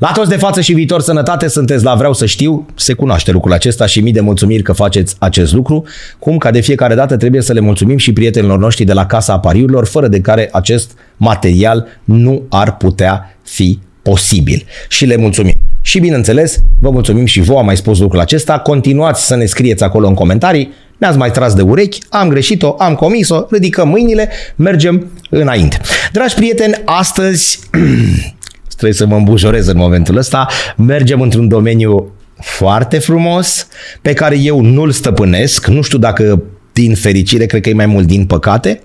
La toți de față și viitor sănătate, sunteți la Vreau să știu, se cunoaște lucrul acesta și mii de mulțumiri că faceți acest lucru, cum ca de fiecare dată trebuie să le mulțumim și prietenilor noștri de la Casa Apariurilor, fără de care acest material nu ar putea fi posibil. Și le mulțumim. Și bineînțeles, vă mulțumim și vouă, am mai spus lucrul acesta, continuați să ne scrieți acolo în comentarii, ne-ați mai tras de urechi, am greșit-o, am comis-o, ridicăm mâinile, mergem înainte. Dragi prieteni, astăzi trebuie să mă îmbujorez în momentul ăsta, mergem într-un domeniu foarte frumos, pe care eu nu-l stăpânesc, nu știu dacă din fericire, cred că e mai mult din păcate,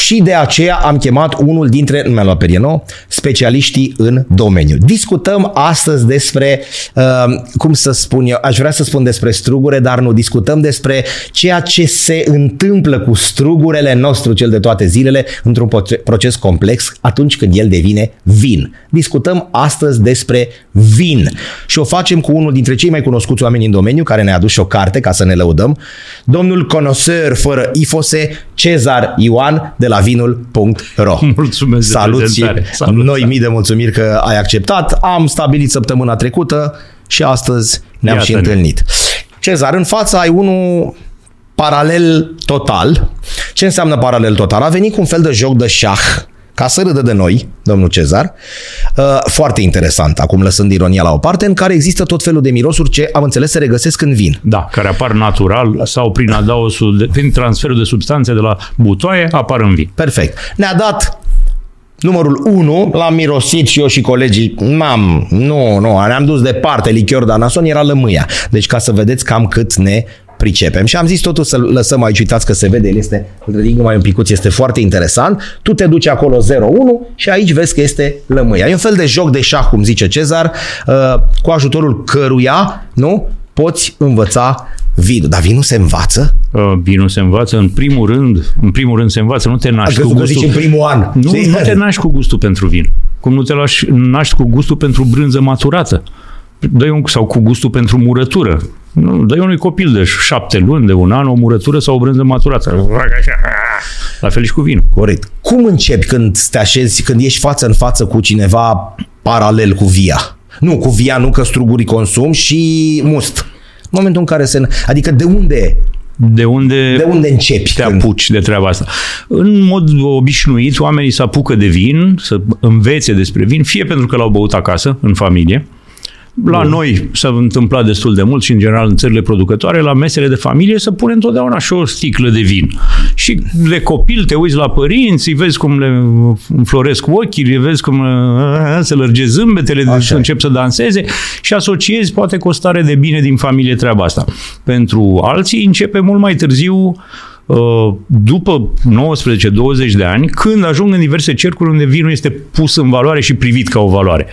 și de aceea am chemat unul dintre, nu mi-am luat perie nou, specialiștii în domeniu. Discutăm astăzi despre, uh, cum să spun eu, aș vrea să spun despre strugure, dar nu, discutăm despre ceea ce se întâmplă cu strugurele nostru cel de toate zilele într-un proces complex atunci când el devine vin. Discutăm astăzi despre vin și o facem cu unul dintre cei mai cunoscuți oameni în domeniu, care ne-a adus și o carte ca să ne lăudăm, domnul conoseur fără ifose, Cezar Ioan, de la vinul.ro. Mulțumesc Salut și Salut, noi mii de mulțumiri că ai acceptat. Am stabilit săptămâna trecută și astăzi ne-am Iată și întâlnit. Cezar, în fața ai unul paralel total. Ce înseamnă paralel total? A venit cu un fel de joc de șah ca să râdă de noi, domnul Cezar, uh, foarte interesant, acum lăsând ironia la o parte, în care există tot felul de mirosuri ce, am înțeles, se regăsesc în vin. Da, care apar natural sau prin adaosul, de, prin transferul de substanțe de la butoaie, apar în vin. Perfect. Ne-a dat Numărul 1, l-am mirosit și eu și colegii, mam, nu, nu, ne-am dus departe, lichior de anason era lămâia. Deci ca să vedeți cam cât ne pricepem. Și am zis totul să lăsăm aici, uitați că se vede, el este, îl ridic mai un picuț, este foarte interesant. Tu te duci acolo 0-1 și aici vezi că este lămâia. E un fel de joc de șah, cum zice Cezar, uh, cu ajutorul căruia, nu, poți învăța vinul. Dar vinul se învață? Uh, vinul se învață, în primul rând, în primul rând se învață, nu te naști cu gustul. Zici în primul an. Nu, nu te naști cu gustul pentru vin. Cum nu te lași, naști cu gustul pentru brânză maturată. Dă un, sau cu gustul pentru murătură. Nu, dă unui copil de șapte luni, de un an, o murătură sau o brânză maturată. La fel și cu vin. Corect. Cum începi când te așezi, când ești față în față cu cineva paralel cu via? Nu, cu via nu, că strugurii consum și must. În momentul în care se... Adică de unde de unde, de unde începi te când... apuci de treaba asta. În mod obișnuit, oamenii se apucă de vin, să învețe despre vin, fie pentru că l-au băut acasă, în familie, la Bun. noi s-a întâmplat destul de mult și în general în țările producătoare, la mesele de familie să pune întotdeauna și o sticlă de vin. Și de copil te uiți la părinți, îi vezi cum le înfloresc ochii, îi vezi cum uh, se lărge zâmbetele, Așa. încep să danseze și asociezi poate cu o stare de bine din familie treaba asta. Pentru alții începe mult mai târziu uh, după 19-20 de ani, când ajung în diverse cercuri unde vinul este pus în valoare și privit ca o valoare.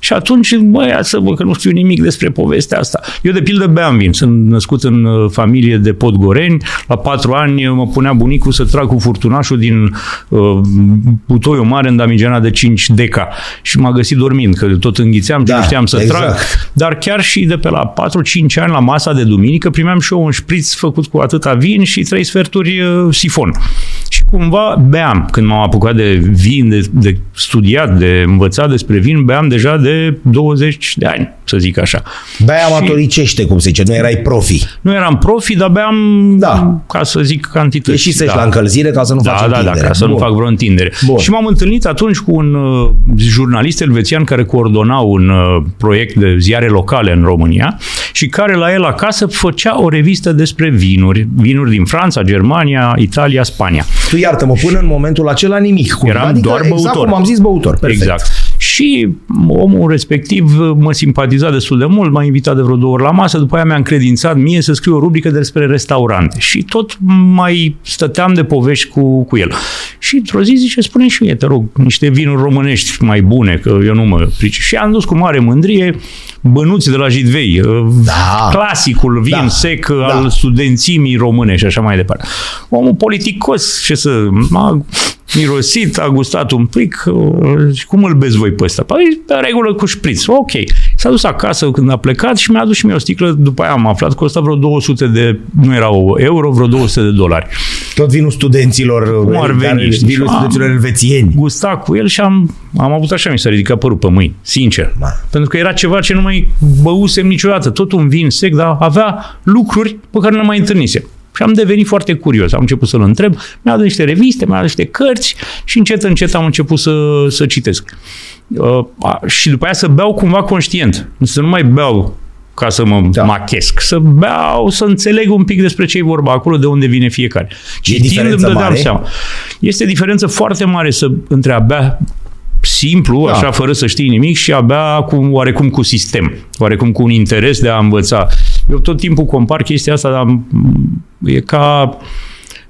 Și atunci, băi, să vă că nu știu nimic despre povestea asta. Eu, de pildă, beam vin. Sunt născut în uh, familie de podgoreni. La patru ani mă punea bunicul să trag cu furtunașul din uh, butoiul mare în damigena de 5 deca. Și m-a găsit dormind, că tot înghițeam da, și știam să exact. trag. Dar chiar și de pe la 4-5 ani, la masa de duminică, primeam și eu un șpriț făcut cu atâta vin și trei sferturi uh, sifon. Și cumva beam. Când m-am apucat de vin, de, de studiat, de învățat despre vin, beam deja de de 20 de ani, să zic așa. Bea amatoricește, cum se zice, nu erai profi. Nu eram profi, dar beam, da. ca să zic, cantități. Ieșise da. la încălzire ca să nu da, faci da, întindere. Da, ca să Bun. nu fac vreo întindere. Bun. Și m-am întâlnit atunci cu un uh, jurnalist elvețian care coordona un uh, proiect de ziare locale în România și care la el acasă făcea o revistă despre vinuri. Vinuri din Franța, Germania, Italia, Spania. Tu iartă-mă, până în momentul acela nimic. Eram adică doar băutor. Exact cum am zis, băutor. Perfect. Exact. Și omul respectiv mă simpatiza destul de mult, m-a invitat de vreo două ori la masă, după aia mi-a încredințat mie să scriu o rubrică despre restaurante. Și tot mai stăteam de povești cu, cu el. Și într-o zi zice, spune și mie, te rog, niște vinuri românești mai bune, că eu nu mă price. Și am dus cu mare mândrie bănuți de la Jidvei, da. clasicul vin da. sec da. al studențimii române și așa mai departe. Omul politicos, ce să... M-a mirosit, a gustat un pic, uh, cum îl beți voi pe ăsta? Păi, pe regulă cu șpriț. Ok. S-a dus acasă când a plecat și mi-a adus și mie o sticlă, după aia am aflat că costa vreo 200 de, nu erau euro, vreo 200 de dolari. Tot vinul studenților, Cum ar veni, știi? vinul Am- studenților elvețieni. Gusta cu el și am, am avut așa, mi s-a ridicat părul pe mâini, sincer. Ma. Pentru că era ceva ce nu mai băusem niciodată. Tot un vin sec, dar avea lucruri pe care nu le mai întâlnisem. Și am devenit foarte curios. Am început să-l întreb, mi-a dat niște reviste, mi-a dat niște cărți și încet, încet am început să, să citesc. Uh, a, și după aia să beau cumva conștient. Să nu mai beau ca să mă Da. da. machesc, să beau, să înțeleg un pic despre ce e vorba acolo, de unde vine fiecare. Citind diferență îmi dădeam mare? seama. Este diferență foarte mare să între a bea simplu, Da. da. așa, fără să știi nimic și a bea cu, oarecum cu sistem, oarecum cu un interes de a învăța. Eu tot timpul compar chestia asta, dar m, e ca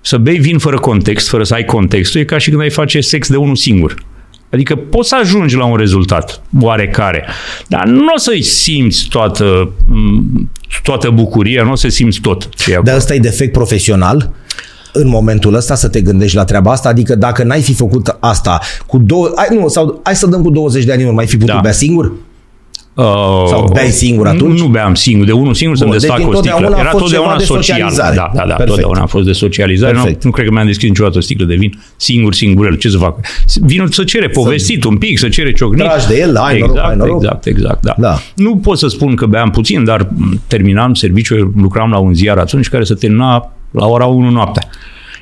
să bei vin fără context, fără să ai contextul, e ca și când ai face sex de unul singur. Adică poți să ajungi la un rezultat oarecare, dar nu o să-i simți toată, m, toată bucuria, nu o să simți tot ce e acolo. Dar ăsta e defect profesional? în momentul ăsta să te gândești la treaba asta? Adică dacă n-ai fi făcut asta cu două... Hai, nu, sau hai să dăm cu 20 de ani în urmă, ai fi putut Da. bea singur? Uh, Sau beai singur atunci? Nu, nu beam singur, de unul singur să-mi Bun, desfac deci o sticlă. întotdeauna a Era fost totdeauna ceva de social. socializare. Da, da, da, Perfect. totdeauna a fost de socializare. Nu, Perfect. nu cred că mi-am deschis niciodată o sticlă de vin singur, singurel. Ce să fac? Vinul să cere povestit un pic, să cere ciocnit. Tragi de el, ai noroc, exact, ai noroc. Exact, exact, da. Da. Nu pot să spun că beam puțin, dar m, terminam serviciul, lucram la un ziar atunci care se termina la ora 1 noaptea.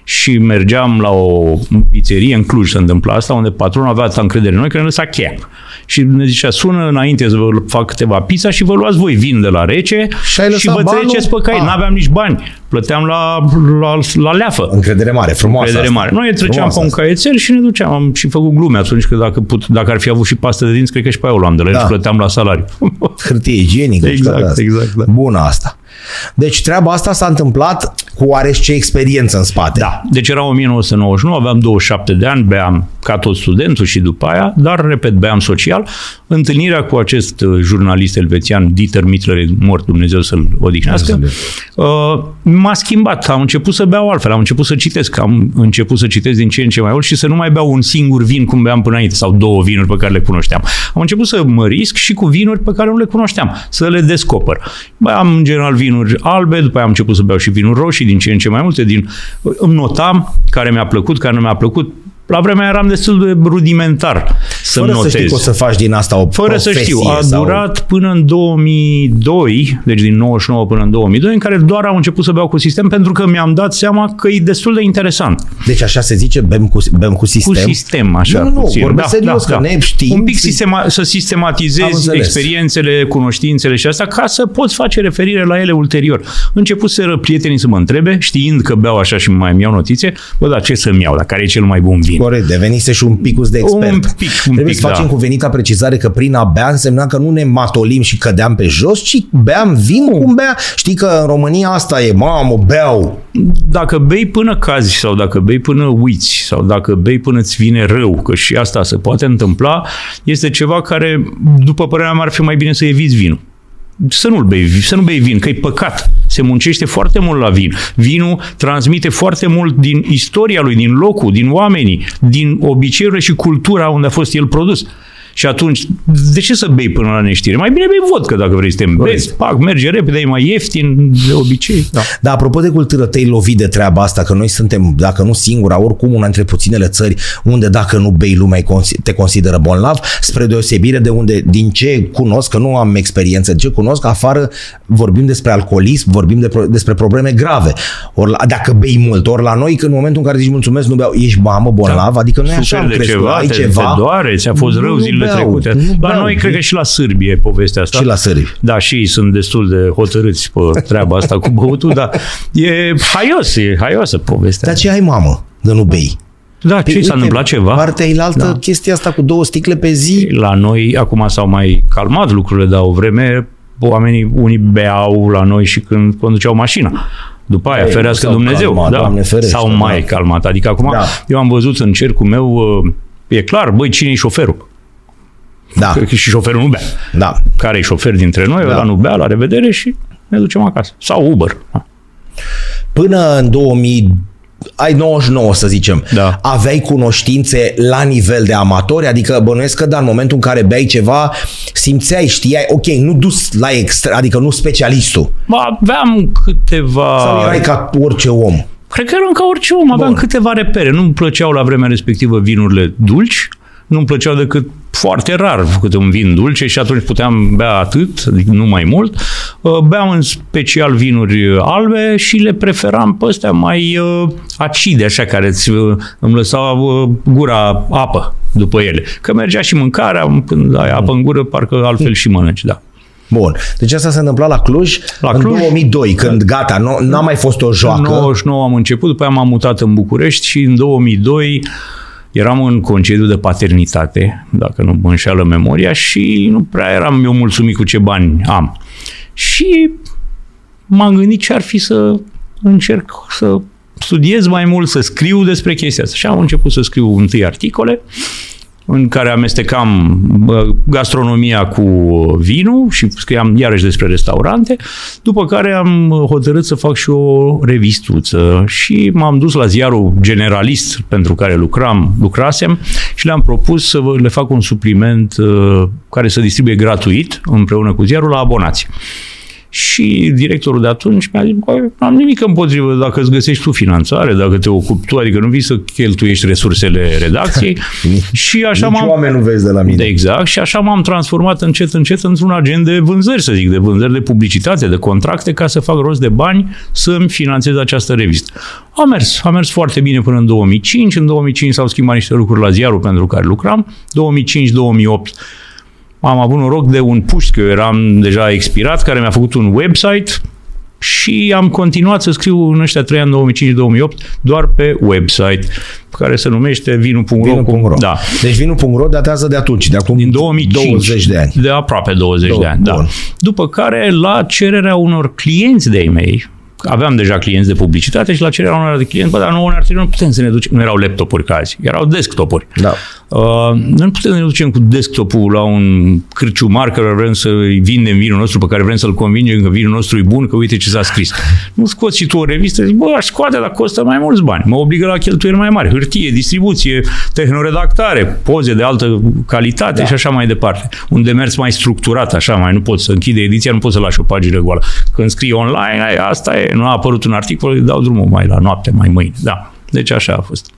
Și mergeam la o pizzerie în Cluj, se întâmpla asta, unde patronul avea atâta încredere în noi că ne lăsa cheia. Și ne zicea, sună înainte să vă fac câteva pizza și vă luați voi vin de la rece Și ai și lăsat vă banul? treceți pe cai. Ah. N-aveam nici bani. Plăteam la, la, la leafă. Încredere mare, frumoasă Încredere asta. mare. Noi treceam Frumoasă pe un asta. caietel și ne duceam. Am și făcut glume atunci că dacă, put, dacă ar fi avut și pastă de dinți, cred că și pe aia o luam de la el Da. și plăteam la salariu. Hârtie igienică. și Exact, toate astea. exact, da. Bună asta. Deci treaba asta s-a întâmplat cu oarește experiență în spate. Da, deci era 1999, aveam 27 de ani, beam ca tot studentul și după aia, dar, repet, beam social. Întâlnirea cu acest uh, jurnalist elvețian, Dieter Mittler, mort Dumnezeu să-l odihnească, uh, m-a schimbat. Am început să beau altfel, am început să citesc, am început să citesc din ce în ce mai mult și să nu mai beau un singur vin cum beam până înainte sau două vinuri pe care le cunoșteam. Am început să mă risc și cu vinuri pe care nu le cunoșteam, să le descoper. Beam în general vinuri albe, după aia am început să beau și vinuri roșii, din ce în ce mai multe, din, îmi notam care mi-a plăcut, care nu mi-a plăcut. La vremea aia eram destul de rudimentar să Fără notez. să știi că o să faci din asta o Fără să profesie știu, a sau... durat până în 2002, deci din 99 până în 2002, în care doar am început să beau cu sistem pentru că mi-am dat seama că e destul de interesant. Deci așa se zice, bem cu, bem cu sistem? Cu sistem, așa. Nu, nu, nu, puțin. vorbesc serios, că ne știm- Un pic sistema, să Am sistematizezi înțeles. experiențele, cunoștințele și asta ca să poți face referire la ele ulterior. Început să prietenii să mă întrebe, știind că beau așa și mai îmi iau notițe, bă, dar ce să-mi iau, dar care e cel mai bun vin? Corect, devenise și un picus de expert. Un pic, un Trebuie pic, să facem da. cuvenita precizare că prin a bea însemna că nu ne matolim și cădeam pe jos, ci beam vin cum bea. Știi că în România asta e, mamă, beau. dacă bei până cazi sau dacă bei până uiți sau dacă bei până îți vine rău, că și asta se poate întâmpla, este ceva care, după părerea mea, ar fi mai bine să eviți vinul. Să nu bei, să nu bei vin, că e păcat. Se muncește foarte mult la vin. Vinul transmite foarte mult din istoria lui, din locul, din oamenii, din obiceiurile și cultura unde a fost el produs. Și atunci, de ce să bei până la neștire? Mai bine bei vodcă dacă vrei să te îmbezi. Pac, merge repede, e mai ieftin de obicei. Da. Dar apropo de cultură, te-ai lovit de treaba asta, că noi suntem, dacă nu singura, oricum una dintre puținele țări unde dacă nu bei lumea îi consi- te consideră bolnav, spre deosebire de unde, din ce cunosc, că nu am experiență, din ce cunosc, afară vorbim despre alcoolism, vorbim de, pro- despre probleme grave. Ori la, dacă bei mult, ori la noi, că în momentul în care zici mulțumesc, nu beau, ești mamă bolnav, adică nu e așa, Suferi am de crescut, ceva, ai te, ceva. te doare, ți-a fost Nu, rău nu zilele beau, trecute. nu La beau. noi, cred că și la sârbi e povestea asta. Și la sârbi. Da, și ei sunt destul de hotărâți pe treaba asta cu băutul, dar e haios, e haioasă povestea. Dar ce ai, mamă, de nu bei? Da, ce Păi, s-a uite, întâmplat ceva? Partea ilaltă, Da. chestia asta cu două sticle pe zi, La noi, acum s-au mai calmat lucrurile, dar o vreme oamenii, unii beau la noi și când conduceau mașina. După aia, Ei, ferească s-au Dumnezeu. calmat, da. Doamne ferește, S-au mai da. calmat. Adică acum, Da. eu am văzut în cercul meu, uh, e clar, băi, cine e șoferul? Da, Că și șoferul nu bea. da. care e șofer dintre noi, Da. da. ăla nu bea, la revedere și ne ducem acasă. Sau Uber. Da. Până în ai 99 să zicem, Da. aveai cunoștințe la nivel de amatori? Adică bănuiesc că da, în momentul în care beai ceva, simțeai, știai, ok, nu dus la extra, adică nu specialistul. Ba, Aveam câteva... Sau erai ca orice om. Cred că eram ca orice om, aveam Bun. câteva repere. Nu-mi plăceau la vremea respectivă vinurile dulci, nu-mi plăceau decât foarte rar câte un vin dulce și atunci puteam bea atât, adică nu mai mult. Uh, Beam în special vinuri albe și le preferam pe astea mai uh, acide, așa, care îți, uh, îmi lăsau uh, gura apă după ele. Că mergea și mâncarea, când ai apă în gură, parcă altfel și mănânci, da. Bun. Deci asta se întâmpla la Cluj La în Cluj. 2002, când gata, nu, n-a mai fost o În joacă. 99 am început, după aia m-am mutat în București și în 2002 eram în concediu de paternitate, dacă nu mă înșeală memoria, și nu prea eram eu mulțumit cu ce bani am. Și m-am gândit ce ar fi să încerc să studiez mai mult, să scriu despre chestia asta. Și am început să scriu întâi articole, în care amestecam bă, gastronomia cu vinul și scriam iarăși despre restaurante, după care am hotărât să fac și o revistuță și m-am dus la ziarul generalist pentru care lucram, lucrasem și le-am propus să vă- le fac un supliment uh, care să distribuie gratuit împreună cu ziarul la abonați. Și directorul de atunci mi-a zis, "Bă, nu am nimic împotrivă dacă îți găsești tu finanțare, dacă te ocupi tu, adică nu vii să cheltuiești resursele redacției. și așa Nici m-am... oameni nu vezi de la mine. De exact, și așa m-am transformat încet, încet într-un agent de vânzări, să zic, de vânzări de publicitate, de contracte, ca să fac rost de bani să-mi finanțez această revistă. A mers, a mers foarte bine până în 2005. În 2005 s-au schimbat niște lucruri la ziarul pentru care lucram. 2005-2008 am avut noroc de un puș, că eu eram deja expirat, care mi-a făcut un website și am continuat să scriu în ăștia trei ani, 2005-2008, doar pe website, care se numește vinu.ro. Vinu.ro. Da. Deci vinu.ro datează de atunci, de acum Din 2005. 20 de ani. De aproape 20 Două, de ani, da. bun. După care, la cererea unor clienți de-ai mei, aveam deja clienți de publicitate și la cererea unor de clienți, bă, dar nouă ne-ar trebui, nu putem să ne ducem, nu erau laptopuri ca azi, erau desktopuri. Da. Uh, nu putem să ne ducem cu desktopul la un cârciumar care vrem să-i vindem vinul nostru, pe care vrem să-l convingem că vinul nostru e bun, că uite ce s-a scris. Nu scoți și tu o revistă, zici, bă, aș scoate, dar costă mai mulți bani. Mă obligă la cheltuieli mai mari. Hârtie, distribuție, tehnoredactare, poze de altă calitate da. și așa mai departe. Un demers mai structurat, așa, mai nu poți să închide ediția, nu poți să lași o pagină goală. Când scrii online, ai, asta e, nu a apărut un articol, îi dau drumul mai la noapte, mai mâine. Da. Deci așa a fost.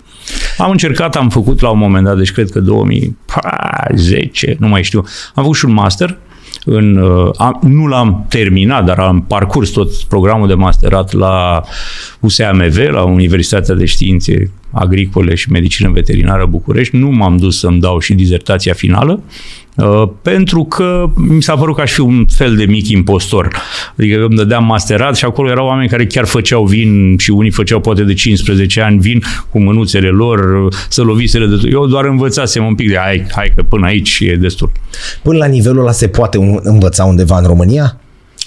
Am încercat, am făcut la un moment dat, deci cred că 2010, nu mai știu, am făcut și un master, în, uh, am, nu l-am terminat, dar am parcurs tot programul de masterat la USAMV, la Universitatea de Științe Agricole și Medicină Veterinară București. Nu m-am dus să-mi dau și dizertația finală, uh, pentru că mi s-a părut că aș fi un fel de mic impostor. Adică îmi dădeam masterat și acolo erau oameni care chiar făceau vin și unii făceau poate de 15 ani vin cu mânuțele lor, să loviseră de tot. Eu doar învățasem un pic de hai, hai că până aici e destul. Până la nivelul ăla se poate un- învăța undeva în România?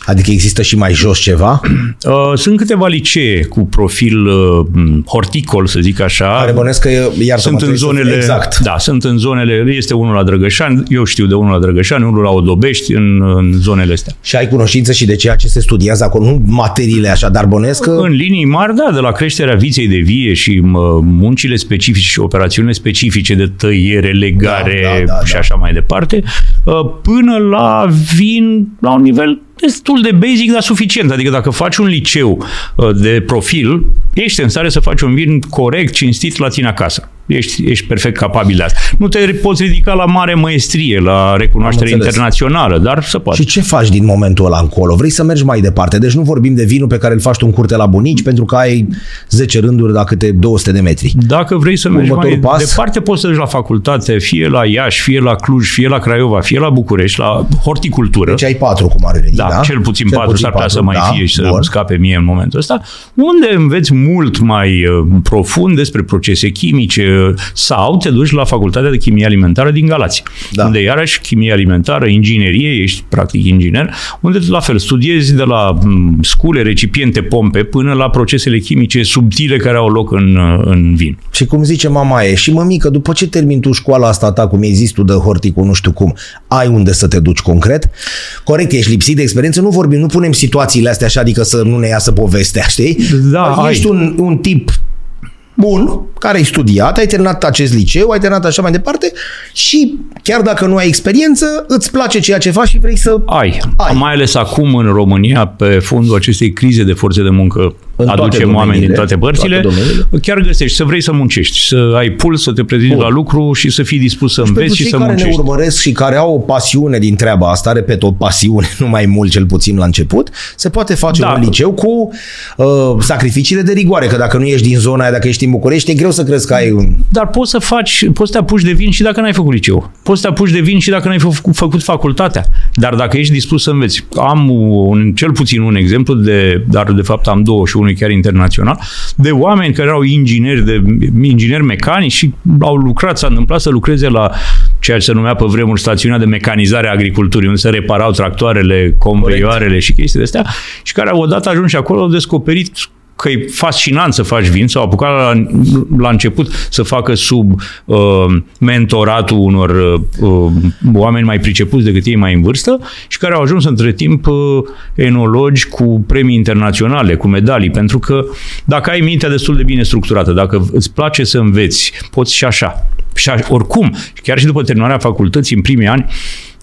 Adică există și mai jos ceva? Uh, Sunt câteva licee cu profil uh, horticol, să zic așa. Care bănesc că, iar sunt în zonele, Exact. da, sunt în zonele, este unul la Drăgășani, eu știu de unul la Drăgășani, unul la Odobești, în, în zonele astea. Și ai cunoștință și de ceea ce se studiază acolo, nu materiile așa, dar bănesc că... În linii mari, da, de la creșterea viței de vie și mă, muncile specifice și operațiunile specifice de tăiere, legare Da, da, da, și da. așa mai departe, uh, până la vin la un nivel destul de basic, dar suficient. Adică dacă faci un liceu uh, de profil, ești în stare să faci un vin corect, cinstit la tine acasă. Ești, ești perfect capabil de asta. Nu te poți ridica la mare maestrie, la recunoaștere Am înțeles. internațională, dar să poate. Și ce faci din momentul ăla încolo? Vrei să mergi mai departe. Deci nu vorbim de vinul pe care îl faci tu în curte la bunici pentru că ai 10 rânduri la câte 200 de metri. Dacă vrei să mergi mai Următorul pas? departe, poți să duci la facultate, fie la Iași, fie la Cluj, fie la Craiova, fie la București, la horticultură. Deci ai patru cum ar veni, da, da? cel puțin patru, s-ar putea să mai da, fie și să bun. scape mie în momentul ăsta, unde înveți mult mai uh, profund despre procese chimice sau te duci la Facultatea de Chimie Alimentară din Galați, Da. unde iarăși chimie alimentară, inginerie, ești practic inginer, unde la fel studiezi de la m, scule, recipiente, pompe, până la procesele chimice subtile care au loc în, uh, în vin. Și cum zice mama e, și mămică, după ce termin tu școala asta ta, cum ai zis tu de horticul, nu știu cum, ai unde să te duci concret? Corect, ești lipsit de experiență, nu vorbim, nu punem situațiile astea așa, adică să nu ne iasă povestea, știi? Da, Ești ai. un, un tip bun, care ai studiat, ai terminat acest liceu, ai terminat așa mai departe și chiar dacă nu ai experiență, îți place ceea ce faci și vrei să ai. ai. Mai ales acum în România, pe fundul acestei crize de forțe de muncă în aducem oameni din toate părțile, toate chiar găsești să vrei să muncești, să ai puls, să te prezinți la lucru și să fii dispus să înveți și, și să care muncești. ne urmăresc și care au o pasiune din treaba asta, repet, o pasiune, nu mai mult cel puțin la început, se poate face da. un liceu cu uh, sacrificiile de rigoare, că dacă nu ești din zona aia, dacă ești în București, e greu să crezi că ai un... Dar poți să faci, poți să te apuci de vin și dacă n-ai făcut liceu. Poți să te apuci de vin și dacă n-ai făcut, făcut facultatea. Dar dacă ești dispus să înveți. Am un, cel puțin un exemplu de, dar de fapt am două și unul chiar internațional național, de oameni care erau ingineri, de, ingineri mecanici și au lucrat, s-a întâmplat să lucreze la ceea ce se numea pe vremuri stațiunea de mecanizare a agriculturii, unde se reparau tractoarele, conveioarele și chestii de astea, și care au odată ajuns și acolo au descoperit că e fascinant să faci vin, s-au apucat la, la început să facă sub uh, mentoratul unor uh, oameni mai pricepuți decât ei mai în vârstă și care au ajuns între timp uh, enologi cu premii internaționale, cu medalii, pentru că dacă ai mintea destul de bine structurată, dacă îți place să înveți, poți și așa. Și oricum, chiar și după terminarea facultății, în primii ani,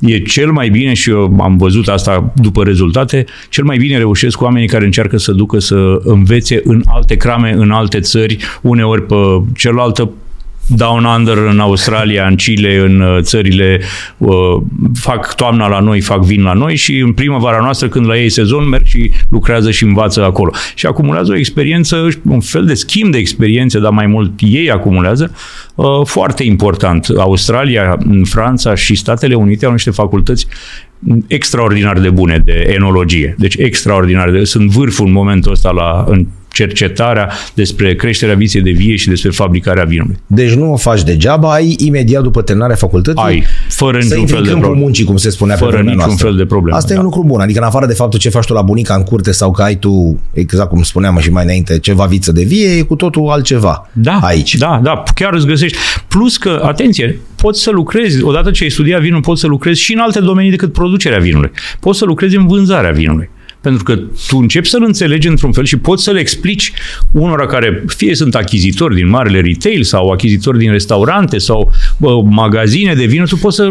e cel mai bine și eu am văzut asta după rezultate, cel mai bine reușesc cu oamenii care încearcă să ducă să învețe în alte crame, în alte țări, uneori pe cealaltă Down Under în Australia, în Chile, în uh, țările uh, fac toamna la noi, fac vin la noi și în primăvara noastră când la ei sezon merg și lucrează și învață acolo. Și acumulează o experiență, un fel de schimb de experiențe, dar mai mult ei acumulează, uh, foarte important. Australia, Franța și Statele Unite au niște facultăți extraordinar de bune de enologie. Deci extraordinar de... Sunt vârful în momentul ăsta la, în cercetarea despre creșterea viței de vie și despre fabricarea vinului. Deci nu o faci degeaba, ai imediat după terminarea facultății ai, fără niciun fel de problemă. muncii, cum se spunea fără pe niciun noastră. fel de problemă. Asta da. e un lucru bun, adică în afară de faptul ce faci tu la bunica în curte sau că ai tu, exact cum spuneam și mai înainte, ceva viță de vie, e cu totul altceva da, aici. Da, da, chiar îți găsești. Plus că, atenție, poți să lucrezi, odată ce ai studiat vinul, poți să lucrezi și în alte domenii decât producerea vinului. Poți să lucrezi în vânzarea vinului. Pentru că tu începi să-l înțelegi într-un fel și poți să le explici unora care fie sunt achizitori din marele retail sau achizitori din restaurante sau bă, magazine de vin, tu poți să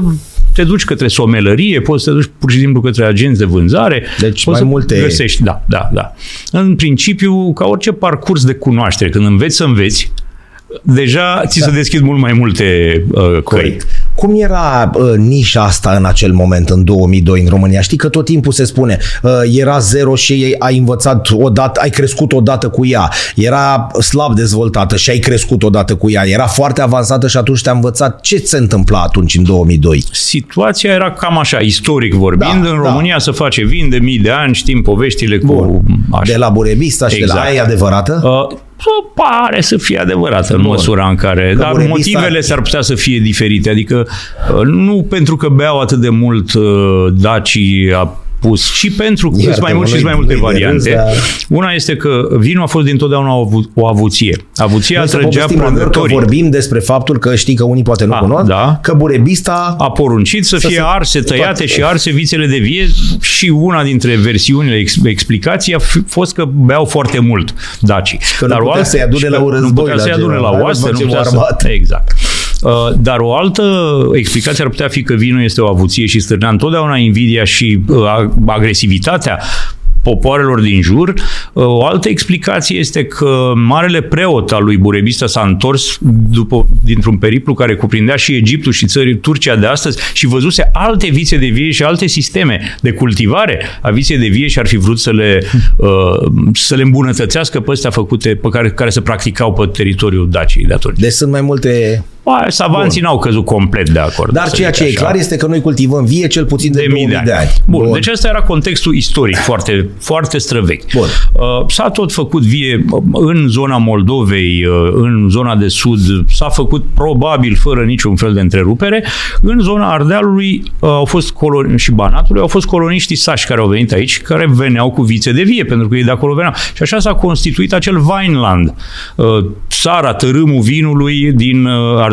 te duci către somelărie, poți să te duci pur și simplu către agenți de vânzare. Deci poți mai multe... Găsești, da, da, da. În principiu, ca orice parcurs de cunoaștere, când înveți să înveți, deja ți da. se deschid mult mai multe uh, căi. Cum era uh, nișa asta în acel moment, în 2002, în România? Știi că tot timpul se spune, uh, era zero și ai învățat odată, ai crescut odată cu ea. Era slab dezvoltată și ai crescut odată cu ea. Era foarte avansată și atunci te-a învățat. Ce se întâmpla atunci, în 2002? Situația era cam așa, istoric vorbind. Da, în da. România da. se face vin de mii de ani, știm poveștile cu... Bun. Așa. De la Burebista și exact. de la exact. aia adevărată? Uh, pare să fie adevărată în Bun. măsura în care... Că dar motivele s-ar putea să fie diferite. Adică uh, nu pentru că beau atât de mult uh, dacii pus și pentru că sunt mai mult și mai multe variante. Râs, dar... Una este că vinul a fost dintotdeauna o, avu- o avuție. Avuția trăgea producătorii. vorbim despre faptul că știi că unii poate nu a, cunosc, da. că burebista a poruncit să, să fie arse, tăiate toate. și arse vițele de vie și una dintre versiunile, explicații a fost că beau foarte mult dacii. Că Dar nu putea să-i adune la un război. Nu putea să-i adune la oaste, nu putea să... Exact. Uh, dar o altă explicație ar putea fi că vinul este o avuție și stârnea întotdeauna invidia și uh, agresivitatea popoarelor din jur. Uh, o altă explicație este că marele preot al lui Burebista s-a întors după, dintr-un periplu care cuprindea și Egiptul și țării Turcia de astăzi și văzuse alte vițe de vie și alte sisteme de cultivare a viței de vie și ar fi vrut să le, uh, să le îmbunătățească pe astea făcute, pe care, care se practicau pe teritoriul Daciei de atunci. Deci sunt mai multe Ba, savanții Bun. n-au căzut complet de acord. Dar ceea ce așa. e clar este că noi cultivăm vie cel puțin de, de mii de ani. De ani. Bun. Bun, deci ăsta era contextul istoric foarte, foarte străvechi. Bun. Uh, s-a tot făcut vie în zona Moldovei, uh, în zona de sud, s-a făcut probabil fără niciun fel de întrerupere. În zona Ardealului uh, au fost coloni- și Banatului au fost coloniștii sași care au venit aici, care veneau cu vițe de vie, pentru că ei de acolo veneau. Și așa s-a constituit acel Vineland, țara, tărâmul vinului din Ardeal,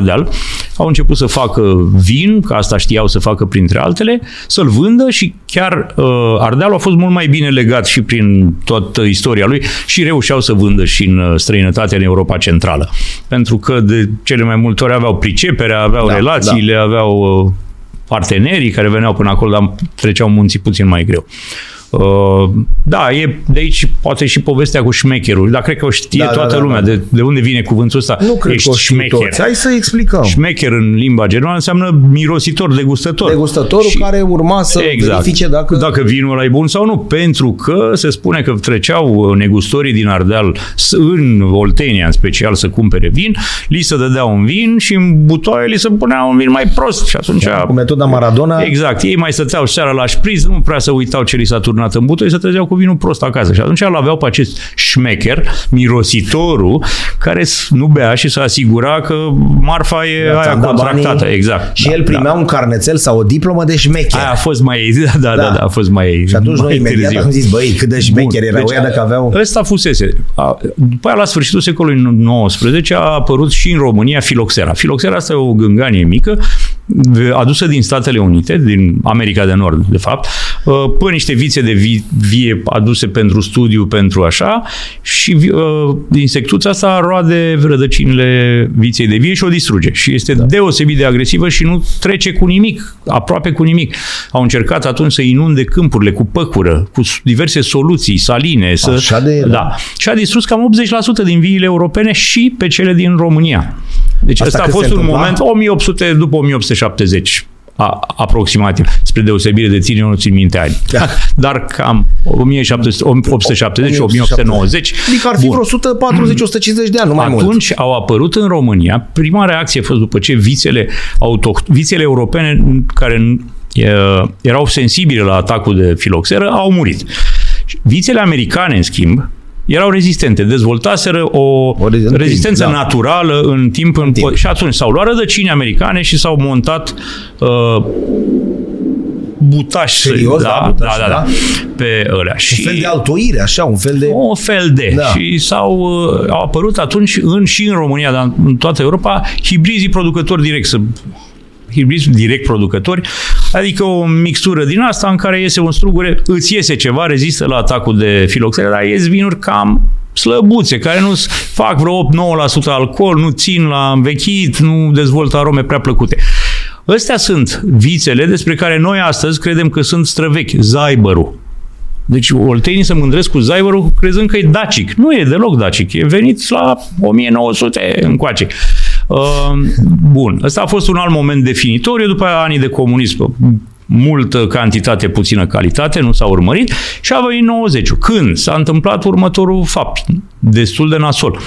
au început să facă vin, că asta știau să facă printre altele, să-l vândă și chiar uh, Ardealul a fost mult mai bine legat și prin toată istoria lui și reușeau să vândă și în uh, străinătate, în Europa Centrală. Pentru că de cele mai multe ori aveau pricepere, aveau da, relațiile, da. aveau uh, partenerii care veneau până acolo, dar treceau munții puțin mai greu. Uh, da, e de aici poate și povestea cu șmecherul, dar cred că o știe da, toată da, da, lumea da. De, de unde vine cuvântul ăsta. Nu cred Ești că o șmecher. Toți. Hai să explicăm. Șmecher în limba germană înseamnă mirositor, degustător. Degustătorul și, care urma să exact, verifice dacă... Dacă vinul ăla e bun sau nu, pentru că se spune că treceau negustorii din Ardeal în Oltenia în special să cumpere vin, li se dădea un vin și în butoaie li se punea un vin mai prost și atunci... Cu metoda Maradona... Exact, ei mai stăteau seara la șpriz, nu prea să uitau ce li s-a turnat în butoi, se trezeau cu vinul prost acasă. Și atunci îl aveau pe acest șmecher, mirositorul, care nu bea și să asigura că marfa e da, aia contractată. Banii, exact. Și da, el primea da. un carnețel sau o diplomă de șmecher. Aia a fost mai... Da, da, da, da a fost mai Și atunci noi imediat am zis, băi, cât de șmecher erau deci, ea dacă aveau... Ăsta fusese. A, după aia, la sfârșitul secolului XIX, a apărut și în România filoxera. Filoxera asta e o gânganie mică adusă din Statele Unite, din America de Nord, de fapt, uh, pe niște vițe de vie aduse pentru studiu, pentru așa, și uh, insectuța asta roade rădăcinile viței de vie și o distruge. Și este da. deosebit de agresivă și nu trece cu nimic, aproape cu nimic. Au încercat atunci să inunde câmpurile cu păcură, cu diverse soluții saline. Să, Așa de da. Și a distrus cam 80% din viile europene și pe cele din România. Deci asta, asta a fost un moment, 1800 după 1870 a, aproximativ, spre deosebire de tine, eu nu țin minte ani. Da. Dar cam 1870 și 1890. Adică ar fi vreo 140-150 de ani, nu mai Atunci mult. Atunci au apărut în România, prima reacție a fost după ce vițele, autoht- vițele europene care erau sensibile la atacul de filoxeră au murit. Vițele americane, în schimb, erau rezistente, dezvoltaseră o, o rezistență timp, da. naturală în timp, în timp. Și atunci s-au luat rădăcini americane și s-au montat uh, butași. Serios? Da, da, da, da, da, pe ălea. Un și fel de altoire, așa, un fel de... Un fel de. Da. Și s-au uh, au apărut atunci în, și în România, dar în toată Europa, hibrizii producători direct, să hibrizi direct producători, adică o mixtură din asta în care iese un strugure, îți iese ceva, rezistă la atacul de filoxere, dar ies vinuri cam slăbuțe, care nu fac vreo 8-9% alcool, nu țin la învechit, nu dezvoltă arome prea plăcute. Astea sunt vițele despre care noi astăzi credem că sunt străvechi. Zaibărul. Deci oltenii se mândresc cu Zaibărul crezând că e dacic. Nu e deloc dacic. E venit la 1900 încoace. Ehm, bun, ăsta a fost un alt moment definitoriu, după aia anii de comunism multă cantitate, puțină calitate, nu s-a urmărit și a venit 90 Când s-a întâmplat următorul fapt, destul de nasol.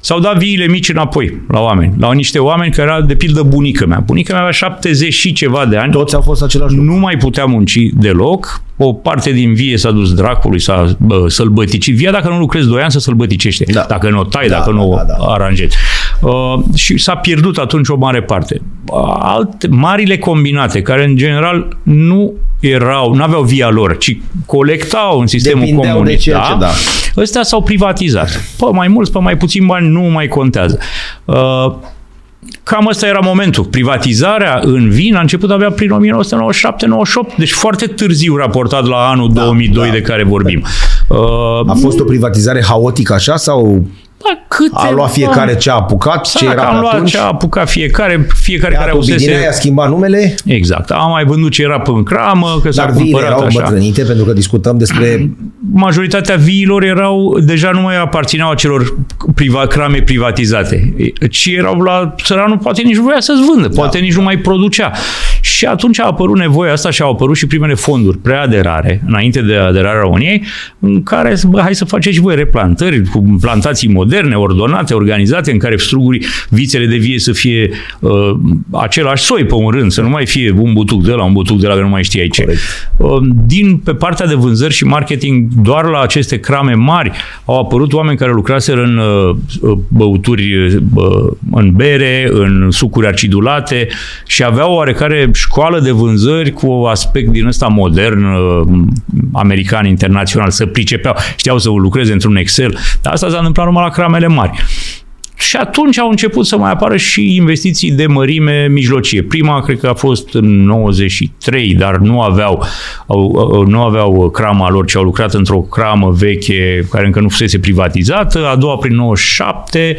S-au dat viile mici înapoi la oameni, la niște oameni care erau de pildă bunica mea. Bunica mea avea 70 și ceva de ani. Toți au fost același lucru. Nu mai putea munci deloc. O parte din vie s-a dus dracului, s-a sălbăticit. Via dacă nu lucrezi 2 ani să sălbăticește. Da. Dacă nu o tai, da, dacă da, nu o da, da. aranjezi. Uh, și s-a pierdut atunci o mare parte. Alte, marile combinate, care în general nu erau, nu aveau via lor, ci colectau în sistemul Depindeau comun. De ceea da? ce, da. Ăstea s-au privatizat. Pe mai mulți, pe mai puțin bani, nu mai contează. Uh, Cam ăsta era momentul. Privatizarea în vin a început abia prin 1997-98, deci foarte târziu raportat la anul da, 2002 da. de care vorbim. Uh, a fost o privatizare haotică așa sau da, câte a luat fiecare ce a apucat, ce era am luat atunci. ce a apucat fiecare, fiecare care ausese. a schimbat numele. Exact. Am mai vândut ce era pe cramă, că s-a cumpărat erau așa. bătrânite, pentru că discutăm despre... Majoritatea viilor erau, deja nu mai aparțineau acelor priva, crame privatizate, ci erau la țăranul, poate nici voia să-ți vândă, da. poate nici nu mai producea. Și atunci a apărut nevoia asta și au apărut și primele fonduri preaderare, înainte de aderarea României, în care, bă, hai să faceți voi replantări cu plantații moderne, ordonate, organizate, în care strugurii, vițele de vie să fie uh, același soi pe un rând, să nu mai fie un butuc de la un butuc de la, că nu mai știai ce. Uh, din, pe partea de vânzări și marketing, doar la aceste crame mari au apărut oameni care lucraseră în uh, băuturi, uh, în bere, în sucuri acidulate și aveau oarecare școală de vânzări cu aspect din ăsta modern, uh, american, internațional, să pricepeau, știau să lucreze într-un Excel, dar asta s-a întâmplat numai la cramele mari. Și atunci au început să mai apară și investiții de mărime mijlocie. Prima, cred că a fost în 93, dar nu aveau, au, nu aveau crama lor, ci au lucrat într-o cramă veche care încă nu fusese privatizată. A doua prin 97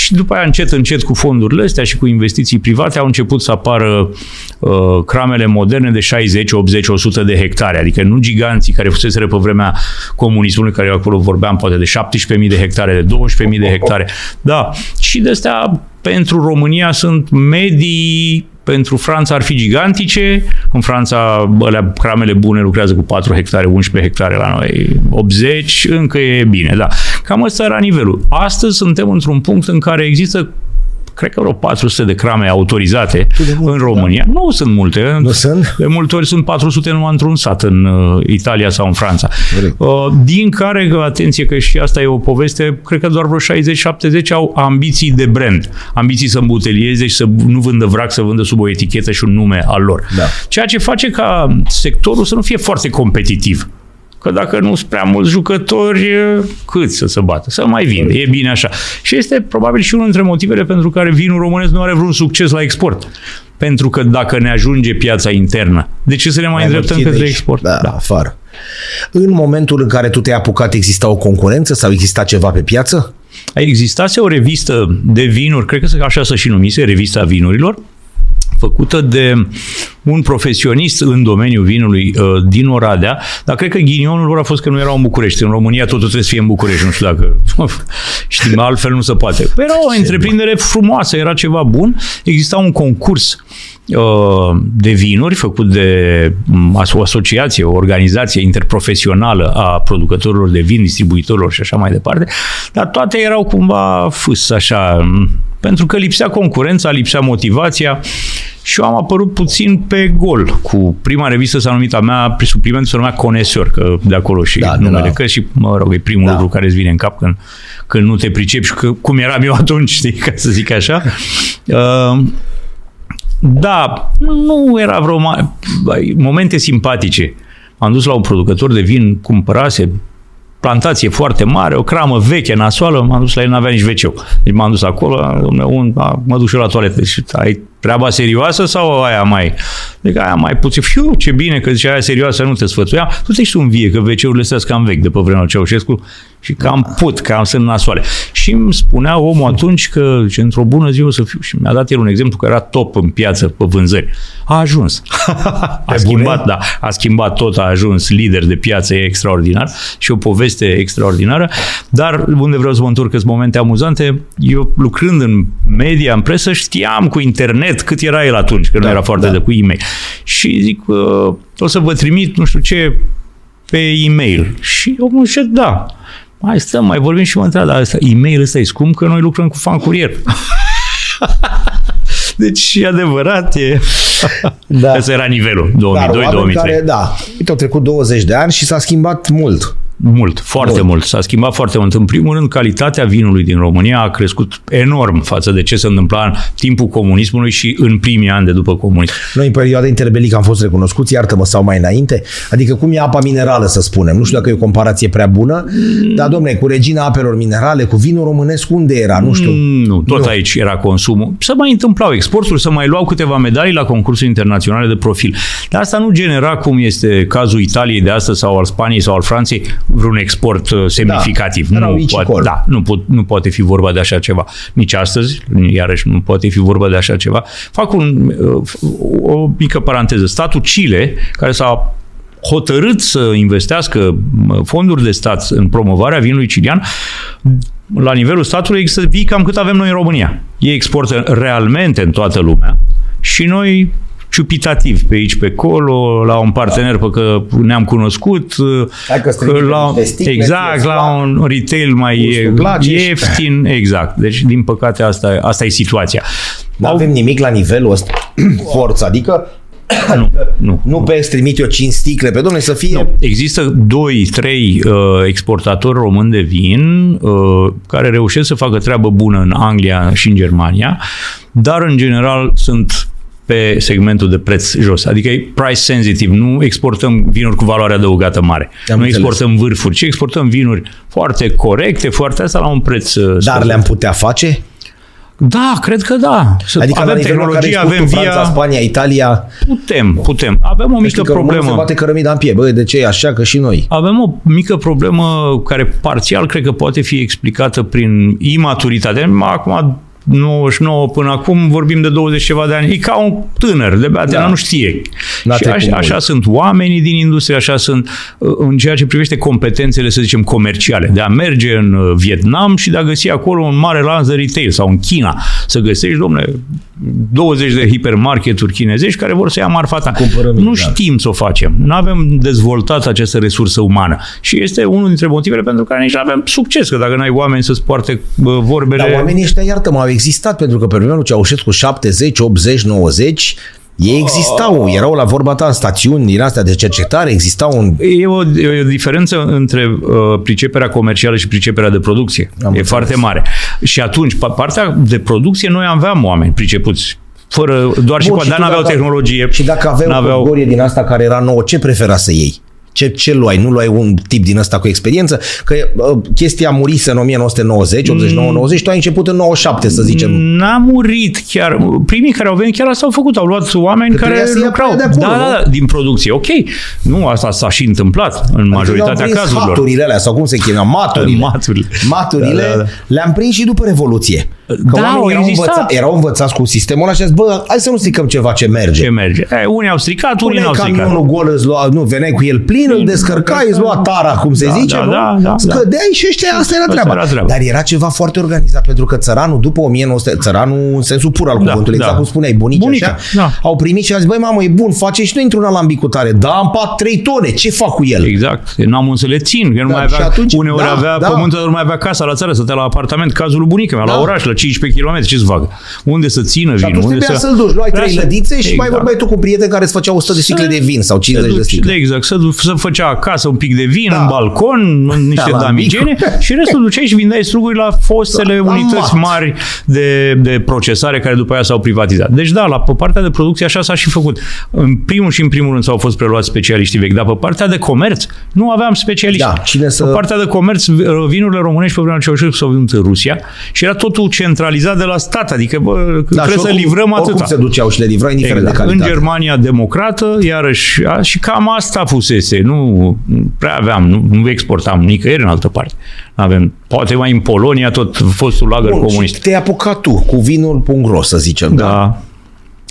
și după aia încet, încet cu fondurile astea și cu investiții private au început să apară uh, cramele moderne de 60, 80, 100 de hectare. Adică nu giganții care fusese pe vremea comunismului, care acolo vorbeam poate de 17.000 de hectare, de 12.000 de hectare. Da, și de astea pentru România sunt medii, pentru Franța ar fi gigantice, în Franța alea, cramele bune lucrează cu 4 hectare, 11 hectare la noi, 80, încă e bine, da. Cam ăsta era nivelul. Astăzi suntem într-un punct în care există cred că vreo 400 de crame autorizate mult, în România. Da. Nu sunt multe. Nu sunt? De multe ori sunt 400 numai într-un sat în uh, Italia sau în Franța. Uh, din care, atenție că și asta e o poveste, cred că doar vreo 60-70 au ambiții de brand. Ambiții să îmbutelieze și să nu vândă vrac, să vândă sub o etichetă și un nume al lor. Da. Ceea ce face ca sectorul să nu fie foarte competitiv. Că dacă nu sunt prea mulți jucători, cât să se bată? Să mai vinde. E bine așa. Și este probabil și unul dintre motivele pentru care vinul românesc nu are vreun succes la export. Pentru că dacă ne ajunge piața internă, de ce să ne mai, mai îndreptăm către export? Da, da, afară. În momentul în care tu te-ai apucat, exista o concurență sau exista ceva pe piață? Existase o revistă de vinuri, cred că așa să și numise, revista vinurilor, făcută de un profesionist în domeniul vinului uh, din Oradea, dar cred că ghinionul lor a fost că nu erau în București. În România totul trebuie să fie în București, nu știu dacă știm, altfel nu se poate. Era o întreprindere frumoasă, era ceva bun. Exista un concurs uh, de vinuri făcut de um, o asociație, o organizație interprofesională a producătorilor de vin, distribuitorilor și așa mai departe, dar toate erau cumva fâs, așa, pentru că lipsea concurența, lipsea motivația și eu am apărut puțin pe gol cu prima revistă s-a numit a mea, suplimentul se numea Conesor, că de acolo și da, numele, da. că și, mă rog, e primul da. lucru care îți vine în cap când, când nu te pricepi și că, cum eram eu atunci, știi, ca să zic așa. Uh, da, nu era vreo ma- momente simpatice. am dus la un producător de vin, cumpărase plantație foarte mare, o cramă veche, nasoală, m-am dus la el, n-avea nici wc Deci m-am dus acolo, un, mă duc și la toaletă. Și ai treaba serioasă sau aia mai? Deci aia mai puțin. Fiu, ce bine că zice aia serioasă, nu te sfățuia. Tu te un vie, că WC-urile astea cam vechi de pe vremea Ceaușescu și cam put, cam sunt nasoale. Și îmi spunea omul atunci că ce într-o bună zi o să fiu. Și mi-a dat el un exemplu că era top în piață pe vânzări. A ajuns. a schimbat, da, a schimbat tot, a ajuns lider de piață, e extraordinar și o poveste extraordinară. Dar unde vreau să mă întorc, sunt momente amuzante, eu lucrând în media, în presă, știam cu internet cât era el atunci, că da, nu era foarte da. de cu e-mail. Și zic, uh, o să vă trimit nu știu ce pe e-mail. Și omul zice, da. Mai stăm, mai vorbim și mă întreb, dar asta, e-mail ăsta e scump că noi lucrăm cu fan curier. deci e adevărat, e... Da. Ăsta era nivelul, 2002-2003. Care, da, uite, au trecut 20 de ani și s-a schimbat mult. Mult, foarte mult. mult. S-a schimbat foarte mult. În primul rând, calitatea vinului din România a crescut enorm față de ce se întâmpla în timpul comunismului și în primii ani de după comunism. Noi, în perioada interbelică, am fost recunoscuți, iartă-mă, sau mai înainte. Adică cum e apa minerală, să spunem. Nu știu dacă e o comparație prea bună, mm. dar, domne, cu regina apelor minerale, cu vinul românesc, unde era? Nu știu. Mm, nu, tot nu. aici era consumul. Să mai întâmplau exporturi, să mai luau câteva medalii la concursuri internaționale de profil. Dar asta nu genera, cum este cazul Italiei de astăzi sau al Spaniei sau al Franței, vreun export uh, semnificativ. Da, nu, poate, da, nu, pot, nu poate fi vorba de așa ceva. Nici astăzi, iarăși, nu poate fi vorba de așa ceva. Fac un, uh, o mică paranteză. Statul Chile, care s-a hotărât să investească uh, fonduri de stat în promovarea vinului cilian, la nivelul statului există vii cam cât avem noi în România. Ei exportă realmente în toată lumea și noi ciupitativ pe aici, pe acolo, la un partener pe că ne-am cunoscut, că la, sticle, exact, la un retail mai ieftin, exact. Deci, din păcate, asta, asta e situația. Nu avem nimic la nivelul ăsta, forță, adică nu, nu. Nu pe trimit eu 5 sticle, pe domnule să fie... Nu. Există 2-3 uh, exportatori români de vin uh, care reușesc să facă treabă bună în Anglia și în Germania, dar în general sunt pe segmentul de preț jos. Adică e price sensitive. Nu exportăm vinuri cu valoare adăugată mare. Am nu înțeles. exportăm vârfuri, ci exportăm vinuri foarte corecte, foarte asta la un preț uh, Dar le-am putea face? Da, cred că da. Adică avem tehnologie, avem via... Franța, Spania, Italia... Putem, putem. Avem o mică că problemă. se bate cărămida în piept. Bă, de ce e așa că și noi? Avem o mică problemă care parțial cred că poate fi explicată prin imaturitate. Acum 99 până acum, vorbim de 20 ceva de ani, e ca un tânăr, de bea da. nu știe. N-a și așa, așa sunt oamenii din industrie, așa sunt uh, în ceea ce privește competențele, să zicem, comerciale, de a merge în uh, Vietnam și de a găsi acolo un mare lanț de retail sau în China, să găsești, domnule, 20 de hipermarketuri chinezești care vor să ia marfa ta. Cumpărăm nu da. știm să o facem. Nu avem dezvoltat această resursă umană. Și este unul dintre motivele pentru care nici nu avem succes, că dacă n-ai oameni să-ți poarte bă, vorbele... Dar oamenii ăștia, iartă-mă, au existat, pentru că pe vremea lui Ceaușescu 70, 80, 90, ei existau, erau la vorba ta în stațiuni din astea de cercetare, existau un... E o, e o diferență între uh, priceperea comercială și priceperea de producție. Am e înțeles. foarte mare. Și atunci, pa- partea de producție, noi aveam oameni pricepuți. Fără, doar și Bun, cu și dar tu n-aveau dacă- tehnologie. Și dacă aveai o n-aveau... categorie din asta care era nouă, ce prefera să iei? Ce, ce luai? Nu luai un tip din ăsta cu experiență? Că uh, chestia murise în 1990, 89, 90, tu ai început în 97, să zicem. N-a murit chiar. Primii care au venit chiar asta au făcut. Au luat oameni Că care trebuia să ia lucrau. pe de acolo, da, nu? da, da, din producție. Ok. Nu, asta s-a și întâmplat în majoritatea Adică le-am prins cazurilor. Haturile alea, sau cum se cheamă, maturile. Maturile. Maturile Da, da, da. le-am prins și după Revoluție. Că Da, oamenii au erau, existat. învăța, erau învățați cu sistemul ăla și a zis, bă, hai să nu stricăm ceva ce merge. Ce merge? E, unii au stricat, unii Puneai n-au stricat. camionul gol, îți lua, nu, veneai cu el plin, îl descărcai, îți lua tara, cum se Da, zice, da, nu? da, da, Scădeai și ăștia, asta era Asta treaba. era treaba. Dar era ceva foarte organizat, pentru că țăranul, după 1900, țăranul în sensul pur al Da, cuvântului, da. exact cum spuneai, bunici Bunica, așa, da. au primit și a zis, băi, mamă, e bun, face și noi într-un alambic cu tare. Da, am pat 3 tone, ce fac cu el? Exact. N-am unde să le țin. Că nu Da, mai și avea, atunci- uneori da, avea da. pământul, dar nu mai avea casa la țară, stătea la apartament, cazul lui bunica mea, Da. la oraș, la 15 km, ce-ți facă? Unde să țină Și vinul? atunci Unde trebuia să... să-l duci, luai Trebuia trei să- lădițe și mai Exact. vorbeai tu cu un prieten care îți făcea 100 de sticle de vin sau 50 de duci- sticle. Exact, să, du- să făcea acasă un pic de vin Da. în balcon, în niște la damigene și restul duceai și vindeai struguri la fostele La- la unități mat. mari de, de procesare care după aia s-au privatizat. Deci da, la pe partea de producție așa s-a și făcut. În primul și în primul rând s-au fost preluați specialiștii vechi, dar pe partea de comerț nu aveam specialiști. Da, cine să- Pe partea de comerț, vinurile românești pe vremea Ceaușescu s-au vândut în Rusia și era totul centralizat de la stat, adică bă, Da, trebuie și să oricum- livrăm Oricum atâta. se duceau și le livrau indiferent Exact. de În calitate. Germania democrată, iarăși, a, și cam asta fusese. Nu nu prea aveam, nu, nu exportam nicăieri în altă parte. Avem, poate mai în Polonia, tot fostul lagăr Bun, comunist. și te-ai apucat tu cu vinul pungros, să zicem. Da. Da.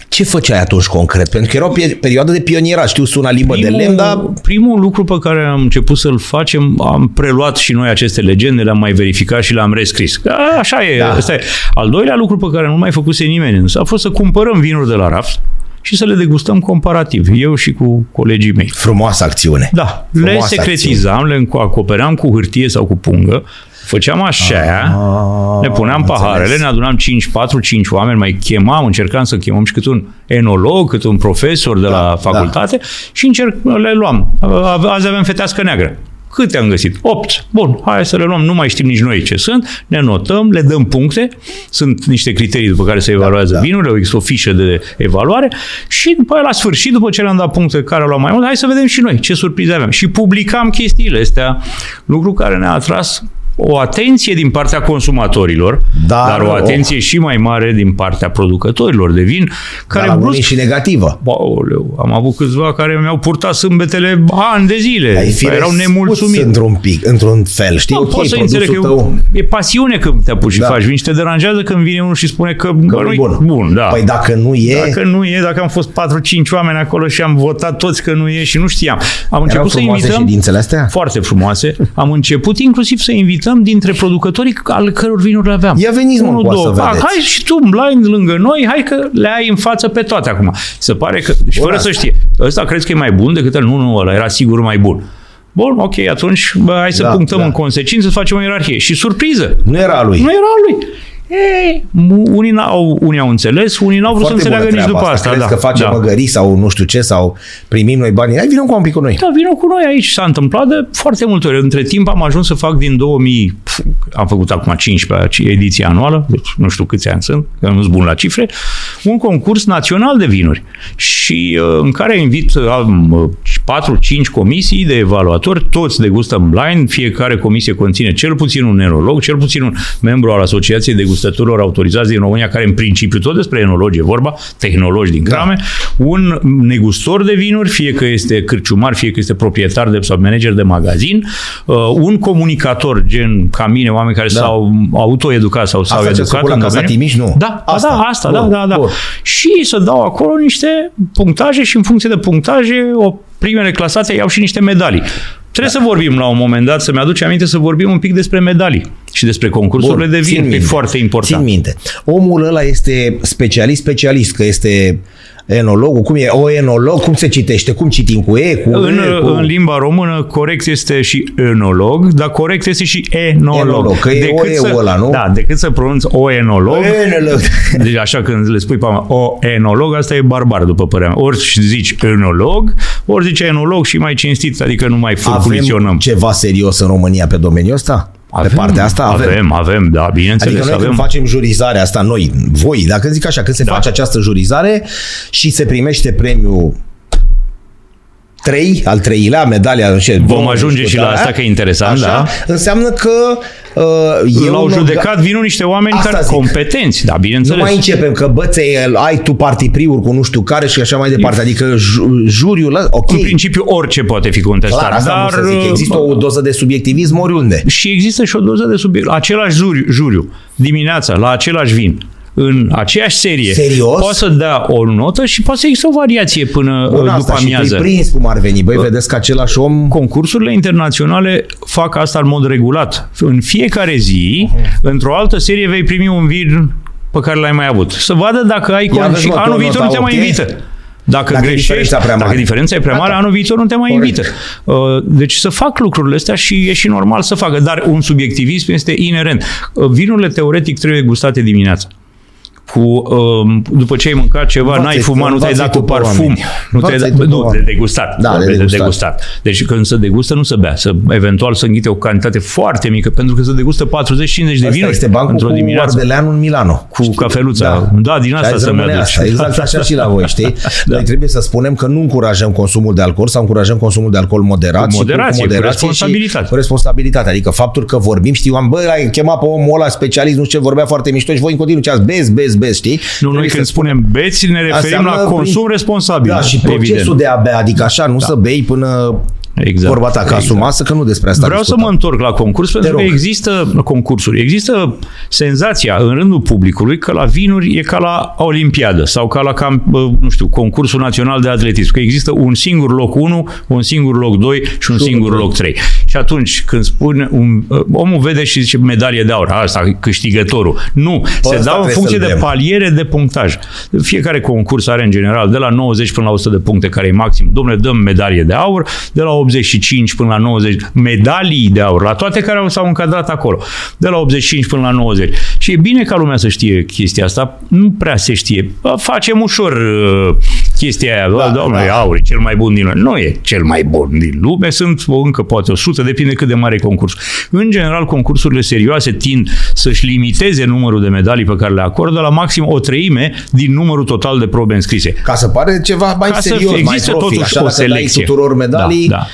Ce făceai atunci concret? Pentru că era o pe- perioadă de pionierat. Știu, sună limbă de lemn, dar primul lucru pe care am început să-l facem, am preluat și noi aceste legende, le-am mai verificat și le-am rescris. Că a, așa e, Da. asta e. Al doilea lucru pe care nu mai făcuse nimeni însă a fost să cumpărăm vinuri de la raft și să le degustăm comparativ, eu și cu colegii mei. frumoasă acțiune. Da, le Frumoasă secretizam, le înco- acopeream cu hârtie sau cu pungă, făceam așa, Ah, ne puneam am paharele, înțeles. ne adunam 5, 4, 5 oameni, mai chemam, încercam să chemăm și cât un enolog, cât un profesor de Da, la facultate și încerc, le luam. Azi avem fetească neagră. Câte am găsit? 8. Bun, hai să le luăm. Nu mai știm nici noi ce sunt. Ne notăm, le dăm puncte. Sunt niște criterii după care se evaluează da. vinurile, există o fișă de evaluare și după aia, la sfârșit, după ce le-am dat puncte care au luat mai mult, hai să vedem și noi ce surprize avem. Și publicam chestiile astea, lucru care ne-a atras o atenție din partea consumatorilor, Dar dar, dar o o- atenție și mai mare din partea producătorilor de vin, care Dar la brusc unii și negativă. Baoleu, am avut câțiva care mi-au purtat sâmbetele ani de zile. Ai fi erau răspuns nemulțumiți. într-un pic, într-un fel. Știi, Nu, ok, poți să produsul înțeleg că tău... e pasiune când te apuci și Da. faci vin și te deranjează când vine unul și spune că, Că bă, nu-i nu-i bun. bun da. Păi dacă nu e, Dacă nu e, dacă am fost 4-5 oameni acolo și am votat toți că nu e și nu știam. Am erau început să frumoase invităm ședințele astea? foarte frumoase. Am început inclusiv să invităm dintre producătorii al căror vinuri le aveam. Ia veniți, mă, Unul, cu două. să Ah, vedeți. Hai și tu blind lângă noi, hai că le ai în față pe toate acum. Se pare că, și fără asta. să știe, ăsta crezi că e mai bun decât el? Nu, nu, ăla era sigur mai bun. Bun, ok, atunci bă, hai să Da, punctăm da. în consecință, să facem o ierarhie. Și surpriză, Nu era a lui. nu era a lui. Ei, mu- unii, n-au, unii au înțeles, unii n-au vrut să Foarte bună înțeleagă nici treaba după asta. asta. Crezi da, că face da. măgării sau nu știu ce, sau primim noi banii. Hai, vină cu un pic cu noi. Da, vină cu noi aici. S-a întâmplat de foarte multe ori. Între timp am ajuns să fac din 2000, pf, am făcut acum 15 ediție anuală, deci nu știu câți ani sunt, că nu sunt bun la cifre, un concurs național de vinuri și uh, în care invit uh, am uh, 4-5 comisii de evaluatori, toți degustăm blind, fiecare comisie conține cel puțin un enolog, cel puțin un membru al Asociației Degustătorilor Autorizați din România, care în principiu tot despre enologi e vorba, tehnologi din crame, da. un negustor de vinuri, fie că este cârciumar, fie că este proprietar de, sau manager de magazin, uh, un comunicator, gen ca mine, oameni care da. s-au autoeducat sau s-au Asta educat la în Casa domeniu. Timiș, nu? Da, Asta. asta, da, asta, Bun, da, da, da. bun. Și să dau acolo niște punctaje și în funcție de punctaje, o primele clasate iau și niște medalii. Trebuie da. să vorbim la un moment dat, să-mi aduce aminte să vorbim un pic despre medalii și despre concursurile Bun, de țin vin, că e minte. foarte important. Țin minte. Omul ăla este specialist, specialist, că este enologul, cum e, o enolog, cum se citește, cum citim cu E, cu În, E, cu... în limba română corect este și enolog, dar corect este și enolog. Enolog, că e OE-ul ăla, nu? Da, decât să pronunți o enolog, Enolog. deci așa când le spui pe oameni, o enolog, asta e barbar după părerea mea. Ori zici enolog, ori zici enolog și mai cinstit, adică nu mai Avem furculiționăm. ceva serios în România pe domeniul ăsta? Pe partea asta avem. Avem, avem, da, bineînțeles. Adică noi avem. când facem jurizarea asta, noi, voi, dacă zic așa, când se Da. face această jurizare și se primește premiul 3, al treilea, medalia, nu știu, Vom două, ajunge nu știu, și la da, asta, că e interesant, da. Înseamnă că uh, eu L-au nu- judecat vinul niște oameni Asta care zic. competenți, da, Nu bineînțeles. mai începem că bățe, ai tu partipriuri cu nu știu care și așa mai departe. Adică ju- juriul ăla, ok, În principiu orice poate fi contestat, clar, asta dar dar, să zic, există o doză de subiectivism oriunde. și există și o doză de subiect. Același juriu, juriu dimineața, la același vin, în aceeași serie, Serios? poate să dea o notă și poate să există o variație până Bun, uh, asta după și amiază. tu prins cum ar veni. Băi, vedeți că același om Concursurile internaționale fac asta în mod regulat. În fiecare zi, într-o altă serie, vei primi un vin pe care l-ai mai avut. Să vadă dacă ai... Ia con- vezi, și mă, tu anul nota viitor nu te mai 8, invită. Dacă, Dacă greșești, diferența prea mare. dacă diferența e prea mare, Gata. anul viitor nu te mai Corect. invită. Uh, Deci să fac lucrurile astea și e și normal să facă. Dar un subiectivism este inerent. Uh, Vinurile teoretic trebuie gustate dimineața. Cu, um, după ce ai mâncat ceva, Învață-i- n-ai fumat, nu te-ai dat învață-i cu tu pe parfum, oameni. nu te-ai Învață-i dat, tu pe nu, de oameni. degustat. Da, de vorbesc degustat. degustat. Deci când se degustă, nu se bea. Să, eventual să înghite o cantitate foarte mică, pentru că se degustă 40-50 de Asta vinuri este bancul într-o cu dimineață. Ardeleanu în Milano. Cu cafeluța. Da, din Și asta azi să-mi rămâne aduci. Asta. Exact așa și la voi, știi? da. Noi trebuie să spunem că nu încurajăm consumul de alcool sau încurajăm consumul de alcool moderat. Cu și moderație, cu moderație responsabilitate. Și cu responsabilitate. Adică faptul că vorbim, știu, am, bă, l-ai chemat pe omul ăla specialist, nu știu ce, vorbea foarte mișto și voi în continuu ce ați bez, bez, bez, știi? Nu, noi Trebuie când să spunem beți, ne referim Înseamnă la prin- consum responsabil. Da, și procesul evident. de a bea, adică așa, nu să bei până Exact. vorba ta acasă Exact. masă, că nu despre asta Vreau să discutăm. mă întorc la concurs pentru că rog. există concursuri. Există senzația în rândul publicului că la vinuri e ca la Olimpiadă sau ca la, cam, bă, nu știu, concursul național de atletism. Că există un singur loc 1, un singur loc 2 și un Și singur unul loc 3. Și atunci când spune, un, omul vede și zice medalie de aur, asta e câștigătorul. Nu, se ăsta dau în trebuie funcție să-l de vrem. paliere de punctaj. Fiecare concurs are în general de la 90 până la 100 de puncte, care e maxim. Domnule, dăm medalie de aur, de la 85 până la 90, medalii de aur, la toate care au- s-au încadrat acolo, de la 85 până la 90. Și e bine ca lumea să știe chestia asta, nu prea se știe. Bă, Facem ușor uh, chestia aia, da, domnule, da. aur e cel mai bun din lume. Nu e cel mai bun din lume, sunt o, încă poate 100, depinde cât de mare e concursul. În general, concursurile serioase tind să-și limiteze numărul de medalii pe care le acordă la maxim o treime din numărul total de probe înscrise. Ca să pare ceva mai Ca să serios, mai existe profi. totuși Așa o dacă dai selecție. tuturor medalii, Da, da.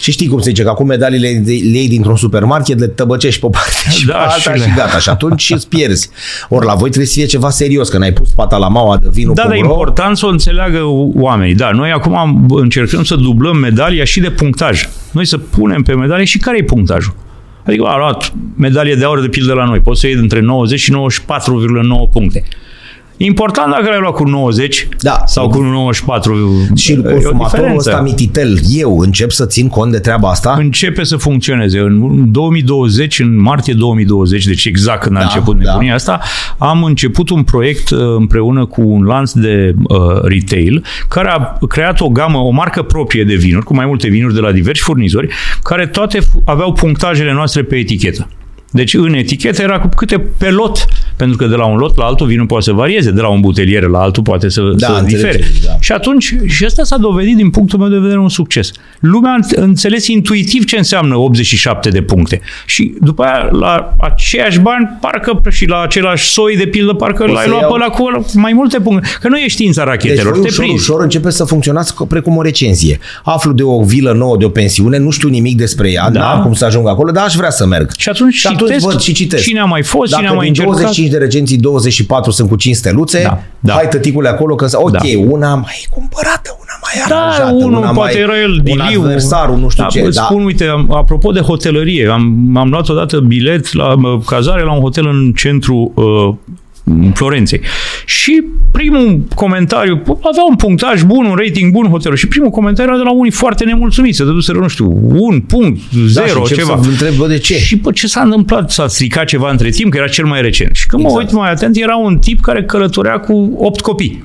Și știi cum se zice, că acum medaliile le iei dintr-un supermarket, le tăbăcești pe o parte și Da, pe alta și și, le- gata. Și atunci îți pierzi. Ori la voi trebuie să fie ceva serios, că n-ai pus pata la maua de vinul Da, cu dar e bro. important să o înțeleagă oamenii. Da, noi acum am- încercăm să dublăm medalia și de punctaj. Noi să punem pe medalie și care e punctajul. Adică a luat medalie de aur de pildă la noi. Poți să iei între 90 și 94,9 puncte. Important dacă l-ai luat cu 90 Da. sau cu 94. Și e o consumatorul diferență. ăsta mititel, eu încep să țin cont de treaba asta. începe să funcționeze. În 2020, în martie 2020, deci exact când a Da, început da. nebunia asta, am început un proiect uh, împreună cu un lanț de uh, retail care a creat o gamă, o marcă proprie de vinuri, cu mai multe vinuri de la diversi furnizori, care toate fu- aveau punctajele noastre pe etichetă. Deci în etichetă era cu câte pe lot Pentru că de la un lot la altul vinul poate să varieze, de la un butelier la altul poate să, Da, să înțeleg difere. ce zici, da. Și atunci, și asta s-a dovedit din punctul meu de vedere un succes. Lumea a înțeles intuitiv ce înseamnă 87 de puncte. Și după aia, la aceiași bani, parcă și la același soi, de pildă, parcă l-ai să luat iau- pe ăla cu mai multe puncte. Că nu e știința Deci rachetelor, voi te ușor, prinzi. ușor începe să funcționați co- precum o recenzie. Aflu de o vilă nouă, de o pensiune, nu știu nimic despre ea, Da. da. cum să ajung acolo, dar aș vrea să merg. Și atunci, și atunci citesc văd și citesc. cine a mai fost, Dacă cine a mai din încercat. 25 de recenții, 24 sunt cu 5 steluțe, Da, da. hai tăticule acolo, că ok, Da. una mai cumpărată, una mai Da, aranjată, unul una poate mai, era el un diliu. adversarul, nu știu da, ce. Îți Da. spun, uite, am- apropo de hotelărie, am, am luat odată bilet la mă, cazare la un hotel în centru uh, Florenței. Și primul comentariu, avea un punctaj bun, un rating bun hotelul și primul comentariu era de la unii foarte nemulțumiți, să dăduseră, nu știu, un punct, Da, zero, și încep ceva. să întreb, bă, de ce? Și pe ce s-a întâmplat? S-a stricat ceva între timp, că era cel mai recent. Și când Exact. mă uit mai atent, era un tip care călătorea cu opt copii.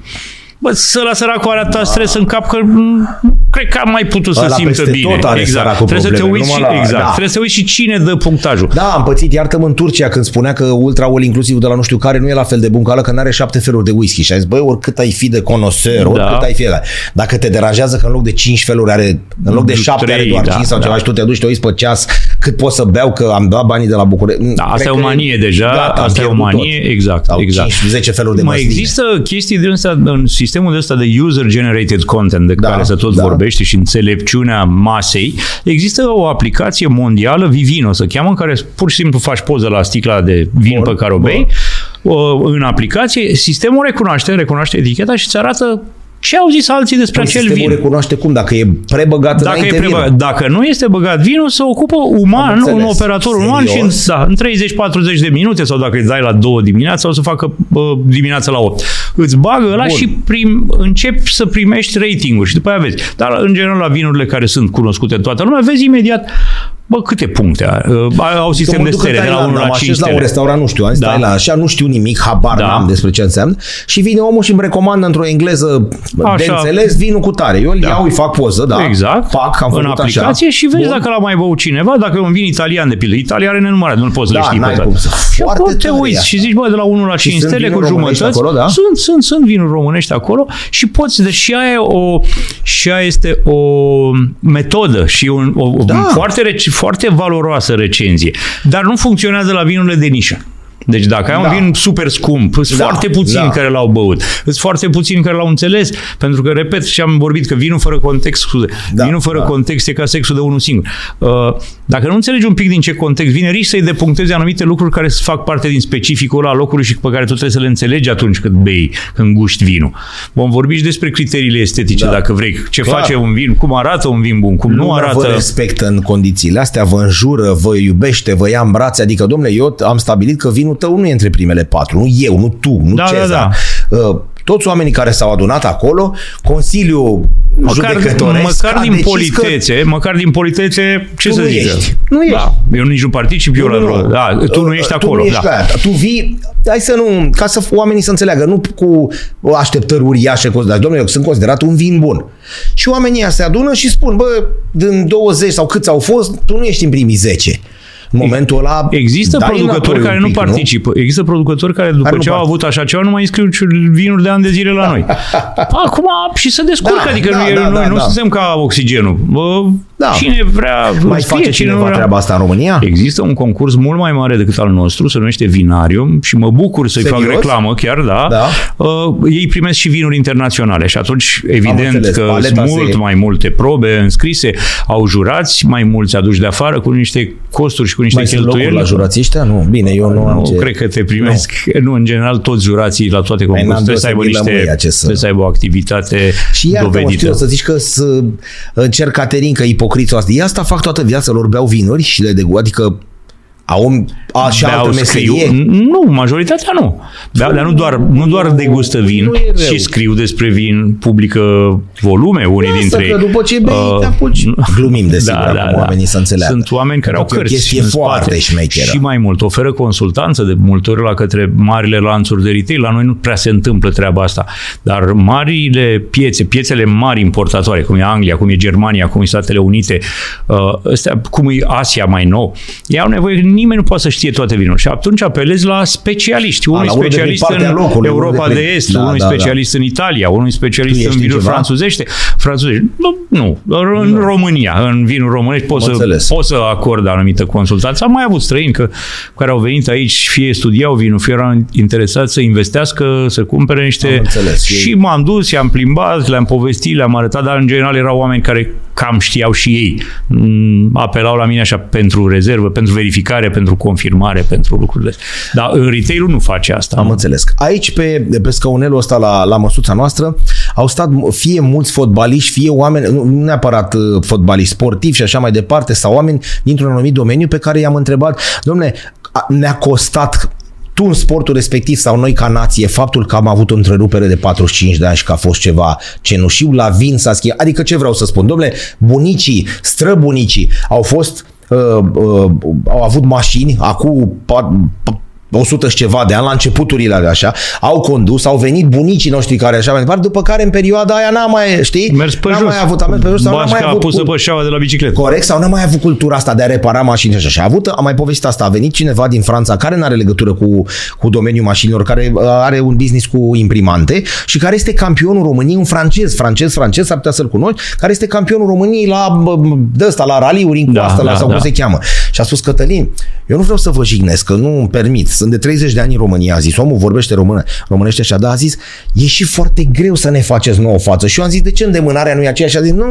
Bă, să la săracul are atâta stres în cap că mm, nu cred că am mai putut să Ăla simtă peste bine. tot are exact. săracul Trebuie să te probleme, uiți și, numai la- exact. da. Trebuie să te uiți și cine dă punctajul. Da, am pățit, iartă-mă în Turcia când spunea că ultra all inclusiv de la nu știu care nu e la fel de bun ca ăla, că n-are șapte feluri de whisky. Și a zis, băi, oricât ai fi de conoseur, oricât Da. ai fi ăla. Dacă te deranjează că în loc de cinci feluri are, în loc de șapte Trei, are doar da, cinci sau da. ceva și tu te duci, te uiți pe ceas, cât poți să beau, că am dat banii de la București. Da, asta Cred e o că manie deja, gata, am asta e o pierdut manie, tot. exact, Sau exact. 5-10 feluri de Mai măsline. există chestii din astea, în sistemul de ăsta de user-generated content de Da, care se tot da. vorbește și înțelepciunea masei. Există o aplicație mondială, Vivino se cheamă, în care pur și simplu faci poză la sticla de vin Bun, pe care o bun. bei. O, În aplicație, sistemul recunoaște, recunoaște eticheta și îți arată ce au zis alții despre Păi acel sistemul vin. recunoaște cum, dacă e prebăgat Dacă, e înainte prebăgat, vinul. dacă nu este băgat vinul, se ocupă uman, Am înțeles. un operator uman și în, Serios? da, în 30-40 de minute sau dacă îți dai la 2 dimineața, o să facă bă, dimineața la 8. Îți bagă ăla Bun. și prim, începi să primești ratinguri și după aia vezi. Dar în general la vinurile care sunt cunoscute în toată lumea, vezi imediat Bă, câte puncte are? Uh, Au Că sistem mă de duc în stele, de la Thailanda, 1 la mă 5 așez la un stele. restaurant, nu știu, am zis, Da. stai la așa, nu știu nimic, habar Da. n-am despre ce înseamnă și vine omul și îmi recomandă într-o engleză de Așa. înțeles vinul cu tare. Eu îl Da. iau, îi fac poză, da, Exact. fac, am în făcut aplicație așa. și vezi Bun. dacă l-a mai băut cineva, dacă e un vin italian de pildă. Italia are nenumărat, nu-l poți Da, le știi pe n-ai toate. cum să- Și foarte acolo te tare e uiți asta. și zici, bă, de la 1 la 5 sunt stele cu vinuri românești jumătăți. acolo, da? Sunt, sunt, sunt vinuri românești acolo și poți, deci și aia, e o, și aia este o metodă și un, o, o Da. foarte, rec- foarte valoroasă recenzie. Dar nu funcționează la vinurile de nișă. Deci dacă ai Da. un vin super scump, sunt Da, foarte puțini da. care l-au băut, sunt foarte puțini care l-au înțeles, pentru că, repet, și am vorbit că vinul fără context, scuze, Da, vinul fără da. context e ca sexul de unul singur. Uh, dacă nu înțelegi un pic din ce context vine, risci să-i depunctezi anumite lucruri care să fac parte din specificul ăla locului și pe care tu trebuie să le înțelegi atunci când bei, când guști vinul. Vom vorbi și despre criteriile estetice, Da. dacă vrei. Ce Clar. face un vin, cum arată un vin bun, cum nu Lumea arată... vă respectă în condițiile astea, vă înjură, vă iubește, vă ia în brațe. Adică, domnule, eu am stabilit că vinul tău nu e între primele patru. Nu eu, nu tu, nu Da, da, Cezar. Uh, Toți oamenii care s-au adunat acolo, Consiliul Măcar, Judecătoresc măcar a din decis politețe, măcar din politețe, ce Tu să nu zic? ești. Nu ești. Da, eu nici nu particip, eu la vreo. Da, tu nu ești acolo. Tu nu ești da. la aia. Tu vii, hai să nu, ca să oamenii să înțeleagă, nu cu așteptări uriașe, cu- dar domnule, eu sunt considerat un vin bun. Și oamenii ăia se adună și spun, bă, din 20 sau câți au fost, tu nu ești în primii 10. În momentul ăla Există dai producători înapoi care un nu pic, participă. Există producători care după Care nu ce au participă. avut așa ceva nu mai înscriu vinuri de ani de zile la noi. Acum și se descurcă, Da, adică da, nu, e, da, noi da, nu da. suntem ca oxigenul. Bă, Da. Cine vrea, Mai fie, face cine nu cineva vrea. treaba asta în România? Există un concurs mult mai mare decât al nostru, se numește Vinarium și mă bucur să-i fac Serios? reclamă, chiar, da. Da. Uh, ei primesc și vinuri internaționale și atunci, evident înțeles, că paleta sunt se- mult mai multe probe înscrise, au jurați, mai mulți aduși de afară cu niște costuri și cu niște Mai sunt locuri cheltuieli. la jurații ăștia? Nu, bine, eu nu, am Nu, ce... cred că te primesc. Nu. nu, în general, toți jurații la toate n-am concursurile trebuie să aibă deosebit niște, lămâia ce să- trebuie să aibă o activitate Și iată, mă, dovedită. știu, să zici că să încerc Caterinca ipocritul asta. Ei asta fac toată viața lor, beau vinuri și le degu, adică au așa Beau, altă scriu. meserie. Nu, majoritatea nu. Beau, dar nu doar, nu doar degustă vin, nu e rău. și scriu despre vin, publică volume, unii Lasă dintre că ei. după ce bei, Uh, te apuci. Glumim, desigur, da, da, acum da. oamenii să înțeleagă. Sunt oameni care au Pentru că e o cărți chestie în spate. foarte șmecheră. Și mai mult, oferă consultanță de multe ori la către marile lanțuri de retail. La noi nu prea se întâmplă treaba asta. Dar marile piețe, piețele mari importatoare, cum e Anglia, cum e Germania, cum e Statele Unite, uh, astea, cum e Asia mai nou, ei au nevoie, nimeni nimeni nu poate să știe toate vinurile. Și atunci apelezi la specialiști. Unul e specialist în locului, Europa de, de Est, da, unul e da, specialist da. în Italia, unul e specialist în vinuri franțuzește. franțuzești. Nu, nu, în da. România, în vinuri românești poți să, poți să acord anumită consultație. Am mai avut străini că, care au venit aici, fie studiau vinul, fie erau interesați să investească, să cumpere niște... Și m-am dus, i-am plimbat, le-am povestit, le-am arătat, dar în general erau oameni care cam știau și ei. Mm, apelau la mine așa pentru rezervă, pentru verificare, pentru confirmare, pentru lucrurile. Dar în retail nu face asta. Am înțeles. Aici, pe, pe scaunelul ăsta la, la măsuța noastră, au stat fie mulți fotbaliști, fie oameni, nu neapărat uh, fotbaliști sportivi și așa mai departe, sau oameni dintr-un anumit domeniu pe care i-am întrebat, domnule, ne-a costat tu în sportul respectiv sau noi ca nație, faptul că am avut o întrerupere de 45 de ani și că a fost ceva cenușiu la vin s-a schimbat. Adică ce vreau să spun? Domnule, bunicii, străbunicii au fost uh, uh, au avut mașini acum 100 și ceva de ani, la începuturile alea așa, au condus, au venit bunicii noștri care așa mai departe, după care în perioada aia n-a mai, știi? Mers pe n-a jos. mai avut, a mers pe jos sau n-a mai avut... pusă pe șaua de la bicicletă. Corect, sau n-a mai avut cultura asta de a repara mașini și așa. Și a avut, am mai povestit asta, a venit cineva din Franța care nu are legătură cu, cu domeniul mașinilor, care uh, are un business cu imprimante și care este campionul României, un francez, francez, francez, s-ar putea să-l cunoști, care este campionul României la de ăsta, la raliuri în da, coastă, da, la, sau da. cum se cheamă. Și a spus Cătălin, eu nu vreau să vă jignesc, că nu îmi permit. Sunt de 30 de ani în România, a zis. Omul vorbește română, românește așa, da, a zis, e și foarte greu să ne faceți nouă față. Și eu am zis, de ce îndemânarea nu e aceeași? A zis, nu,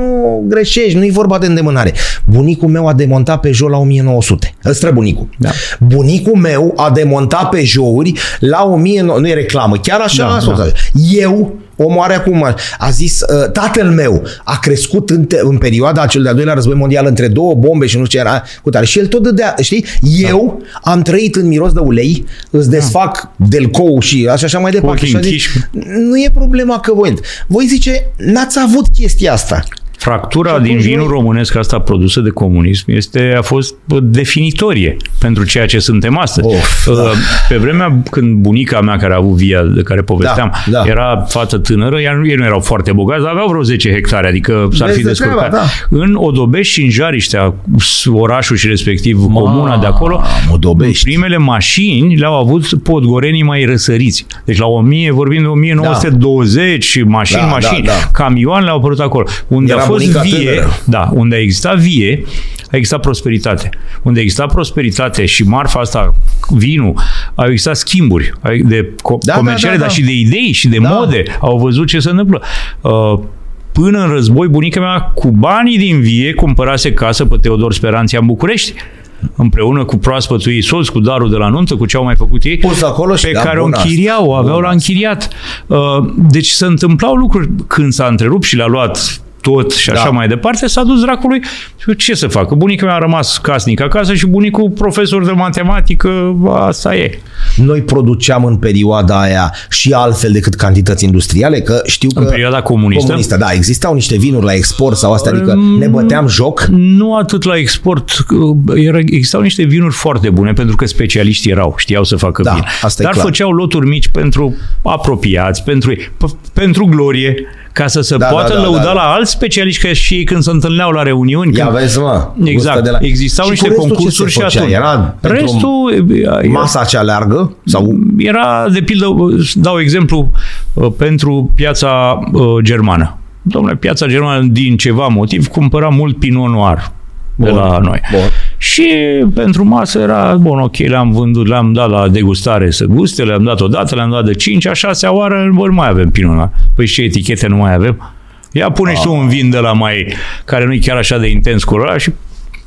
greșești, nu e vorba de îndemânare. Bunicul meu a demontat pe la 1900. Străbunicul. Da. Bunicul meu a demontat pe jouri la 1900, nu e reclamă, chiar așa da, a spus. Da. Eu Omul are acum, a zis, ă, tatăl meu a crescut în, în perioada acel de-al doilea război mondial între două bombe și nu știu ce era cu tare. Și el tot dădea, știi? Eu da. am trăit în miros de ulei, îți desfac da. delcou și așa, așa mai departe. Și zis, nu e problema că voi. Voi zice, n-ați avut chestia asta. Fractura din vinul românesc asta produsă de comunism este, a fost definitorie pentru ceea ce suntem astăzi. Of, uh, da. Pe vremea când bunica mea care a avut via de care povesteam da, da. era fată tânără, iar ei nu erau foarte bogați, dar aveau vreo 10 hectare, adică s-ar Vezi fi descurcat. Da. În Odobești și în Jariștea, orașul și respectiv Ma, comuna de acolo, Odobești. primele mașini le-au avut podgorenii mai răsăriți. Deci la 1000, vorbim de 1920, da. mașini, da, mașini, da, da. camioane le-au apărut acolo. Unde Era fost vie, da, unde a existat vie, a existat prosperitate. Unde a existat prosperitate și marfa asta, vinul, au existat schimburi de co- da, comerciale, da, da, da. dar și de idei și de da. mode. Au văzut ce se întâmplă. Uh, până în război, bunica mea, cu banii din vie, cumpărase casă pe Teodor Speranția în București împreună cu proaspătul ei soț, cu darul de la nuntă, cu ce au mai făcut ei, Pus acolo și pe care o închiriau, o aveau la închiriat. Uh, deci se întâmplau lucruri când s-a întrerupt și le-a luat tot și așa da. mai departe, s-a dus dracului. Ce să facă? Bunicul meu a rămas casnic acasă și bunicul profesor de matematică, asta e. Noi produceam în perioada aia și altfel decât cantități industriale, că știu că... În perioada comunistă? Comunistă, da. Existau niște vinuri la export sau astea, adică ne băteam joc? Nu atât la export. Existau niște vinuri foarte bune, pentru că specialiști erau, știau să facă da, vin. Asta Dar făceau loturi mici pentru apropiați, pentru, pentru glorie ca să se da, poată da, da, lăuda da, da. la alți specialiști, că și ei când se întâlneau la reuniuni. Ia când... vezi, mă. Exact. De la... Existau și niște concursuri și atunci. Era Restul... Masa cea largă? Sau... Era, de pildă, dau exemplu, uh, pentru piața uh, germană. Domnule, piața germană, din ceva motiv, cumpăra mult Pinot Noir de bun, la noi. Bun. Și pentru masă era, bun, ok, le-am vândut, le-am dat la degustare să guste, le-am dat odată, le-am dat de 5 a 6 oară, bă, nu mai avem Pinot Noir. Păi și etichete nu mai avem? Ia pune și tu un vin de la mai, care nu e chiar așa de intens colorat și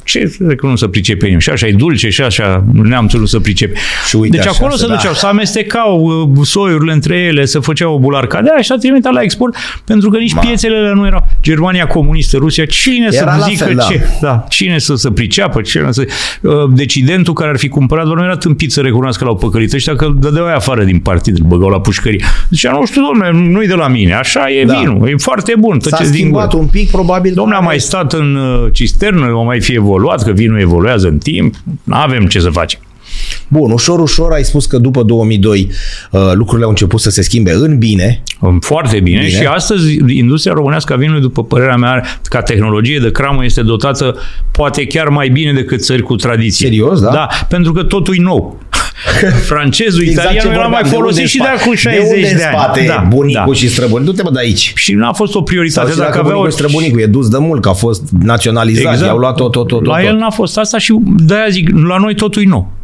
ce că nu să pricepe nimeni. Și așa e dulce și așa neamțul nu să pricepe. Și uite deci acolo se duceau, da. să amestecau uh, soiurile între ele, să făceau o bularca de așa trimita la export, pentru că nici Ma. piețele nu erau. Germania comunistă, Rusia, cine Era să zică fel, ce? Da. da. Cine să se priceapă? Cine să... Uh, decidentul care ar fi cumpărat, nu era tâmpit să recunoască la o păcălită. Ăștia că dădeau afară din partid, îl băgau la pușcărie. Deci nu știu, domnule, nu-i de la mine. Așa e da. vinul. E foarte bun. S-a schimbat din un pic, probabil. Domnule, a mai stat în uh, cisternă, o mai fi evoluat, că vinul evoluează în timp, nu avem ce să facem. Bun, ușor, ușor ai spus că după 2002 uh, lucrurile au început să se schimbe în bine. Foarte bine. bine. Și astăzi industria românească a vinului, după părerea mea, ca tehnologie de cramă este dotată poate chiar mai bine decât țări cu tradiție. Serios, da? Da, pentru că totul e nou. Francezul, exact italianul l-a mai folosit și de acum 60 de, de, de ani. spate da, bunicul da. și străbunicul? Du-te mă de aici. Și nu a fost o prioritate. Sau dacă, dacă avea o... străbunicul e dus de mult, că a fost naționalizat, exact. i-au luat tot, tot, tot. La tot. el n-a fost asta și de-aia zic, la noi totul e nou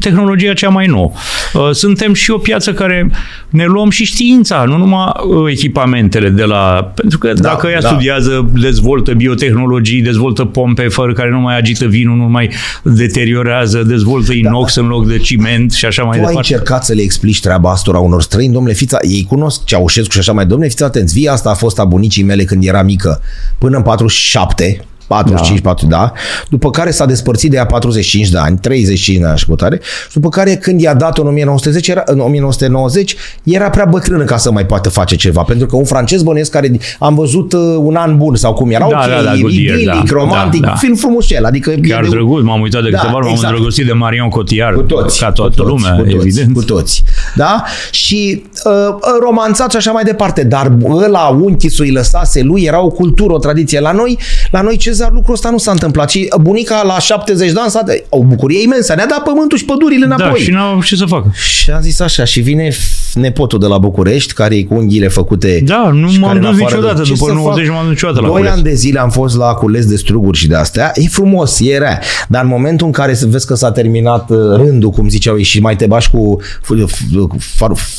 tehnologia cea mai nouă. Uh, suntem și o piață care ne luăm și știința, nu numai uh, echipamentele de la... Pentru că da, dacă ea da. studiază, dezvoltă biotehnologii, dezvoltă pompe fără care nu mai agită vinul, nu mai deteriorează, dezvoltă da. inox da. în loc de ciment și așa mai tu departe. ai încercat să le explici treaba asta unor străini, domnule Fița, ei cunosc Ceaușescu și așa mai, domnule Fița, atenți, via asta a fost a bunicii mele când era mică, până în 47, 45, da. 4, da. După care s-a despărțit de ea 45 de ani, 35 de ani și cutare. După care când i-a dat în 1910, era, în 1990, era prea bătrână ca să mai poată face ceva. Pentru că un francez bănuiesc care am văzut uh, un an bun sau cum era, da, ok, da, da, idilic, da, romantic, da, da. film frumos el. Adică Chiar de... drăguț, m-am uitat de da, câteva ori, exact. m-am îndrăgostit de Marion Cotillard. Cu toți. Ca toată cu toți, lumea, cu toți, evident. Cu toți. Da? Și uh, romanțat și așa mai departe. Dar ăla, unchi să-i lăsase lui, era o cultură, o tradiție. La noi, la noi Cezar lucrul ăsta nu s-a întâmplat. Și bunica la 70 de ani s-a o bucurie imensă. Ne-a dat pământul și pădurile înapoi. Da, și n-au ce să facă. Și a zis așa, și vine nepotul de la București, care e cu unghiile făcute. Da, nu m-am dus niciodată. De... După 90 m-am dus niciodată la Doi ani de zile am fost la cules de struguri și de astea. E frumos, e rea. Dar în momentul în care vezi că s-a terminat uh, rândul, cum ziceau ei, și mai te bași cu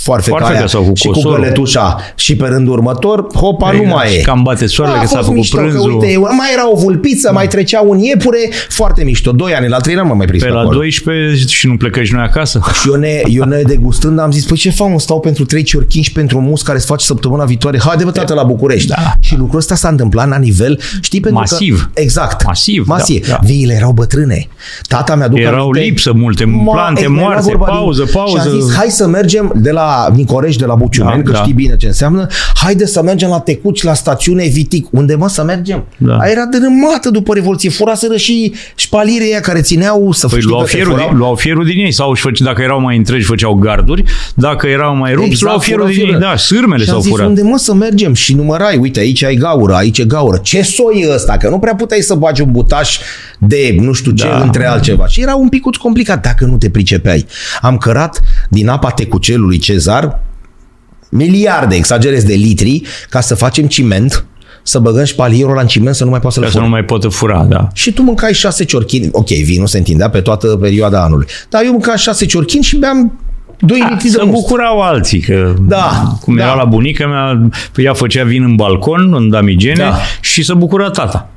foarfeca aia sau cu și cu găletușa și pe rândul următor, hopa, nu mai e. Cam bate soarele că s-a făcut prânzul. Uite, mai era o vulpiță, mai trecea un iepure, foarte mișto. Doi ani, la trei n-am mai prins pe, pe la acolo. 12 și nu plecăm și noi acasă. Și eu ne, eu ne degustând am zis, păi ce fac, mă, stau pentru trei ciorchini și pentru mus care se face săptămâna viitoare. Haide, bă, tată, la București. Da. Și lucrul ăsta s-a întâmplat la nivel, știi, pentru Masiv. că... Exact. Masiv. Masiv. Da, da. Viile erau bătrâne. Tata mi-a Erau aminte, lipsă multe, plante moarte, pauză, pauză. Și a zis, hai să mergem de la Nicorești, de la Buciumeni, da, că da. știi bine ce înseamnă, haide să mergem la Tecuci, la stațiune Vitic. Unde mă să mergem? Da. Aia era dărâmată după Revoluție. Furaseră și șpalirii aia care țineau să păi luau fierul, din, luau fierul din ei sau își făce, dacă erau mai întregi făceau garduri, dacă erau mai rupți, exact, luau fierul din ei. Da, sârmele s-au zis, furat. unde mă să mergem? Și numărai, uite, aici ai gaură, aici e gaură. Ce soi e ăsta? Că nu prea puteai să bagi un butaș de nu știu ce da. între altceva. Și era un pic complicat dacă nu te pricepeai. Am cărat din apa tecucelului Cezar miliarde, exagerez, de litri ca să facem ciment să băgăm șpalierul în ciment să nu mai poată să-l să nu mai poată fura, da. Și tu mâncai șase ciorchini. Ok, vinul se întindea pe toată perioada anului. Dar eu mâncam șase ciorchini și beam 2 da, litri de Se bucurau alții, că da, cum da. era la bunica mea, ea făcea vin în balcon, în damigene da. și se bucura tata.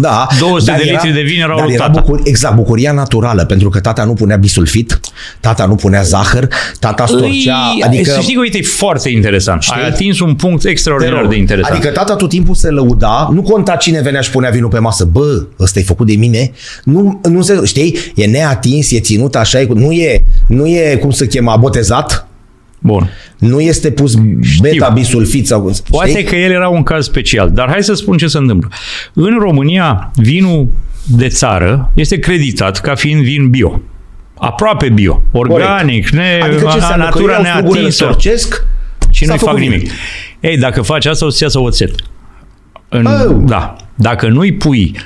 Da. 200 de litri de vin erau dar lui era tata. Bucur, exact, bucuria naturală, pentru că tata nu punea bisulfit, tata nu punea zahăr, tata storcea, Îi, adică... Să știi că, uite, e foarte interesant. Știi? Ai atins un punct extraordinar de interesant. Adică tata tot timpul se lăuda, nu conta cine venea și punea vinul pe masă, bă, ăsta e făcut de mine, nu, nu se, știi, e neatins, e ținut așa, e, nu e, nu e, cum se chema, botezat, Bun. nu este pus beta-bisulfit sau... Știi? Poate că el era un caz special, dar hai să spun ce se întâmplă. În România, vinul de țară este creditat ca fiind vin bio. Aproape bio, organic, ne, Adică ce înseamnă? natura că eu iau neatinsă storcesc și s-a nu-i fac făcut nimic. nimic. Ei, dacă faci asta, o să-ți iasă oțet. În, Oh. Da. Dacă nu-i pui când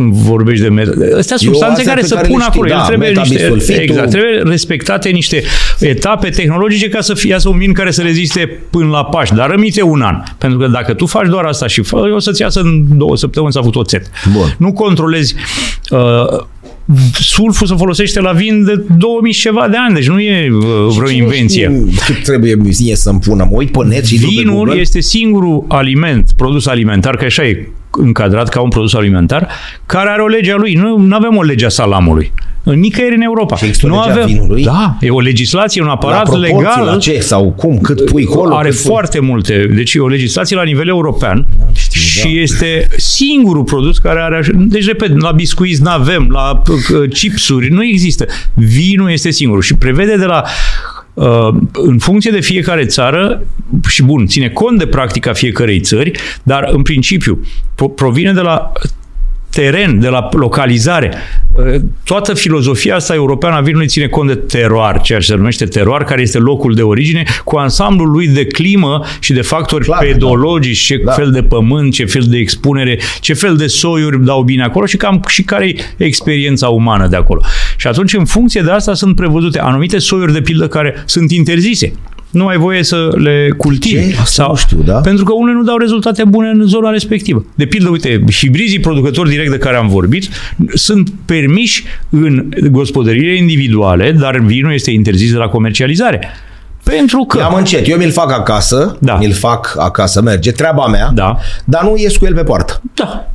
vorbești de met- Astea substanțe astea care pe se care pun le știi, acolo. da, El trebuie, niște, metabisulfitul. exact, trebuie respectate niște etape tehnologice ca să fie un vin care să reziste până la Paști, dar rămite un an. Pentru că dacă tu faci doar asta și fă, o să-ți iasă în două săptămâni s-a făcut oțet. Bun. Nu controlezi uh, sulful se folosește la vin de 2000 și ceva de ani, deci nu e uh, vreo Cine invenție. știe Cât trebuie mie să-mi pună? Mă uit pe net și duc pe Vinul Google. este singurul aliment, produs alimentar, că așa e încadrat ca un produs alimentar, care are o lege a lui. Nu avem o lege a salamului. Nicăieri în Europa. Și există o nu lege a avem, vinului? Da, e o legislație, un La aparat proporții, legal. La ce? Sau cum? Cât pui acolo? Are cât pui? foarte multe. Deci e o legislație la nivel european știu, și da. este singurul produs care are așa. Deci, repet, la biscuiți nu avem, la uh, chipsuri nu există. Vinul este singurul și prevede de la uh, în funcție de fiecare țară și bun, ține cont de practica fiecărei țări, dar în principiu pro- provine de la teren, de la localizare. toată filozofia asta europeană a vinului ține cont de teroar, ceea ce se numește teroar, care este locul de origine, cu ansamblul lui de climă și de factori Clar, pedologici, ce da. fel de pământ, ce fel de expunere, ce fel de soiuri dau bine acolo și cam și care e experiența umană de acolo. Și atunci, în funcție de asta, sunt prevăzute anumite soiuri de pildă care sunt interzise nu ai voie să le cultivi. Ce? Asta sau, nu știu, da? Pentru că unele nu dau rezultate bune în zona respectivă. De pildă, uite, hibrizii producători direct de care am vorbit sunt permiși în gospodăriile individuale, dar vinul este interzis de la comercializare. Pentru că... Am încet. Eu mi-l fac acasă, da. mi-l fac acasă, merge, treaba mea, da. dar nu ies cu el pe poartă. Da.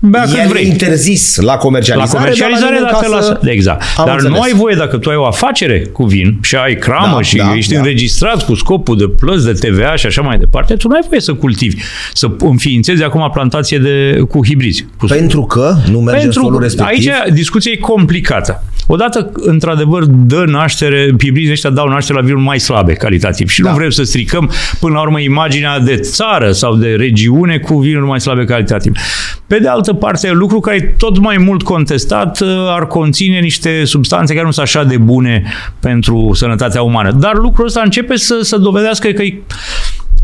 Bea cât vrei. interzis la comercializare. La comercializare, dar dacă lasă. Exact. Am dar înțeles. nu ai voie dacă tu ai o afacere cu vin și ai cramă da, și da, ești da. înregistrat cu scopul de plăți de TVA și așa mai departe, tu nu ai voie să cultivi, să înființezi acum plantație de, cu hibrizi. Cu Pentru că nu merge Pentru, solul respectiv? Aici discuția e complicată. Odată, într-adevăr, dă naștere, hibrizii ăștia dau naștere la vinuri mai slabe calitativ și da. nu vrem să stricăm până la urmă imaginea de țară sau de regiune cu vinuri mai slabe calitativ. Pe de altă parte, lucru care e tot mai mult contestat uh, ar conține niște substanțe care nu sunt așa de bune pentru sănătatea umană. Dar lucrul ăsta începe să, să dovedească că e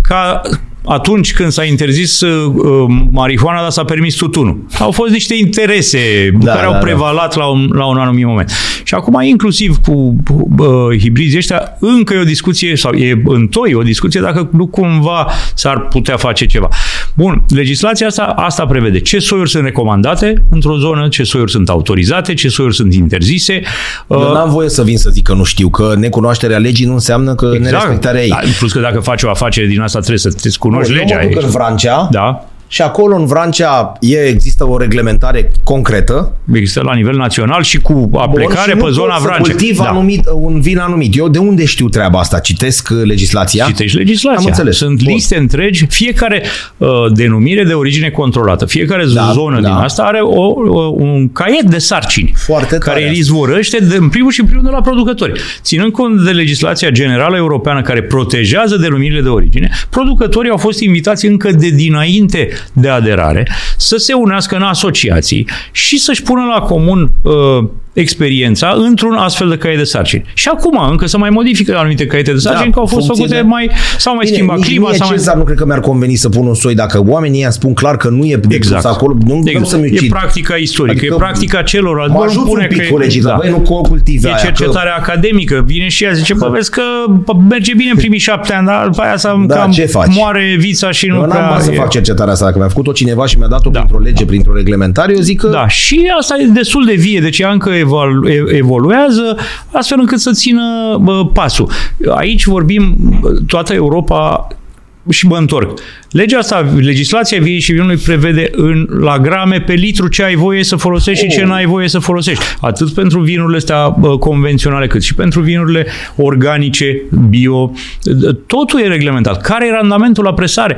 ca atunci când s-a interzis uh, uh, marihuana, dar s-a permis tutunul. Au fost niște interese da, care da, au da. prevalat da. la, un, la un anumit moment. Și acum, inclusiv cu uh, hibrizii ăștia, încă e o discuție, sau e întoi o discuție, dacă nu cumva s-ar putea face ceva. Bun, legislația asta, asta prevede ce soiuri sunt recomandate într-o zonă, ce soiuri sunt autorizate, ce soiuri sunt interzise. Eu uh, n-am voie să vin să zic că nu știu, că necunoașterea legii nu înseamnă că exact. nerespectarea ei. Da, plus că dacă faci o afacere din asta trebuie să te cunoști legea. Eu mă duc în Vrancea, da și acolo în Vrancea e, există o reglementare concretă. Există la nivel național și cu aplicare Bun, și pe zona Vrancea. cultiv da. anumit, un vin anumit. Eu de unde știu treaba asta? Citesc uh, legislația? Citești legislația. Am înțeles. Sunt Bun. liste întregi, fiecare uh, denumire de origine controlată, fiecare da, zonă da. din asta are o, o, un caiet de sarcini Foarte care îi izvorăște de, în primul și în primul de la producători. Ținând cont de legislația generală europeană care protejează denumirile de origine, producătorii au fost invitați încă de dinainte de aderare să se unească în asociații și să-și pună la comun uh, experiența într-un astfel de caiet de sarcini. Și acum încă să mai modifică anumite caiete de sarcini, da, că au fost făcute de... mai, sau mai Bine, schimbat clima. Sau mai... nu cred că mi-ar conveni să pun un soi dacă oamenii ăia spun clar că nu e exact. acolo, nu exact. să E practica istorică, adică e practica celor. Mă ajut un pic cu legii, da. băi, nu cultive E cercetarea că... academică, vine și ea, zice, bă, vezi că merge bine în primii șapte ani, dar după aia să da, cam ce faci? moare vița și nu Eu n-am să fac cercetarea asta, dacă mi-a făcut-o cineva și mi-a dat-o da. printr-o lege, printr-o reglementare, eu zic că... Da, și asta e destul de vie, deci ea încă evalu- evoluează astfel încât să țină bă, pasul. Aici vorbim, toată Europa și mă întorc. Legea asta, legislația viei și vinului prevede în, la grame pe litru ce ai voie să folosești oh. și ce oh. n-ai voie să folosești. Atât pentru vinurile astea bă, convenționale, cât și pentru vinurile organice, bio. Totul e reglementat. Care e randamentul la presare?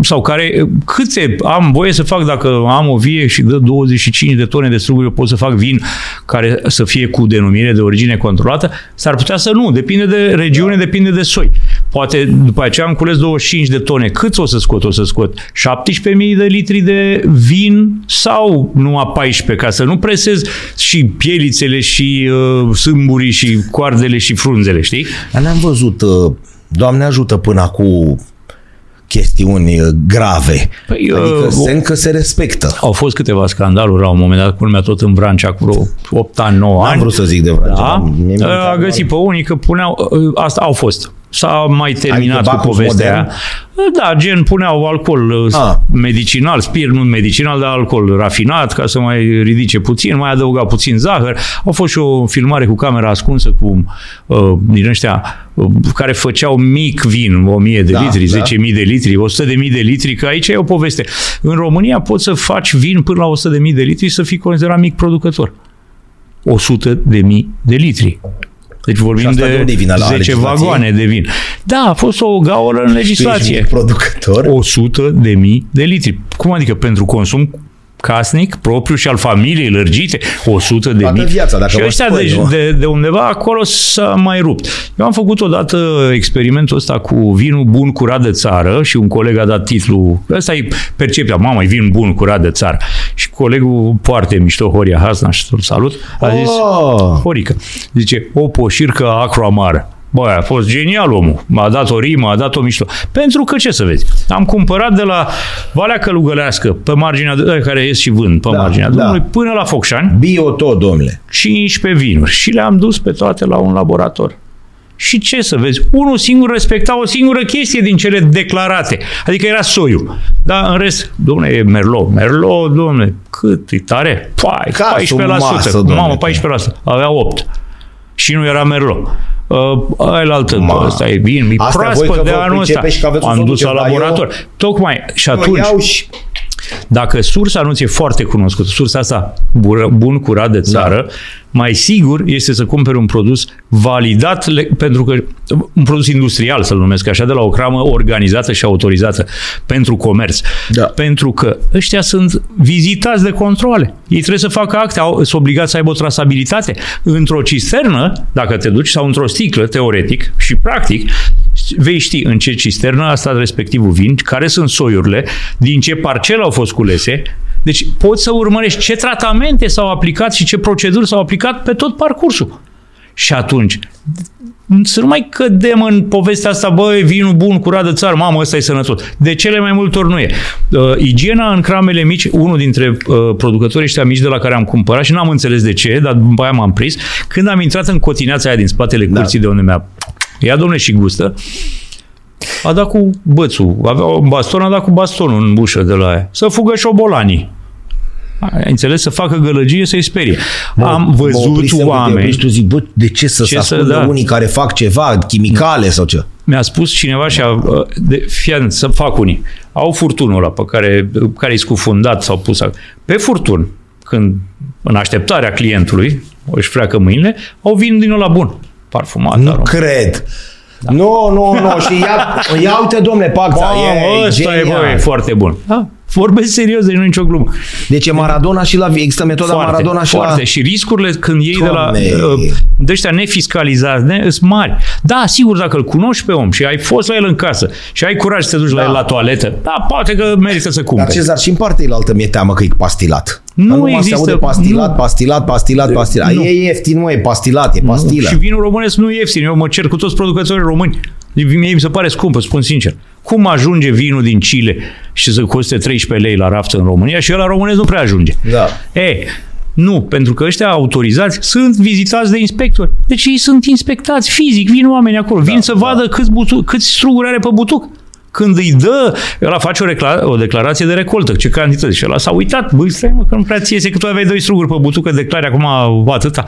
Sau care, câte am voie să fac dacă am o vie și dă 25 de tone de struguri, eu pot să fac vin care să fie cu denumire de origine controlată? S-ar putea să nu. Depinde de regiune, da. depinde de soi. Poate după aceea am cules 25 de tone. Cât o să scot? O să scot 17.000 de litri de vin sau numai 14 ca să nu presez și pielițele și uh, sâmburii și coardele și frunzele, știi? N-am văzut, uh, Doamne ajută până acum chestiuni uh, grave. Păi, adică uh, se, încă se respectă. Au fost câteva scandaluri la un moment dat, culmea tot în Vrancea, cu vreo 8 ani, 9 ani. Am vrut să zic de Vrancea. Da? A găsit pe unii că puneau, uh, asta au fost S-a mai terminat adică cu povestea modern? Da, gen puneau alcool A. Ah. medicinal, spirit nu medicinal, dar alcool rafinat, ca să mai ridice puțin, mai adăuga puțin zahăr. A fost și o filmare cu camera ascunsă cu uh, din ăștia uh, care făceau mic vin, 1000 de da, litri, da. 10.000 de litri, 100.000 de litri, că aici e o poveste. În România poți să faci vin până la 100.000 de litri și să fii considerat mic producător. 100.000 de litri. Deci vorbim de, de vin, 10 vagoane de vin. Da, a fost o gaură în legislație. producător? 100 de mii de litri. Cum adică pentru consum casnic, propriu și al familiei lărgite, 100 de Toată mii. viața, dacă și vă ăștia spui, de, nu? de, de undeva acolo s-a mai rupt. Eu am făcut odată experimentul ăsta cu vinul bun curat de țară și un coleg a dat titlul, ăsta e percepția, mamă, e vin bun curat de țară. Și colegul foarte mișto, Horia Hasna, și să-l salut, a zis, Oh, Horică. Zice, o poșircă acru amară. Bă, a fost genial omul. M-a dat o rimă, a dat o mișto. Pentru că, ce să vezi, am cumpărat de la Valea Călugălească, pe marginea, de, care ies și vând pe Da, marginea da. drumului, până la Focșani, bio tot, domnule. 15 vinuri și le-am dus pe toate la un laborator. Și ce să vezi? Unul singur respecta o singură chestie din cele declarate. Adică era soiul. Dar în rest, domnule, e Merlot. Merlot, domnule, cât e tare? Pai, Ca 14%. sub masă, domnule. Mamă, 14%. Avea 8. Și nu era Merlot. Uh, aia la altă, Ma. ăsta e vin, e Astea voi proaspăt că de vă anul ăsta. pricepeți și că aveți un Am dus la producer, dar eu- laborator. Tocmai. Și atunci, Iau și... dacă sursa nu ți-e foarte cunoscută, sursa asta bură- bun, curat de țară, da. mai sigur este să cumperi un produs validat, le- pentru că un produs industrial, să-l numesc așa, de la o cramă organizată și autorizată pentru comerț. Da. Pentru că ăștia sunt vizitați de controle. Ei trebuie să facă acte, au, sunt obligați să aibă o trasabilitate. Într-o cisternă, dacă te duci, sau într-o sticlă, teoretic și practic, vei ști în ce cisternă a stat respectivul vin, care sunt soiurile, din ce parcelă au fost culese, deci poți să urmărești ce tratamente s-au aplicat și ce proceduri s-au aplicat pe tot parcursul. Și atunci, să nu mai cădem în povestea asta, băi, vinul bun, curat de țară, mamă, ăsta e sănătos. De cele mai multe ori nu e. Uh, igiena în cramele mici, unul dintre uh, producătorii ăștia mici de la care am cumpărat și n-am înțeles de ce, dar după aia m-am prins, când am intrat în cotineața aia din spatele Da. curții de unde mi-a ia domne și gustă, a dat cu bățul, avea un baston, a dat cu bastonul în ușă de la aia. Să fugă șobolanii. Ai înțeles? Să facă gălăgie, să-i sperie. Am Mă văzut oprisem de oameni... opriști, tu zic, bă, de ce să Ce se să- ascundă da. unii care fac ceva, chimicale sau ce? mi-a spus cineva și a, de, fii atent, să fac unii. Au furtunul ăla pe care, care e scufundat sau pus ac- pe furtun, când în așteptarea clientului, își freacă mâinile, au vin din ăla bun, parfumat. Nu aromat. cred. Nu, nu, nu. Și ia, ia uite, domnule, Pacța, Mamă, e ăsta e, genial. bă, e foarte bun. Da, vorbesc serios, deci nu e nicio glumă. Deci e Maradona și la... Există metoda Foarte, Maradona și foarte. la... Și riscurile când iei de la Doamne. uh, de ăștia nefiscalizați, ne, sunt mari. Da, sigur, dacă îl cunoști pe om și ai fost la el în casă și ai curaj să te duci la Da. el la toaletă, da, poate că merită să Dar cumperi. Cezar, și în partea altă mi-e teamă că e pastilat. Nu Dar numai se există- aude pastilat, nu. pastilat, pastilat, pastilat. Nu. E ieftin, mă, e pastilat, e pastilă. Și vinul românesc nu e ieftin. Eu mă cer cu toți producătorii români. Mie mi se pare scumpă, spun sincer. Cum ajunge vinul din Chile și să coste 13 lei la raft în România și la românesc nu prea ajunge. Da. E, nu, pentru că ăștia autorizați sunt vizitați de inspectori. Deci ei sunt inspectați fizic, vin oameni acolo, vin să vadă câți, butu- câți struguri are pe butuc. Când îi dă, ăla face o, recla- o declarație de recoltă, ce cantități. Și ăla s-a uitat, băi, stai mă, că nu prea ți iese, că tu aveai doi struguri pe butuc, că declari acum atâta.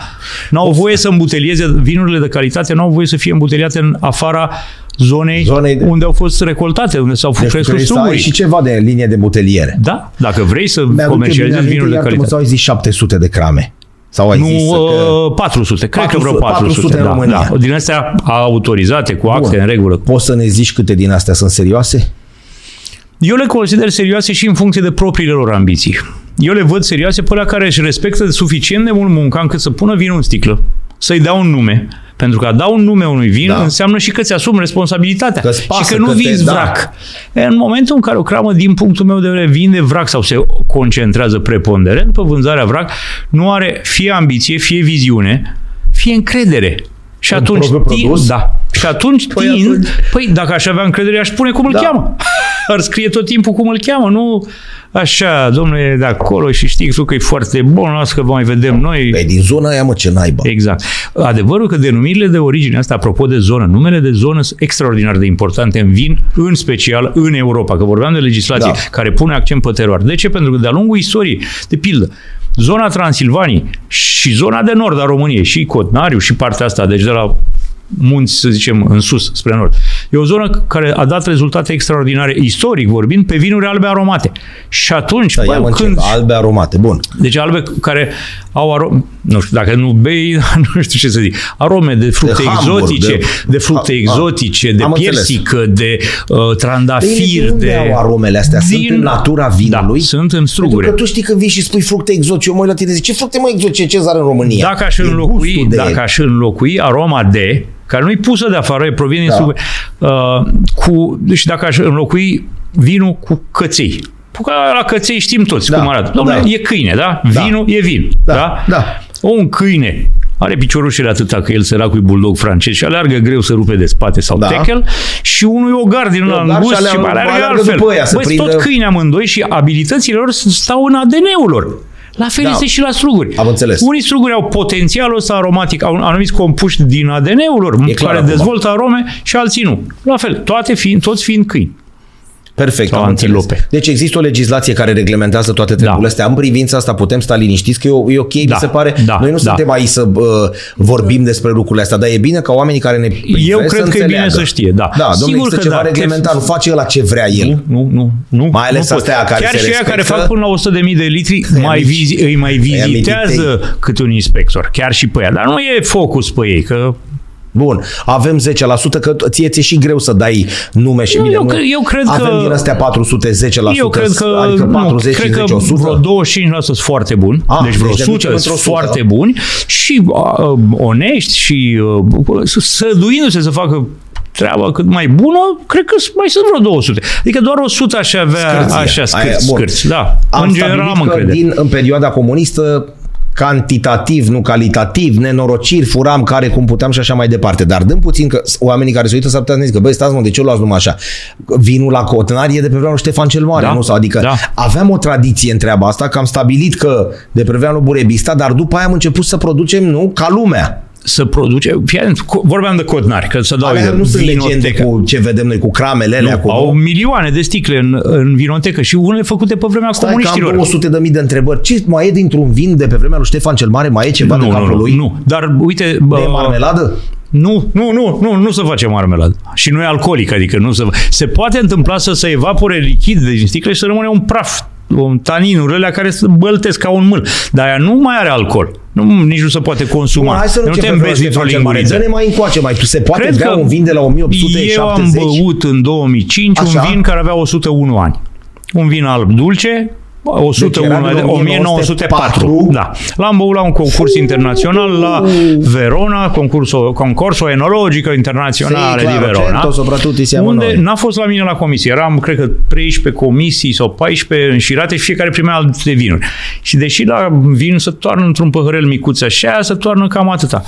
N-au voie să îmbutelieze, vinurile de calitate n-au voie să fie îmbuteliate în afara zonei, Zonei de- unde au fost recoltate, unde s-au Deci crescut trebuie să ai struguri. și ceva de linie de buteliere. Da, dacă vrei să Mi-aduc eu comercializezi bine vinuri de aminte, iartă-mă, calitate. Sau ai zis 700 de crame? Sau ai Nu, zis că... uh, 400, cred că vreo 400, 400. 400 în da, România. da. Din astea autorizate, cu acte Bun. în regulă. Poți să ne zici câte din astea sunt serioase? Eu le consider serioase și în funcție de propriile lor ambiții. Eu le văd serioase pe la care își respectă suficient de mult munca încât să pună vinul în sticlă, să-i dea un nume, pentru că a da un nume unui vin Da. da. înseamnă și că ți asumi responsabilitatea Că-ți și pasă, că nu că te- vinzi da. vrac. E, În momentul în care o cramă, din punctul meu de vedere, vinde vrac sau se concentrează preponderent pe vânzarea vrac, nu are fie ambiție, fie viziune, fie încredere. Și În atunci, propriul tin- produs? da. Și atunci Păi păi, tind, atunci- păi dacă aș avea încredere, aș spune cum îl Da. cheamă. Ar scrie tot timpul cum îl cheamă, nu așa, domnule, de acolo și știi tu că e foarte bun, las că mai vedem noi. Păi din zona aia, mă, ce naiba. Exact. Adevărul că denumirile de origine, asta apropo de zonă, numele de zonă sunt extraordinar de importante în vin, în special în Europa, că vorbeam de legislație Da. care pune accent pe teroare. De ce? Pentru că de-a lungul istoriei, de pildă, zona Transilvaniei și zona de nord a României, și Cotnariu și partea asta, deci de la munți, să zicem, în sus, spre nord. E o zonă care a dat rezultate extraordinare, istoric vorbind, pe vinuri albe aromate. Și atunci, Da, bă, ia mă când, încep. Albe aromate, bun. deci albe care au arome, nu știu, dacă nu bei, nu știu ce să zic, arome de fructe De hambur, exotice, de, de- de fructe A- a- exotice, de am înțeles. piersică, de uh, Bine, trandafir, de unde de... au aromele astea? Sunt în natura vinului? Da, sunt în Pentru struguri. că tu știi când vii și spui fructe exotice, eu mă uit la tine zic, ce fructe mai exotice Cezar în România? Dacă aș E înlocui, gustul de dacă aș înlocui aroma de, care nu-i pusă de afară, provine din Da. struguri, uh, cu, deci dacă aș înlocui vinul cu căței. Că la căței știm toți Da, cum arată. Domnule, da. e câine, da? Da. Vinul e vin. Da, Da? da. Un câine are piciorușele atâta că el săracul e bulldog francez și aleargă greu să rupe de spate sau Da. tackle și unul e o gard din ogar îngust și și, aleargă- aleargă, aleargă altfel. după ăia să Băi, sunt prindă- tot câini amândoi și abilitățile lor stau în ADN-ul lor. La fel Da. este și la struguri. Am înțeles. Unii struguri au potențialul ăsta aromatic, au anumiți compuși din ADN-ul lor, E clar care acum. dezvoltă arome și alții nu. La fel, toate fiind, toți fiind câini. Perfect, Sau am înțeles. antilope. Deci există o legislație care reglementează toate treburile Da. astea. În privința asta putem sta liniștiți că e, o- e ok, Da. mi se pare. Da. Noi nu Da. suntem aici să uh, vorbim despre lucrurile astea, dar e bine ca oamenii care ne privesc Eu să cred că e bine înțeleagă. să știe, da. Da, domnule, Sigur există că ceva da. reglementat, nu face ăla ce vrea el. Nu, nu, nu. Mai ales nu pot. astea care Chiar se și ăia care respectă. fac până la 100.000 de litri, mai mici. vizi, îi mai Aia vizitează câte un inspector. Chiar și pe ea. Dar nu e focus pe ei, că Bun, avem 10%, că ție ți-e și greu să dai nume și Nu, bine. eu nu? cre- eu cred avem că- din astea 400, 10%, eu cred că, adică 40, nu, cred 50, că 100. vreo 25% sunt foarte buni, Ah, deci vreo deci ne 100 ducem sunt într-o sută, foarte da? buni și uh, onești și uh, săduindu-se să facă treaba cât mai bună, cred că mai sunt vreo 200. Adică doar 100 aș avea Scârție. așa Aia, scârți, bun. scârți. Da, Am în general stabilit am că încredere. din, în perioada comunistă cantitativ, nu calitativ, nenorociri, furam care cum puteam și așa mai departe. Dar dăm puțin că oamenii care se uită s-ar putea să ne zică, băi, stați mă, de ce o luați numai așa? Vinul la cotnari e de pe vremea lui Ștefan cel Mare, Da, nu? Sau adică da. aveam o tradiție în treaba asta, că am stabilit că de pe vremea lui Burebista, dar după aia am început să producem, nu, ca lumea. Să produce, fii atent, co- vorbeam de codnari, că să dau Alea exemplu, nu sunt vinotecă. legende cu ce vedem noi, cu cramele alea, Nu, cu... au milioane de sticle în, în vinotecă și unele făcute pe vremea Stai că am comuniștilor. 200 de mii de întrebări. Ce mai e dintr-un vin de pe vremea lui Ștefan cel Mare? Mai e ceva de nu, capul nu, nu, lui? nu, dar uite... De bă, marmeladă? Nu, nu, nu, nu, nu se face marmeladă. Și nu e alcoolic, adică nu se... Se poate întâmpla să se evapore lichid din sticle și să rămâne un praf, un taninuri alea care se băltesc ca un mâl. Dar aia nu mai are alcool. Nu, nici nu se poate consuma. Bun, hai să nu nu te începem înveți dintr-o Ștefan cel Mare. linguriță. Dă-ne mai încoace, mai tu se poate Cred bea că un vin de la 1870? Eu am băut în 2005 Așa? un vin care avea 101 ani. Un vin alb dulce, 101, Deci era din 1904. Da. L-am băut la un concurs internațional la Verona, concurso, concorso enologico internaționale Sì, di claro, Verona. certo, soprattutto siamo unde noi. n-a fost la mine la comisie. Eram, cred că, 13 comisii sau 14 înșirate și fiecare primea alte vinuri. Și deși la vin se toarnă într-un păhărel micuț așa, se toarnă cam atâta.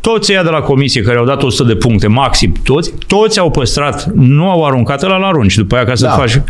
Toți ăia de la comisie care au dat 100 de puncte, maxim toți, toți au păstrat, nu au aruncat la arunci după aia ca să Da. faci...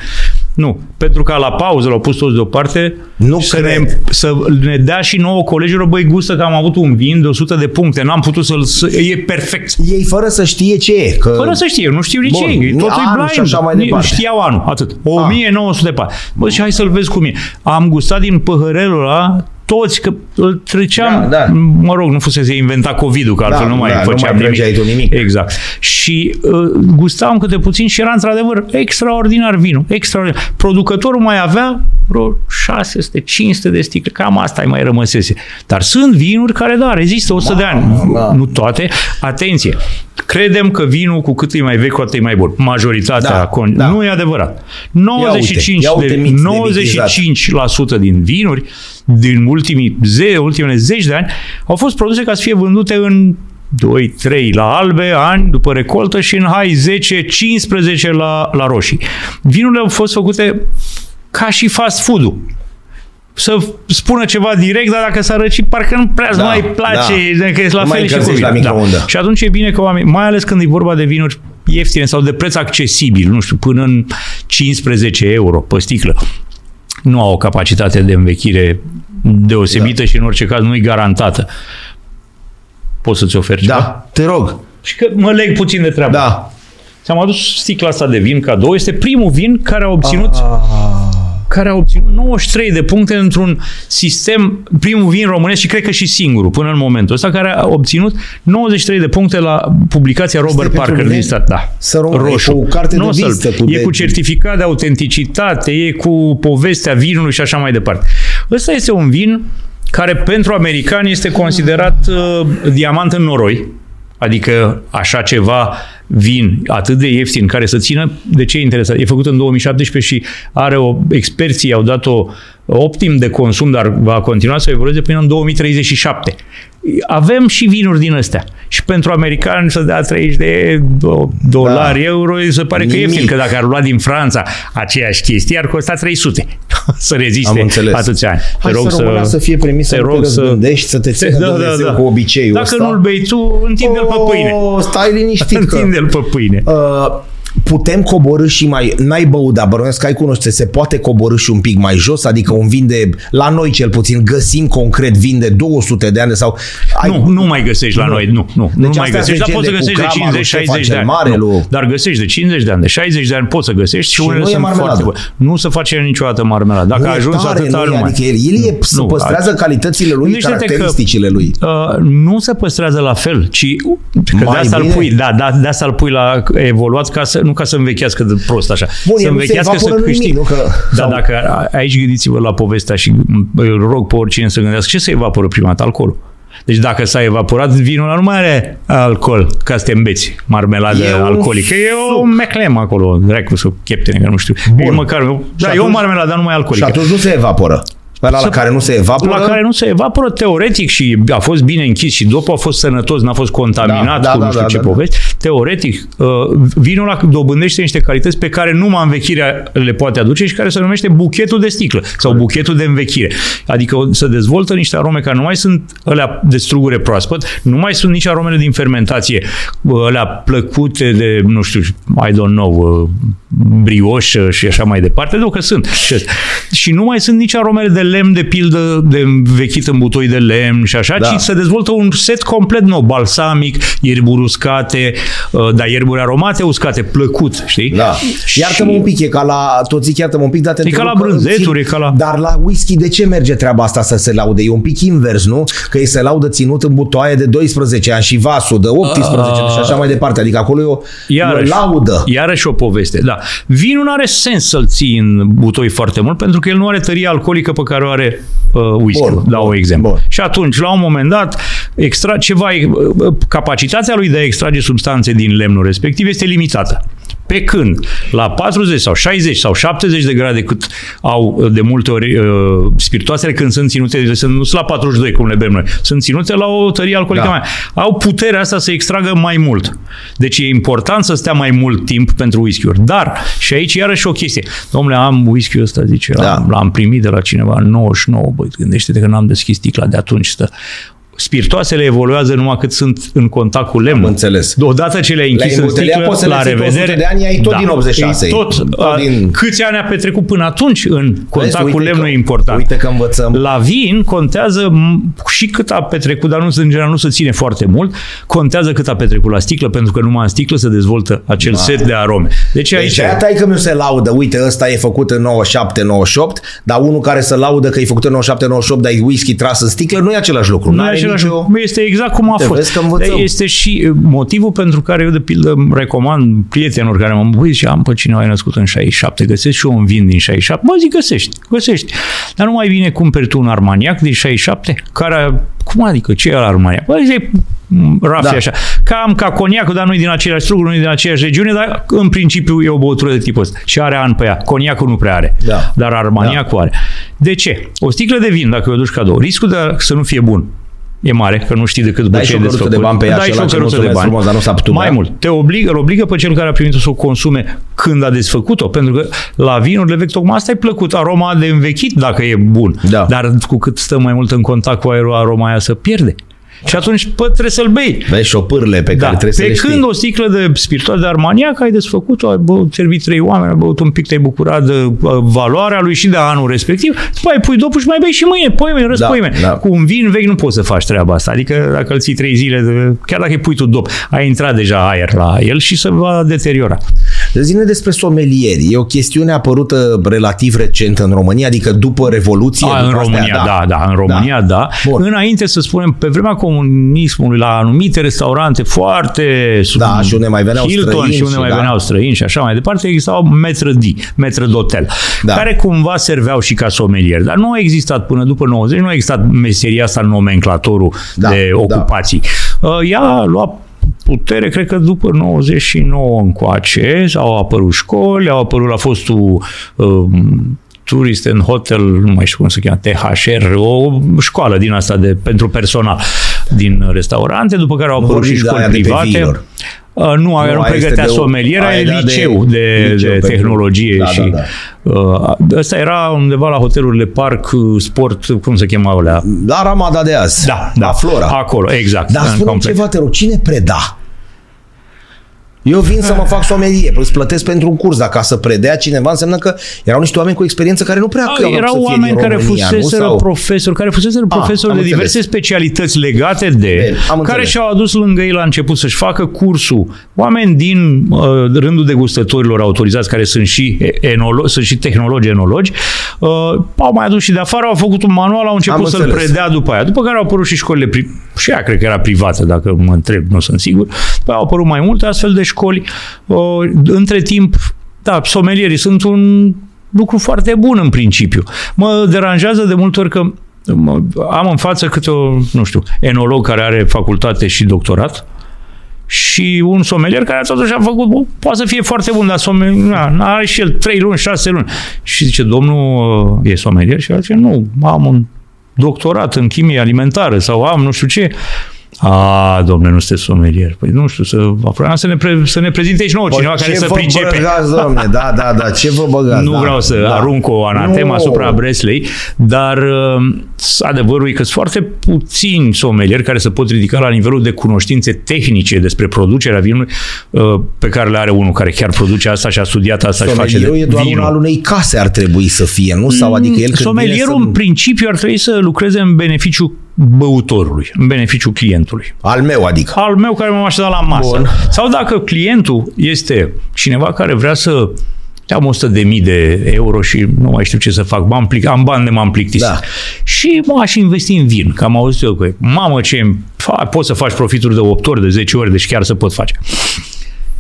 Nu, pentru că la pauză l-au pus toți deoparte Nu să, cred. ne, să ne dea și nouă colegilor, băi, gustă că am avut un vin de 100 de puncte, n-am putut să-l... Să, e perfect. Ei fără să știe ce e. Că... Fără să știe, nu știu nici Bun, ei. Totul e anul și blind. așa mai Ni- departe. Știau anul, atât. 1904. Bă, și hai să-l vezi cum e. Am gustat din păhărelul ăla toți, că îl treceam, Da, da. mă rog, nu fusese inventat COVID-ul, că altfel Da, nu mai da, nu făceam mai nimic. trăgeai tu nimic. Exact. Și uh, gustam câte puțin și era într-adevăr extraordinar vinul. Extraordinar. Producătorul mai avea vreo 600-500 de sticle, cam asta îi mai rămăsese. Dar sunt vinuri care, da, rezistă 100 de ani. da. Nu toate. Atenție! Credem că vinul cu cât e mai vechi, cu atât e mai bun. Majoritatea. Da, con- da. Nu e adevărat. 95, ia uite de, mix de 95% din vinuri din ultimii ze, ultimele zeci de ani au fost produse ca să fie vândute în 2, 3 la albe, ani după recoltă și în hai 10, 15 la, la roșii. Vinurile au fost făcute ca și fast food-ul să spună ceva direct, dar dacă s-a răcit, parcă nu prea Da, mai place, da. că e la Nu mai fel și cu încălzești la vinul. microundă. Și atunci e bine că oameni, mai ales când e vorba de vinuri ieftine sau de preț accesibil, nu știu, până în 15 euro pe sticlă, nu au o capacitate de învechire deosebită da. și în orice caz nu e garantată. Poți să-ți oferi ceva? Da, te rog. Și că mă leg puțin de treabă. Da. Ți-am adus sticla asta de vin cadou. Este primul vin care a obținut care a obținut 93 de puncte într-un sistem, primul vin românesc și cred că și singurul până în momentul ăsta, care a obținut 93 de puncte la publicația Robert pentru Parker mine din stat. Da. să rămână, e Roșu. cu carte de Nu o să-l- vizită, cu e de- cu certificat de autenticitate, e cu povestea vinului și așa mai departe. Ăsta este un vin care pentru americani este considerat uh, diamant în noroi, adică așa ceva vin atât de ieftin care să țină, de ce e interesant? E făcut în 2017 și are o, experții au dat-o optim de consum, dar va continua să evolueze până în 2037 avem și vinuri din astea. Și pentru americani să dea 30 de dolari, da. euro, se pare Nimic. că e ieftin, că dacă ar lua din Franța aceeași chestie, ar costa 300 să reziste atâția ani. Hai te rog să, să, să fie premisă, te rog să gândești, să te țină da, da, da. cu obiceiul Dacă ăsta. nu-l bei tu, întinde-l pe pâine. Stai liniștit. întinde-l pe pâine. Uh, putem coborâ și mai, n-ai băut, dar bănuiesc că ai cunoște, se poate coborâ și un pic mai jos, adică un vin de, la noi cel puțin, găsim concret vin de 200 de ani sau... Ai, nu, nu mai găsești la nu. noi, nu, nu, deci nu mai găsești, dar poți să găsești de 50, 60 de ani. Mare, nu, dar găsești de 50 de ani, de 60 de ani poți să găsești și, și unele sunt foarte bune. Nu se face niciodată marmeladă. Dacă ai ajuns atâta, nu mai. Adică el, el e, se păstrează calitățile lui, caracteristicile lui. Uh, nu se păstrează la fel, ci că de asta îl pui, da, de asta îl pui la evoluat ca să, nu ca să învechească învechească de prost așa. Bun, să învechească să câștige. Nu că... Da, sau... dacă aici gândiți-vă la povestea și îl rog pe oricine să gândească ce se evaporă prima dată? Alcoolul. Deci dacă s-a evaporat, vinul ăla nu mai are alcool ca să te îmbeți, marmeladă e alcoolică. E o meclem acolo, dracu să cheptene, că nu știu. Bun. E măcar, da, e o marmeladă, dar nu mai alcoolică. Și atunci nu se evaporă. La, la care nu se evaporă? La care nu se evaporă teoretic și a fost bine închis și după a fost sănătos, n-a fost contaminat da, cu da, nu știu da, ce da, povesti. Da. Teoretic, uh, vinul ăla dobândește niște calități pe care numai învechirea le poate aduce și care se numește buchetul de sticlă sau buchetul de învechire. Adică să dezvoltă niște arome care nu mai sunt alea de strugure proaspăt, nu mai sunt nici aromele din fermentație, alea plăcute de, nu știu, I don't know, uh, brioșă și așa mai departe, că sunt. Și nu mai sunt nici aromele de lemn, de pildă, de vechit în butoi de lemn și așa, da. ci se dezvoltă un set complet nou, balsamic, ierburi uscate, uh, dar ierburi aromate uscate, plăcut, știi? Da. Iartă-mă un pic, e ca la, tot zic iartă-mă un pic, dar te E ca la brânzeturi, e ca la... Dar la whisky de ce merge treaba asta să se laude? E un pic invers, nu? Că ei se laudă ținut în butoaie de 12 ani și vasul de 18 uh, și așa mai departe. Adică acolo e o, iarăși, e o laudă. Iarăși o poveste, da. Vinul nu are sens să-l ții în butoi foarte mult pentru că el nu are tărie alcoolică pe care o are uh, whisky, bun, dau bun, exemplu. Bun. Și atunci, la un moment dat, extra, ceva, uh, capacitatea lui de a extrage substanțe din lemnul respectiv este limitată. Pe când la 40 sau 60 sau 70 de grade cât au uh, de multe ori uh, spiritoasele când sunt ținute, sunt, nu sunt la 42 cum le bem noi, sunt ținute la o tărie alcoolică da. mai. Au puterea asta să extragă mai mult. Deci e important să stea mai mult timp pentru whisky-uri. Dar, și aici iarăși o chestie. Domnule, am whisky-ul ăsta, zice, da. l-am, l-am primit de la cineva în 99, băi, gândește-te că n-am deschis sticla de atunci, stă spiritoasele evoluează numai cât sunt în contact cu lemnul. Am înțeles. Odată ce le-ai închis la în sticlă, la, la revedere. de ani ai tot da, din 86. Tot, tot din... Câți ani a petrecut până atunci în contact Vezi, cu lemnul e important. Uite că învățăm. La vin contează și cât a petrecut, dar nu, în general nu se ține foarte mult, contează cât a petrecut la sticlă, pentru că numai în sticlă se dezvoltă acel da. set de arome. Deci, deci aici... Deci că nu se laudă, uite, ăsta e făcut în 97-98, dar unul care se laudă că e făcut în 97-98, dar e whisky tras în sticlă, nu e același lucru. Nu e același lucru. Este exact cum a Te fost. Este și motivul pentru care eu, de pildă, recomand prietenilor care mă băi și am pe cineva născut în 67, găsesc și eu un vin din 67. Bă, zic, găsești, găsești. Dar nu mai vine cumperi tu un armaniac din 67, care, cum adică, ce e la armaniac? Bă, zic, rafie da. așa. Cam ca coniacul, dar nu e din același struguri, nu e din aceeași regiune, dar în principiu e o băutură de tipul ăsta. Și are an pe ea. Coniacul nu prea are, da. dar armaniacul da. are. De ce? O sticlă de vin, dacă o duci cadou, riscul de să nu fie bun e mare, că nu știi decât după ce e desfăcut. de bani pe ea Dai și o căruță de bani. Frumos, dar nu s-a putut Mai mult, te obligă, îl obligă pe cel care a primit-o să o consume când a desfăcut-o, pentru că la vinurile vechi tocmai asta e plăcut, aroma de învechit dacă e bun. Da. Dar cu cât stă mai mult în contact cu aerul, aroma aia să pierde. Și atunci pă, trebuie să-l bei. Vezi șopârle pe da. care trebuie pe să când o sticlă de spiritual de armaniac ai desfăcut-o, ai băut, servit trei oameni, ai băut un pic, te-ai bucurat de uh, valoarea lui și de anul respectiv, după ai pui dopul și mai bei și mâine, poime, răs da, poime. Da. Cu un vin vechi nu poți să faci treaba asta. Adică dacă îl ții trei zile, de, chiar dacă îi pui tu dop, ai intrat deja aer la el și se va deteriora. Zine despre somelieri. E o chestiune apărută relativ recent în România, adică după Revoluție. A, în după astea, România, da, da, în România, da. da. Bun. Înainte să spunem, pe vremea comunismului, la anumite restaurante foarte... Da, și unde mai veneau Hilton străini și unde și mai da. veneau străini și așa mai departe, existau metră di, metră d'hotel, Da. care cumva serveau și ca somelieri. Dar nu a existat până după 90, nu a existat meseria asta în nomenclatorul Da, de da. ocupații. Uh, Ea a luat putere, cred că după 99 încoace, au apărut școli, au apărut la fostul uh, Tourist and Hotel, nu mai știu cum se cheamă, THR, o școală din asta de, pentru personal din restaurante, după care au Nu apărut și vorbim de școli aia de pe private. viilor. Uh, nu, aia Nu, nu aia este pregătea de o- somelier, aia aia e era de liceu de, liceu de, de pentru- tehnologie Da, și da, uh, ăsta era undeva la hotelurile Park uh, Sport, cum se chema alea? La Ramada de azi. Da, da. La Flora. Acolo, exact. Dar în spune complex. ceva, te rog, cine preda? Eu vin să mă fac somelie, îți plătesc pentru un curs, dar ca să predea cineva înseamnă că erau niște oameni cu experiență care nu prea Da, că au erau să fie oameni din care România, fuseseră nu? Sau... profesori, care fuseseră Ah, profesori am de diverse înțeles. specialități legate de, Bine, am care înțeles. și-au adus lângă ei la început să-și facă cursul. Oameni din uh, rândul degustătorilor autorizați, care sunt și, enolo- sunt și tehnologi enologi, uh, au mai adus și de afară, au făcut un manual, au început Am să-l înțeles. predea după aia. După care au apărut și școlile, pri- și ea cred că era privată, dacă mă întreb, nu sunt sigur. După aia au apărut mai multe astfel de școli. Uh, între timp, da, somelierii sunt un lucru foarte bun în principiu. Mă deranjează de multe ori că mă, am în față câte o, nu știu, enolog care are facultate și doctorat și un somelier care totuși a făcut, bă, poate să fie foarte bun, dar somelier, na, are și el 3 luni, 6 luni. Și zice, domnul uh, e somelier? Și el zice, nu, am un doctorat în chimie alimentară sau am nu știu ce. A, domnule, nu sunteți somelier. Păi nu știu, să, vreau să ne, pre, să ne prezinte și nouă Bă, cineva care ce să vă pricepe. băgați, domne? Da, da, da, ce vă băgați? Nu da, vreau să da. arunc o anatemă Nu. asupra Breslei, dar uh, adevărul e că sunt foarte puțini somelieri care se pot ridica la nivelul de cunoștințe tehnice despre producerea vinului uh, pe care le are unul care chiar produce asta și a studiat asta și face Somelierul de e doar un vinul. al unei case ar trebui să fie, nu? Sau adică el când Somelierul vine în să... principiu ar trebui să lucreze în beneficiu băutorului, în beneficiu clientului. Al meu, adică. Al meu care m-am așezat la masă. Bun. Sau dacă clientul este cineva care vrea să am 100 de mii de euro și nu mai știu ce să fac, m-am plic, am bani de m-am plictisit. Da. Și mă aș investi în vin, că am auzit eu că mamă ce fa, poți să faci profituri de 8 ori, de 10 ori, deci chiar să pot face.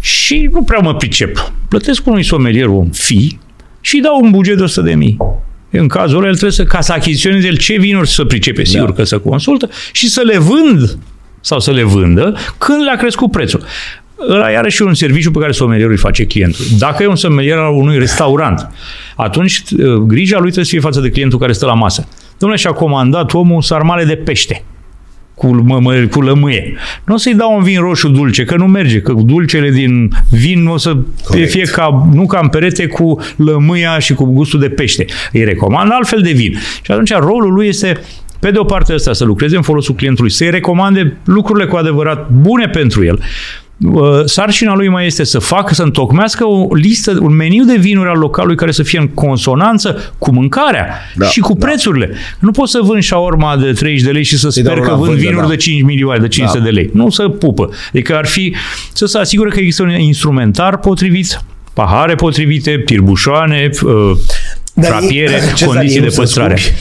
Și nu prea mă pricep. Plătesc unui somelier un fi și dau un buget de 100 de mii. În cazul ăla, el trebuie să, ca să achiziționeze el ce vinuri să pricepe, sigur Da. că să consultă, și să le vând sau să le vândă când le-a crescut prețul. Ăla e iarăși un serviciu pe care somelierul îi face clientului. Dacă e un somelier al unui restaurant, atunci uh, grija lui trebuie să fie față de clientul care stă la masă. Domnule, și-a comandat omul sarmale de pește cu, mă, mă, cu lămâie. Nu o să-i dau un vin roșu dulce, că nu merge, că dulcele din vin nu o să Corect. fie ca, nu ca în perete cu lămâia și cu gustul de pește. Îi recomand altfel de vin. Și atunci rolul lui este pe de o parte ăsta, să lucreze în folosul clientului, să-i recomande lucrurile cu adevărat bune pentru el. Uh, Sarcina lui mai este să facă, să întocmească o listă, un meniu de vinuri al localului care să fie în consonanță cu mâncarea Da, și cu da. prețurile. Nu poți să vând șaorma de 30 de lei și să Să-i sper dau că la vând vândă, vinuri da. de 5 milioane, de 500 Da. de lei. Nu să pupă. Adică ar fi să se asigure că există un instrumentar potrivit, pahare potrivite, tirbușoane, uh, Dar frapiere, e- ce condiții să de nu să păstrare. scupi?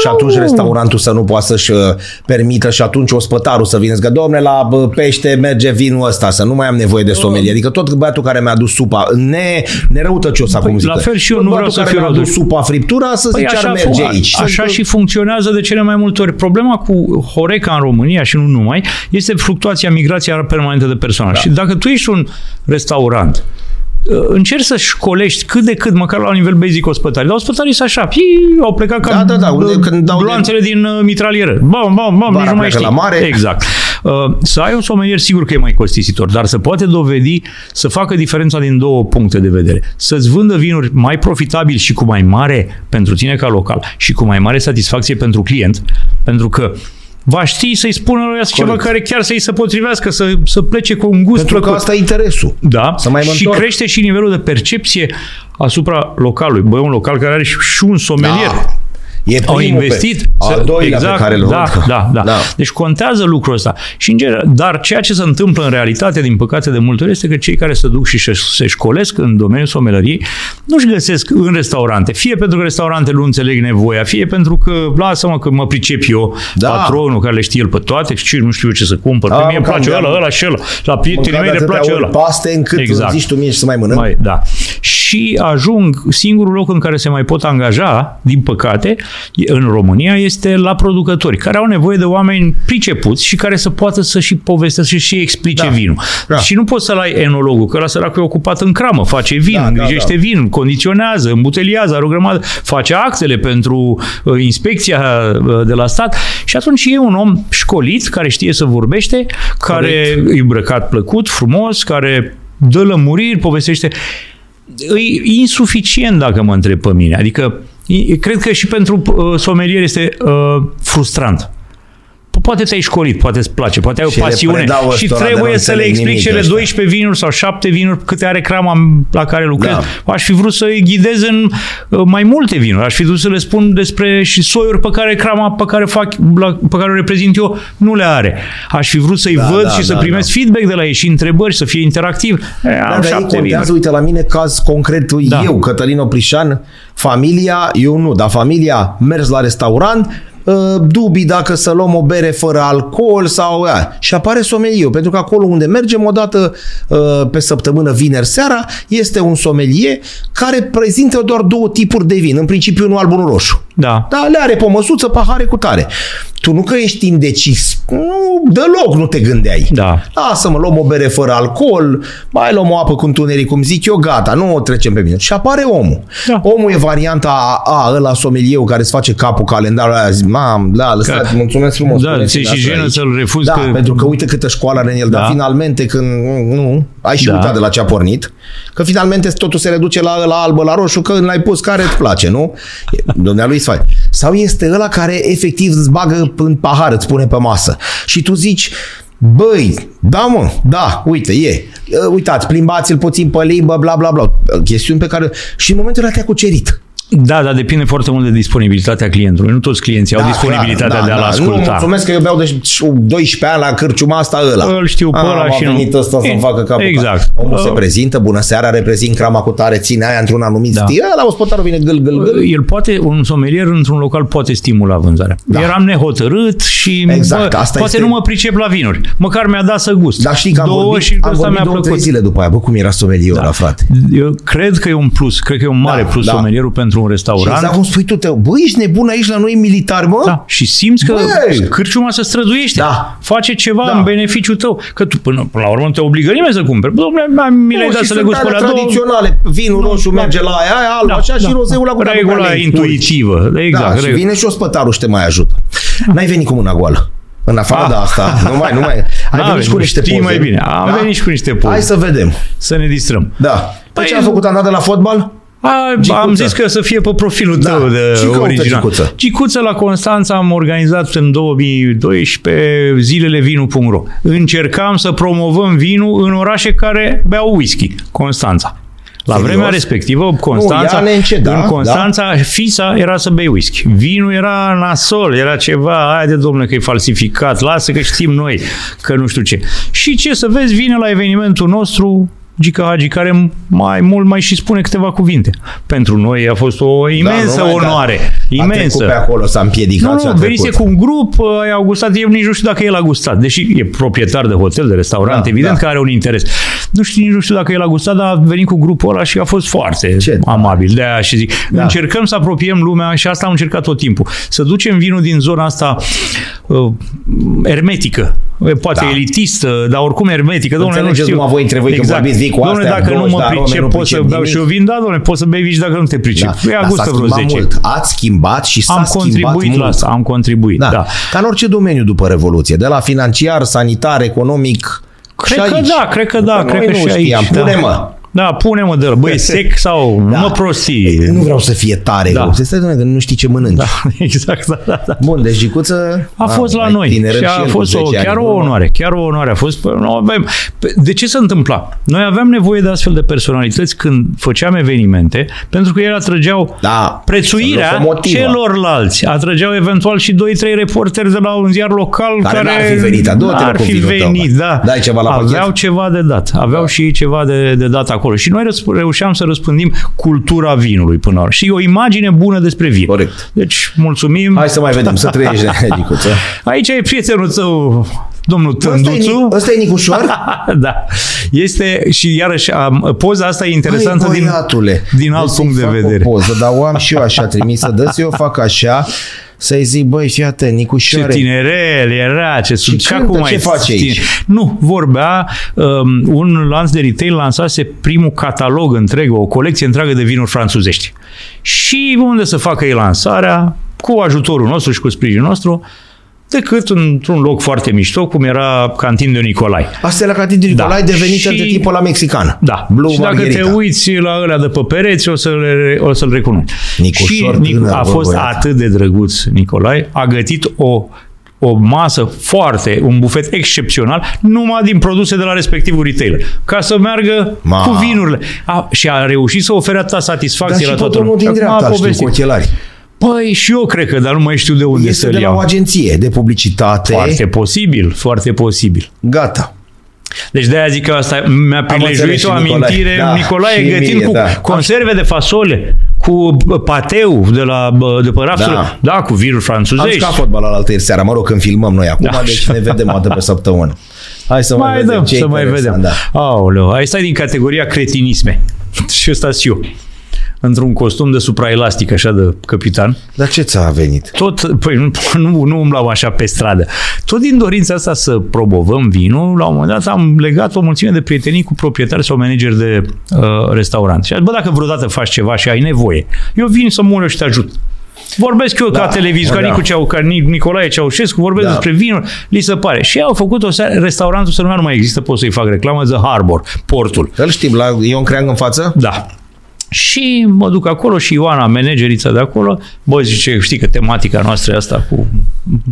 Și atunci restaurantul să nu poată să-și uh, permită și atunci ospătarul să vină. Că, domne, la bă, pește merge vinul ăsta, să nu mai am nevoie de somelie. Adică tot băiatul care mi-a adus supa, ne, nerăutăcios acum zic. la fel și eu tot nu vreau băiatul să care fiu mi-a adus răutăcios. supa friptura, să Păi zice, ar așa, merge fu- aici. așa Să- și funcționează de cele mai multe ori. Problema cu Horeca în România și nu numai, este fluctuația, migrația permanentă de personal. Da. Și dacă tu ești un restaurant, uh, încerci să școlești cât de cât, măcar la nivel basic ospătarii. Dar ospătarii sunt așa, pii, au plecat ca Da, da, da, unde- uh, când dau de- gloanțele din uh, mitralieră. Bam, bam, bam, Vara nici nu mai pleacă știi. la mare. Exact. Uh, Să ai un somelier, sigur că e mai costisitor, dar să poate dovedi să facă diferența din două puncte de vedere. Să-ți vândă vinuri mai profitabil și cu mai mare pentru tine ca local și cu mai mare satisfacție pentru client, pentru că va ști să-i spună lui ceva Corect. care chiar să-i se potrivească, să, să plece cu un gust Pentru că plăcut. asta e interesul. Da, Să mai mă și întorc. crește și nivelul de percepție asupra localului. Băi, un local care are și și un somelier. Da. E Au primul investit. Pe, al doilea exact, pe care îl da, văd. da, da, Da. Deci contează lucrul ăsta. Și în general, dar ceea ce se întâmplă în realitate, din păcate, de multe ori, este că cei care se duc și se, se școlesc în domeniul somelăriei nu-și găsesc în restaurante. Fie pentru că restaurantele nu înțeleg nevoia, fie pentru că, lasă-mă că mă pricep eu, Da. patronul care le știe el pe toate și nu știu eu ce să cumpăr. Da, Pe mie îmi cam place de- ăla, ăla și ăla. La prietenii Mâncat mei de le place atâtea ăla. ori paste încât Exact. zici tu mie și să mai mănânc. Mai, da. Și ajung, singurul loc în care se mai pot angaja, din păcate, în România, este la producători, care au nevoie de oameni pricepuți și care să poată să și povestească și explice Da. vinul. Da. Și nu poți să-l ai enologul, că la săracul e ocupat în cramă, face vin, Da, da, îngrijește da. vin, condiționează, îmbuteliază, are o grămadă, face actele pentru uh, inspecția uh, de la stat și atunci e un om școlit, care știe să vorbește, care e îmbrăcat plăcut, frumos, care dă lămuriri, povestește e insuficient dacă mă întreb pe mine. Adică e- cred că și pentru uh, somelier este uh, frustrant. Po- Poate te-ai școlit, poate îți place, poate ai o Și le pasiune predau și ăstora de trebuie nu să le înțeleg explici nimic cele ăștia. 12 vinuri sau 7 vinuri câte are crama la care lucrez. Da. Aș fi vrut să îi ghidez în uh, mai multe vinuri. Aș fi vrut să le spun despre și soiuri pe care crama pe care, fac, la, pe care o reprezint eu nu le are. Aș fi vrut să-i Da, văd da, și să da, primesc feedback de la ei și întrebări, să fie interactiv. E, Da, am dar ei șapte vinuri. contează, uite, la mine caz concret, Da. eu, Cătălin Oprișan, familia, eu nu, dar familia mers la restaurant, uh, dubii dacă să luăm o bere fără alcool sau aia. Și apare somelier, pentru că acolo unde mergem odată uh, pe săptămână, vineri seara, este un sommelier care prezintă doar două tipuri de vin, în principiu unul alb, unul roșu. Da. Da, le are pe măsuță, pahare cu tare. Tu nu că ești indecis, nu, deloc nu te gândeai. Da. Lasă-mă, luăm o bere fără alcool, mai luăm o apă cu întuneric, cum zic eu, gata, nu o trecem pe mine. Și apare omul. Da. Omul e varianta A, a ăla somelierul care îți face capul calendarul ăla, zic, mam, da, lăsați, mulțumesc frumos. Da, spuneți-mi ți-e și asta jenă aici. să-l refuzi Da, că- pentru că uite câtă școală are în el, dar Da. finalmente când, nu, ai și Da. uitat de la ce a pornit, că finalmente totul se reduce la, la albă, la roșu, că l-ai pus care îți place, nu? Dumnealui îți face. Sau este ăla care efectiv îți bagă în pahar, îți pune pe masă. Și tu zici, Băi, da mă, da, uite, e. Uitați, plimbați-l puțin pe limbă, bla bla bla. Chestiuni pe care... Și în momentul ăla te-a cucerit. Da, dar depinde foarte mult de disponibilitatea clientului. Nu toți clienții au Da, disponibilitatea clar, de a-l Nu, asculta. mulțumesc că eu beau de 12 ani la cârciuma asta ăla. Îl știu pe A, ăla a și nu. venit ăsta să-mi E, facă capul. exact. Omul se Uh, prezintă, bună seara, reprezint crama cu tare, ține aia într-un anumit Da. stil. La ospătarul vine gâl, gâl, gâl. El poate, un somelier într-un local poate stimula vânzarea. Da. Eram nehotărât și Exact, bă, asta poate este- nu mă pricep la vinuri. Măcar mi-a dat să gust. Dar știi că am Două vorbit, și am ăsta vorbit mi-a două, trei plăcut. zile după aia. Bă, cum era somelierul ăla, frate? Eu cred că e un plus, cred că e un mare Da, plus da. somelierul pentru un Și restaurant. exact cum spui tu, te, bă, ești nebun aici la noi militari, mă? Da, și simți că Băi! cârciuma se străduiește. Da. Face ceva Da. în beneficiul tău. Că tu până, până la urmă nu te obligă nimeni să cumperi. Bă, Domnule, mai- mi le-ai Nu, dat și să le sunt gust pe alea la două. tradiționale. Vinul roșu merge la aia, aia alb, așa, și rozeul la cu care nu Regula prea le intuitivă. Exact. Da, și regula. vine și ospătarul și te mai ajută. N-ai venit cu mâna goală. În afară Ah. de asta, nu mai, nu mai. Ai N-am venit și cu venit, niște știi poze. mai bine. Am venit și cu niște poze. Hai să vedem. Să ne distrăm. Da. Păi Păi- ce a făcut? Am dat de la fotbal? A, Gicuță. am zis că să fie pe profilul Da. tău de Ce căută original. Gicuță? Gicuță la Constanța am organizat în 2012 zilele vinu.ro. Încercam să promovăm vinul în orașe care beau whisky. Constanța. La Serios? vremea respectivă, Constanța, ia neînce, da, în Constanța, fisa era să bei whisky. Vinul era nasol, era ceva, haide domnule că e falsificat, lasă că știm noi că nu știu ce. Și ce să vezi, vine la evenimentul nostru Gica Hagi, care mai mult mai și spune câteva cuvinte. Pentru noi a fost o imensă Da, numai că onoare. A trecut Imensă. pe acolo, s-a împiedicat Nu, și a nu, venise trecut. cu un grup, uh, au gustat, eu nici nu știu dacă el a gustat, deși e proprietar de hotel, de restaurant, Da, evident da. că are un interes. Nu știu, nici nu știu dacă el a gustat, dar a venit cu grupul ăla și a fost foarte Ce amabil. De aia și zic, Da. încercăm să apropiem lumea și asta am încercat tot timpul. Să ducem vinul din zona asta uh, ermetică, poate Da. elitistă, dar oricum ermetică. Domnule, nu Înțelegeți știu. numai voi între voi când vorbiți, vii cu Domnule, astea, dacă nu broși, mă dar arome, pricep, nu pot să pricep beau și eu nimic. vin, da, domnule, poți să bei vici dacă nu te pricep. Da. Ia Dar gustă s-a vreo schimbat 10. mult. Ați schimbat și s-a Am schimbat contribuit mult. la asta, am contribuit, Da. da. Ca în orice domeniu după Revoluție, de la financiar, sanitar, economic, Cred și că aici. da, cred că da, Noi cred că nu și aici, știam. da. Pune-mă. Da, pune-mă de la, băi, sec sau da. mă prostii. Nu vreau să fie tare. Da. Da. Se stai, doamne, că nu știi ce mănânci. Da, exact, da, da, da. Bun, deci Gicuță... A fost la mai noi tineră și a el, fost cu o, 10 ani chiar în o urmă. onoare, chiar o onoare. A fost, nu avem, de ce se întâmpla? Noi aveam nevoie de astfel de personalități când făceam evenimente, pentru că ele atrăgeau Da, prețuirea sunt locomotiva. celorlalți. Atrăgeau eventual și 2-3 reporteri de la un ziar local Care care, n-ar fi venit, a doua n-ar te fi vinul tău, venit, da. da. Dai ceva la pachet? Aveau ceva de dat. Aveau și ei ceva de, de dat acolo. Și noi răsp- reușeam să răspândim cultura vinului până la urmă. Și o imagine bună despre vin. Corect. Deci, mulțumim. Hai să mai vedem, să trăiești, Gicuță. Aici e prietenul tău, domnul Ăsta e, Tânduțu. Nic- ăsta e Nicușor? da. Este și iarăși am, poza asta e interesantă Băi, din, băiatule, din alt deci punct de să-i fac vedere. O poză, dar o am și eu așa trimisă. Dă să eu fac așa, să-i zic, băi, fii atent, Ce Nicușoare. tinerel era, ce sunt. cântă, acum ce mai face tine- aici? Nu, vorbea, um, un lanț de retail lansase primul catalog întreg, o colecție întreagă de vinuri franțuzești. Și unde să facă ei lansarea, cu ajutorul nostru și cu sprijinul nostru, decât într-un loc foarte mișto, cum era Cantin de Nicolai. Asta e la Catin Nicolae, Da. devenit Și- între timpul la mexican. Da. Blue și dacă Margherita. te uiți la ăla de pe pereți, o, să le, o să-l recunoști. Nicușor și Nic- tânăr, a bă, fost băiat. atât de drăguț Nicolae, a gătit o o masă foarte, un bufet excepțional, numai din produse de la respectivul retailer, ca să meargă Ma. cu vinurile. A, și a reușit să ofere atâta Dar satisfacție și la pe toată domnul lumea. din Acum a dreapta, știu, cu povestit. ochelari. Păi și eu cred că, dar nu mai știu de unde Este să-l de la o iau. agenție de publicitate. Foarte posibil, foarte posibil. Gata. Deci de-aia zic că asta mi-a înțeles prilejuit și o amintire. Nicolae. Da, Nicolae și gătind mie, cu da. conserve de fasole, cu bă, pateu de la bă, de pe raftul, Da. da. da, cu viruri Am franțuzești. jucat fotbal la altă ieri seara, mă rog, când filmăm noi acum, Da. deci ne vedem o dată pe săptămână. Hai să mai, Mai vedem dăm, ce să mai interesant, vedem. Da. Aoleu, ai stai din categoria cretinisme. și ăsta și eu. Într-un costum de supraelastic, așa, de capitan. Dar ce ți-a venit? Tot, păi nu, nu, nu umblam așa pe stradă. Tot din dorința asta să promovăm vinul, la un moment dat am legat o mulțime de prietenii cu proprietari sau manageri de uh, restaurant. Și am zis, bă, dacă vreodată faci ceva și ai nevoie, eu vin să mor eu și te ajut. Vorbesc eu Da, ca televizor, ca, da. Nicu Ceau, ca Nic- Nicolae Ceaușescu, vorbesc Da. despre vinuri, li se pare. Și ei au făcut o seară, restaurantul să nu mai există, pot să-i fac reclamă, The Harbor, portul. Îl știm, la Ion Creang în față? Da. Și mă duc acolo și Ioana, managerița de acolo, bă, zice, știi că tematica noastră e asta cu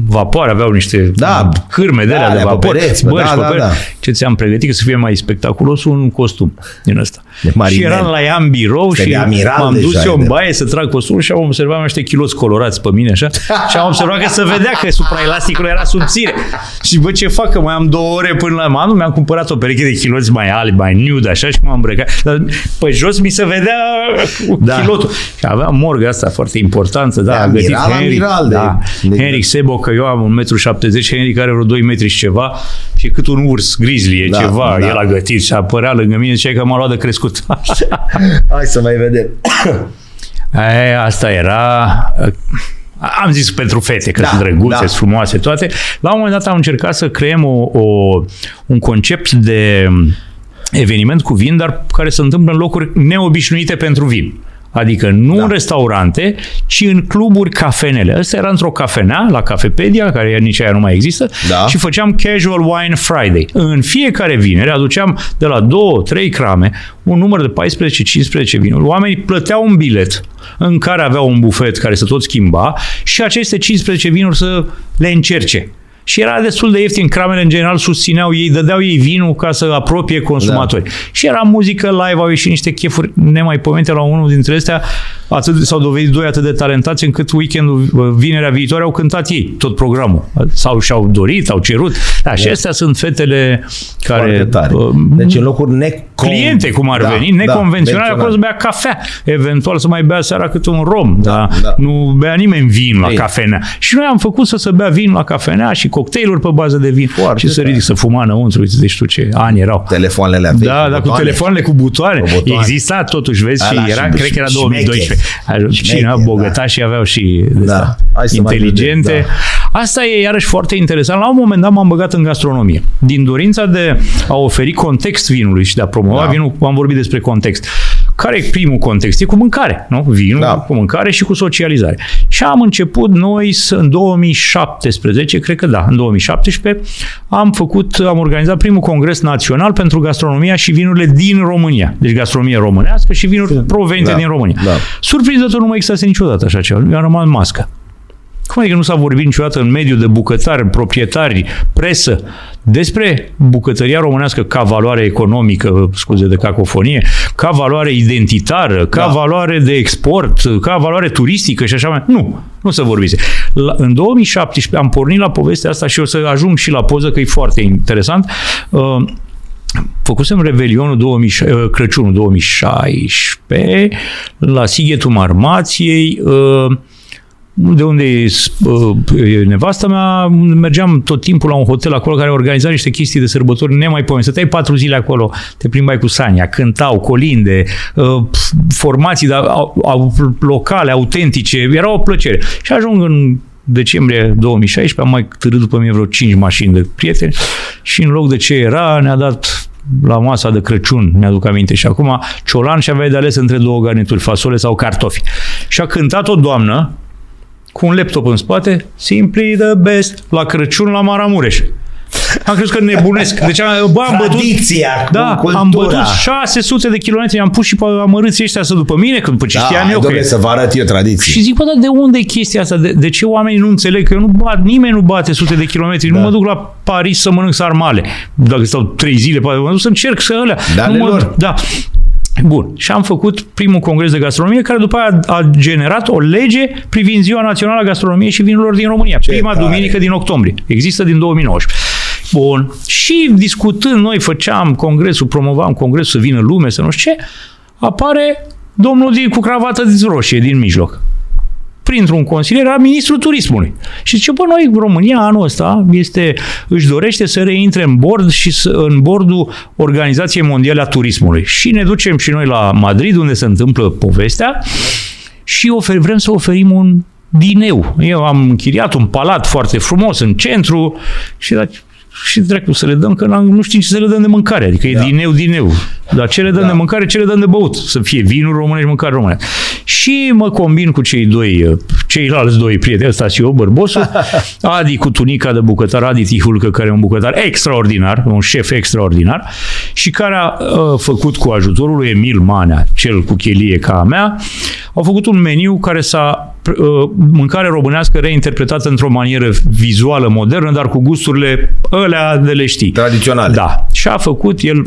vapoare, aveau niște Da. cârme de Da, alea de alea pe vapor. pereți, bă, bă, da, și pe da, pereți. da. Ce ți-am pregătit, că să fie mai spectaculos, un costum din ăsta. De și marinel. eram la ea în birou Este și de amiral m-am dus deja, eu e în de- baie să trag costumul și am observat mai niște chiloți colorați pe mine, așa, și am observat că se vedea că supraelasticul era subțire. Și bă, ce fac, că mai am două ore până la anul, mi-am cumpărat o pereche de chiloți mai albi, mai nude, așa, și m-am îmbrăcat. Dar pe jos mi se vedea cu Da. chilotul. Și aveam morga asta foarte importantă, da, De a gătit amiral, Henry, amiral, de- da, de- Henry Sebo, că eu am 1,70 m, Henry are vreo 2 metri și ceva și cât un urs grizzly e Da, ceva, da. el a gătit și apărea lângă mine, zicea că m-a luat de crescut. Hai să mai vedem. E, asta era... Am zis pentru fete, că Da, sunt drăguțe, da. sunt frumoase toate. La un moment dat am încercat să creăm o, o, un concept de eveniment cu vin, dar care se întâmplă în locuri neobișnuite pentru vin. Adică nu Da. în restaurante, ci în cluburi cafenele. Asta era într-o cafenea, la Cafepedia, care nici aia nu mai există, Da. și făceam Casual Wine Friday. În fiecare vineri aduceam de la 2-3 crame un număr de 14-15 vinuri. Oamenii plăteau un bilet în care aveau un bufet care se tot schimba și aceste 15 vinuri să le încerce. Și era destul de ieftin, cramele în general susțineau ei, dădeau ei vinul ca să apropie consumatori. Da. Și era muzică live, au ieșit niște chefuri nemaipomenite la unul dintre astea, atât, s-au dovedit doi atât de talentați încât weekendul, vinerea viitoare au cântat ei tot programul. Sau și-au dorit, au cerut. Da, și astea sunt fetele care... Foarte tare. uh, Deci în locuri necon... cliente, cum ar Da, veni, da, neconvenționale, acolo menționat. să bea cafea, eventual să mai bea seara câte un rom, da, da. nu bea nimeni vin la Bine. cafenea. Și noi am făcut să se bea vin la cafenea și cocktailuri pe bază de vin Foarte și să tare. ridic, să fuma înăuntru, uite, deci tu ce ani erau. Telefoanele vechi, Da, da, cu butoane. telefoanele cu butoane. Cu butoane. Exista totuși, vezi, Da, da, și era, și cred că era șmecheri. 2012. Cineva Șmecheri, bogătași aveau și de Da. asta, Hai să mai inteligente. vedem, Asta e iarăși foarte interesant. La un moment dat m-am băgat în gastronomie. Din dorința de a oferi context vinului și de a promova Da. vinul, am vorbit despre context. care e primul context? E cu mâncare, nu? Vinul Da. cu mâncare și cu socializare. Și am început noi să, în 2017, cred că da, în 2017, am făcut, am organizat primul congres național pentru gastronomia și vinurile din România. Deci gastronomie românească și vinuri provenite Da, din România. da. Surprinzător nu mai existase niciodată așa ceva. Eu am rămas în mască. Cum adică nu s-a vorbit niciodată în mediul de bucătari, proprietari, presă despre bucătăria românească ca valoare economică, scuze de cacofonie, ca valoare identitară, ca Da. valoare de export, ca valoare turistică și așa mai. Nu, nu se vorbise. La, în 2017 am pornit la povestea asta și o să ajung și la poză că e foarte interesant. Uh, Făcusem Revelionul 2000, uh, Crăciunul 2016 la Sighetul Marmației, uh, de unde e uh, e nevasta mea, mergeam tot timpul la un hotel acolo care organiza niște chestii de sărbători nemaipomenite. Stăteai patru zile acolo, te plimbai cu Sania, cântau, colinde, uh, formații de, au, au, locale, autentice, era o plăcere. Și ajung în decembrie 2016, am mai târât după mine vreo 5 mașini de prieteni și în loc de ce era, ne-a dat la masa de Crăciun, mi-aduc aminte și acum, ciolan și aveai de ales între două garnituri, fasole sau cartofi. Și a cântat o doamnă cu un laptop în spate, simply the best, la Crăciun la Maramureș. Am crezut că nebunesc. Deci, am- bă, am bătut, Tradiția, da, cultura. am bătut 600 de kilometri, am pus și pe amărâții ăștia să după mine, că după ce Da, știam hai, eu că domnule, e. să vă arăt eu tradiții. Și zic, bă, dar de unde e chestia asta? De, de ce oamenii nu înțeleg că eu nu bat, nimeni nu bate sute de kilometri, Da. nu mă duc la Paris să mănânc sarmale. Dacă stau trei zile, poate mă duc să încerc să alea. Da, nu ale mă, lor. da. Bun. Și am făcut primul congres de gastronomie, care după aia a generat o lege privind Ziua Națională a Gastronomiei și Vinurilor din România. Prima tare. duminică din octombrie. Există din 2019. Bun. Și discutând, noi făceam congresul, promovam congresul să vină lume, să nu știu ce, apare domnul din, cu cravată de roșie din mijloc printr-un consilier, era ministrul turismului. Și zice, bă, noi, România, anul ăsta, este, își dorește să reintre în bord și să, în bordul Organizației Mondiale a Turismului. Și ne ducem și noi la Madrid, unde se întâmplă povestea, și ofer, vrem să oferim un dineu. Eu am închiriat un palat foarte frumos în centru și la, și dracu să le dăm, că n-am- nu știm ce să le dăm de mâncare. Adică e Da. dineu, dineu. Dar ce le dăm Da. de mâncare, ce le dăm de băut. Să fie vinuri românești, mâncare românească. Și mă combin cu cei doi, ceilalți doi prieteni, ăsta și eu, bărbosul, Adi cu tunica de bucătar, Adi Tihulcă, care e un bucătar extraordinar, un șef extraordinar, și care a uh, făcut cu ajutorul lui Emil Manea, cel cu chelie ca a mea, au făcut un meniu care s-a uh, mâncare românească reinterpretată într-o manieră vizuală modernă, dar cu gusturile alea de le știi. Tradiționale. Da. Și a făcut el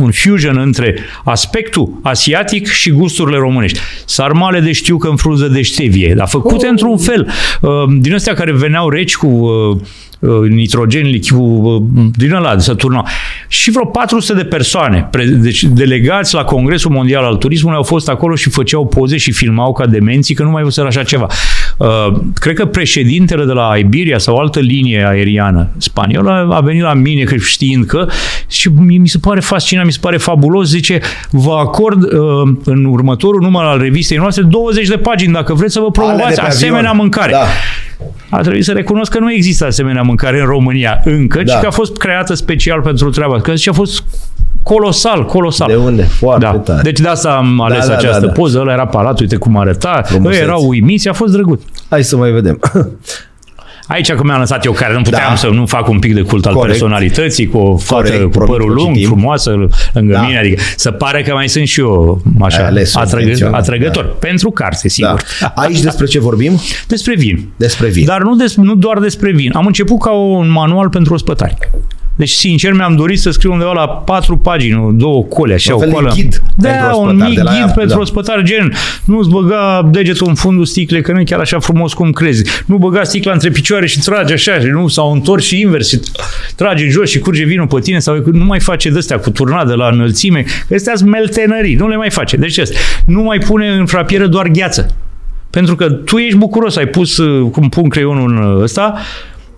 un fusion între aspectul asiatic și gusturile românești. Sarmale de știu că în frunză de stevie, dar făcute oh. într-un fel. Uh, Din astea care veneau reci cu uh, uh, nitrogen lichid, cu, uh, din ăla de să turnau. Și vreo 400 de persoane, pre- deci delegați la Congresul Mondial al Turismului, au fost acolo și făceau poze și filmau ca demenții, că nu mai văzut așa ceva. Uh, Cred că președintele de la Iberia sau altă linie aeriană spaniolă a venit la mine că știind că și mi mi se pare fascinant, mi se pare fabulos, zice, vă acord uh, în următorul număr al revistei noastre 20 de pagini dacă vreți să vă Alea de promovați pe asemenea avion. mâncare. Da. A trebuit să recunosc că nu există asemenea mâncare în România încă, Da. ci că a fost creată special pentru treaba asta. Că zice, a fost colosal, colosal. De unde? Foarte da. tare. Deci de asta am ales da, această da, da. poză. Ăla era palatul, uite cum arăta. Ei Frumuseț. erau uimiți, a fost drăguț. Hai să mai vedem. Aici că mi-am lăsat eu care nu puteam Da. să nu fac un pic de cult al Corect. personalității cu o fată Corect, cu promit părul că lung, citim. frumoasă lângă Da. mine, adică să pare că mai sunt și eu așa Ai ales-o atrăgă, intenționat, atrăgător. Pentru carte, Da. sigur. Aici despre ce vorbim? Despre vin. Despre vin. Dar nu, des, nu doar despre vin. Am început ca un manual pentru ospătari. Deci, sincer, mi-am dorit să scriu undeva la patru pagini, două cole, așa, Un o fel de coală. ghid da, pentru un ospătar, mic de la ghid ea, pentru da. ospătar, gen, nu-ți băga degetul în fundul sticlei, că nu e chiar așa frumos cum crezi. Nu băga sticla între picioare și trage așa, și nu, sau întorci și invers și trage în jos și curge vinul pe tine, sau nu mai face de-astea cu turnadă la înălțime, că astea sunt meltenării, nu le mai face. Deci asta, nu mai pune în frapieră doar gheață. Pentru că tu ești bucuros, ai pus, uh, cum pun creionul în ăsta,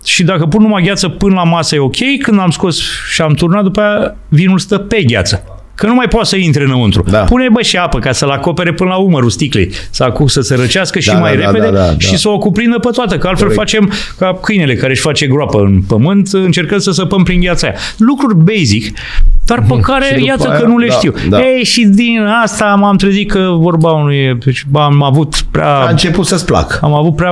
și dacă pun numai gheață până la masă e ok, când am scos și am turnat, după aia vinul stă pe gheață. Că nu mai poate să intre înăuntru. Da. Pune bă și apă ca să-l acopere până la umărul sticlei, să, acu- să se răcească și Da, mai da, da, repede da, da, și da. să o cuprindă pe toată, că altfel Corect. facem ca câinele care își face groapă în pământ, încercăm să săpăm prin gheața aia. Lucruri basic, dar pe care, Și după iată aia, că nu le da, știu. da. Ei, și din asta m-am trezit că vorba unui... deci, Am avut prea... A început să-ți placă. Am avut prea,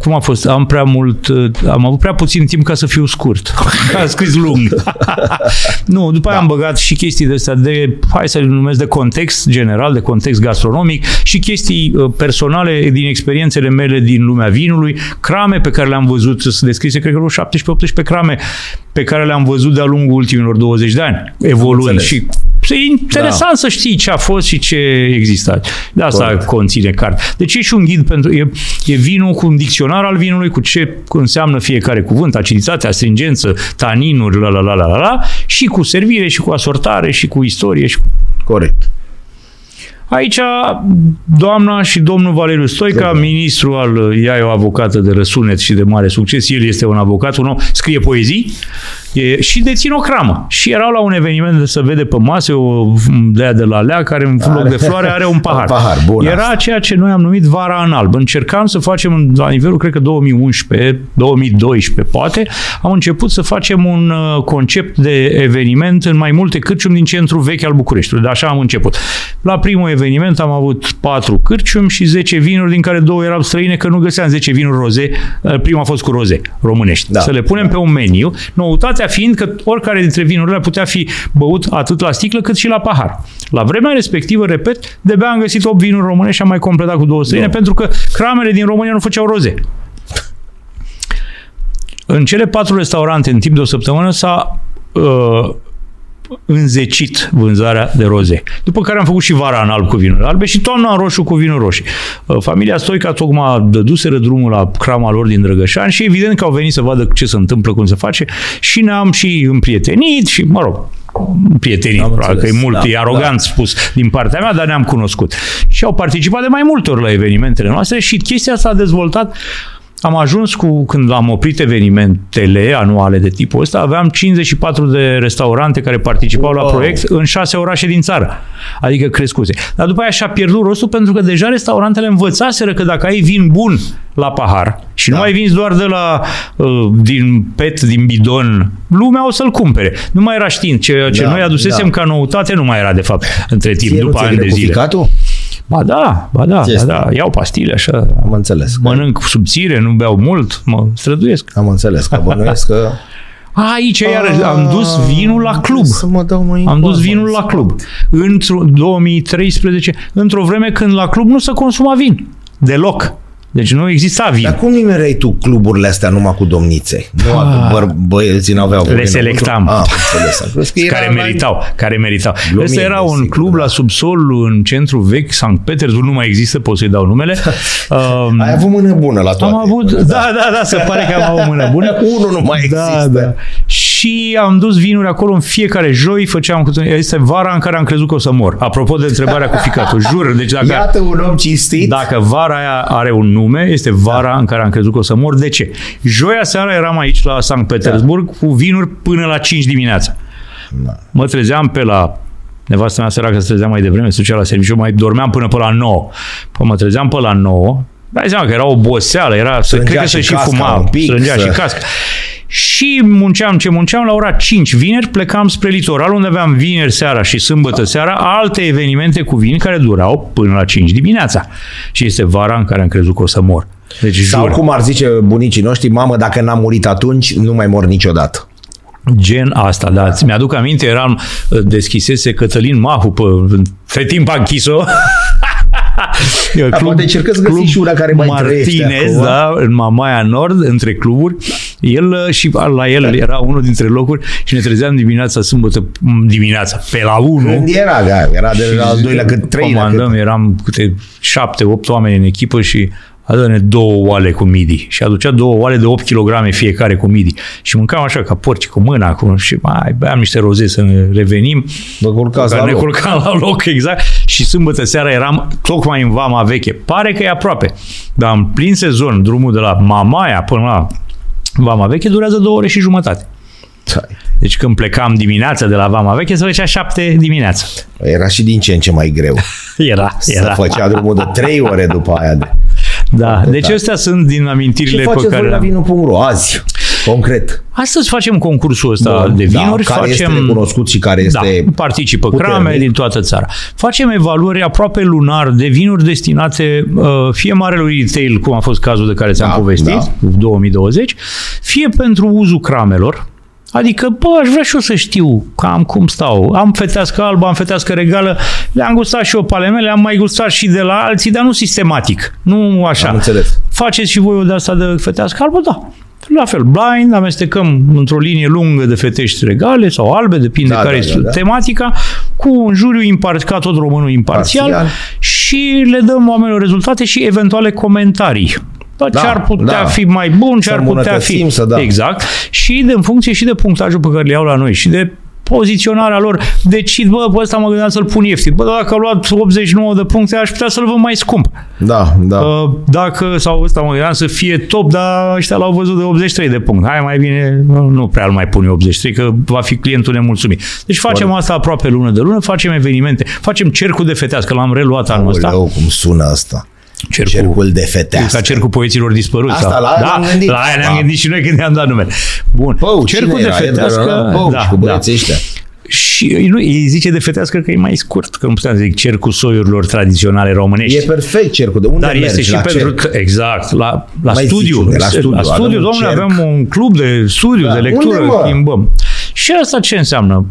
cum a fost, am prea mult, uh, am avut prea puțin timp ca să fiu scurt. Am scris lung. nu, după aia Da. am băgat și chestii de astea de, hai să le numesc de context general, de context gastronomic și chestii uh, personale din experiențele mele din lumea vinului, crame pe care le-am văzut, sunt descrise, cred că vreo 17-18 crame pe care le-am văzut de-a lungul ultimilor 20 de ani, evoluând înțeles. Și e interesant da. să știi ce a fost și ce există. De asta Corect. conține carte. Deci e și un ghid pentru... E, e vinul cu un dicționar al vinului, cu ce înseamnă fiecare cuvânt, aciditate, astringență, taninuri, la la la la la la, și cu servire, și cu asortare, și cu istorie, și cu Corect. Aici, doamna și domnul Valeriu Stoica, Domnul. ministru al, ea e o avocată de răsunet și de mare succes, el este un avocat, un om, scrie poezii e, și dețin o cramă. Și erau la un eveniment de să vede pe masă o de aia de la lea, care în loc de floare are un pahar. Un pahar, bun Era asta. ceea ce noi am numit vara în alb. Încercam să facem la nivelul, cred că 2011, 2012 poate, am început să facem un uh, concept de eveniment în mai multe cârciumi din centrul vechi al Bucureștiului. De așa am început. La primul eveniment am avut patru cârciumi și 10 vinuri, din care două erau străine, că nu găseam 10 vinuri roze. Uh, Prima a fost cu roze, românești. Da. Să le punem pe un meniu, noutatea fiind că oricare dintre vinurile putea fi băut atât la sticlă cât și la pahar. La vremea respectivă, repet, de-abia am găsit 8 vinuri românești și am mai completat cu două străine, Da. pentru că cramele din România nu făceau roze. În cele patru restaurante, în timp de o săptămână, s-a uh, înzecit vânzarea de roze. După care am făcut și vara în alb cu vinuri albe și toamna în roșu cu vinuri roșii. Uh, Familia Stoica tocmai dăduseră drumul la crama lor din Drăgășani și evident că au venit să vadă ce se întâmplă, cum se face și ne-am și împrietenit și, mă rog, prietenit, Am probabil că e înțeles, mult, da, e arogant spus din partea mea, dar ne-am cunoscut. Și au participat de mai multe ori la evenimentele noastre și chestia asta a dezvoltat am ajuns cu, când am oprit evenimentele anuale de tipul ăsta, aveam 54 de restaurante care participau wow. la Wow. proiect în șase orașe din țară. Adică crescuse. Dar după aia și-a pierdut rostul pentru că deja restaurantele învățaseră că dacă ai vin bun la pahar și da. nu mai vinzi doar de la uh, din pet, din bidon, lumea o să-l cumpere. Nu mai era știind. Ce, ce Da, noi adusesem da. ca noutate nu mai era de fapt între timp, Ție nu după ți-e ani de greu cu zile. ficatul? Ba da, ba da, Ce ba este? da. Iau pastile așa, Am înțeles. Că, mănânc subțire, nu beau mult, mă străduiesc. am înțeles că bănuiesc că... A, aici iarăși am dus vinul la club. Să mă dau mai Am dus încoa, vinul mă. la club. Într-o 2013, într-o vreme când la club nu se consuma vin. Deloc. Deci nu exista vin. Dar cum nimereai tu cluburile astea numai cu domnițe? Nu, Ah. băr, băieții n-aveau voie Le înăuntru? selectam. Ah, am înțeles. Am crezut că era care la- meritau, care meritau. Glumim, Ăsta era un desigur, club da. la subsol în centru vechi, Sankt Petersburg, nu mai există, pot să-i dau numele. Um, Ai avut mână bună la toate. am avut, da, da, da, se pare că am avut mână bună. Unul nu mai Da, există. da. Și am dus vinuri acolo în fiecare joi, făceam cu este vara în care am crezut că o să mor. Apropo de întrebarea cu ficatul, jur, deci dacă, Iată un om cinstit. dacă vara aia are un nume, este vara în care am crezut că o să mor. De ce? Joia seara eram aici la Sankt Petersburg Da. cu vinuri până la 5 dimineața. Da. Mă trezeam pe la Nevastă mea săracă se trezea mai devreme, se ducea la serviciu, mai dormeam până pe la 9. Păi mă trezeam pe la 9, dai seama că era oboseală, era, să Strângea cred că și se și casca fuma, un pic, strângea să- și casca. Și munceam ce munceam, la ora 5 vineri plecam spre litoral, unde aveam vineri seara și sâmbătă seara alte evenimente cu vin care durau până la 5 dimineața. Și este vara în care am crezut că o să mor. Deci Sau jur, cum ar zice bunicii noștri, mamă, dacă n-am murit atunci, nu mai mor niciodată. Gen asta, da. Ți mi-aduc aminte, eram, deschisese Cătălin Mahu pe, pe timp a închis-o. Da, poate încercă să găsiți și una care mai trăiește Martinez, acolo. da, în Mamaia Nord, între cluburi. El uh, și la el era unul dintre locuri și ne trezeam dimineața, sâmbătă, m, dimineața, pe la 1. Când era, da, era de la al doilea cât trei. Comandăm, eram câte șapte, opt oameni în echipă și adă-ne două oale cu midi. Și aducea două oale de 8 kg fiecare cu midi. Și mâncam așa ca porci cu mâna cu, și mai beam niște roze să ne revenim. Vă culcați Care la ne loc. culcam la loc, exact. Și sâmbătă seara eram tocmai în Vama Veche. Pare că e aproape. Dar în plin sezon, drumul de la Mamaia până la Vama Veche durează două ore și jumătate. Deci când plecam dimineața de la Vama Veche, se făcea șapte dimineața. Era și din ce în ce mai greu. Era, Se era. făcea drumul de trei ore după aia. De... Da, deci astea sunt din amintirile Ce pe faceți care voi la le-am. vinul.ro azi? Concret. Astăzi facem concursul ăsta Bun, de vinuri. da, care facem, este recunoscut și care este da, participă puternic. crame din toată țara. Facem evaluări aproape lunar de vinuri destinate uh, fie marelui retail, cum a fost cazul de care ți-am Da, povestit, da. 2020, fie pentru uzul cramelor, Adică, bă, aș vrea și eu să știu cam cum stau. Am fetească albă, am fetească regală, le-am gustat și eu pe ale mele, am mai gustat și de la alții, dar nu sistematic. Nu așa. Am înțeles. Faceți și voi o de asta de fetească albă? Da. La fel, blind, amestecăm într-o linie lungă de fetești regale sau albe, depinde Da, care da, este da, da. tematica, cu un juriu impart, ca tot românul imparțial Parțial. și le dăm oamenilor rezultate și eventuale comentarii. Bă, Da, ce ar putea da. fi mai bun, ce Să ar putea fi. îmbunătățim, să da. Exact. Și de, în funcție și de punctajul pe care le iau la noi și de poziționarea lor, decid, bă, pe ăsta mă gândeam să-l pun ieftin. Bă, dacă a luat 89 de puncte, aș putea să-l văd mai scump. Da, da. Uh, dacă, sau ăsta mă gândeam să fie top, dar ăștia l-au văzut de 83 de puncte. Hai mai bine, nu, nu prea îl mai pun eu 83, că va fi clientul nemulțumit. Deci facem Corect. asta aproape lună de lună, facem evenimente, facem cercul de fetească, l-am reluat anul ăsta. Aoleu, cum sună asta. Cercul, Cercul de ca fetească. cercul poeților dispăruți. Asta, sau- la aia da, ne-am gândit. La aia ne-am Da. gândit și noi când i-am dat numele. Bun. Pău, cercul cine de era? fetească. Edgar Pău, da, și cu da. băieții ăștia. Și nu, îi zice de fetească că e mai scurt, că nu puteam să zic cercul soiurilor tradiționale românești. E perfect cercul. De unde Dar mergi? este și la pentru cerc? că, exact, la, la Mai studiu. zici unde? La studiu. La studiu, Avem un domnule, cerc. avem un club de studiu, Da. de lectură, Unde, mă? schimbăm. Și asta ce înseamnă?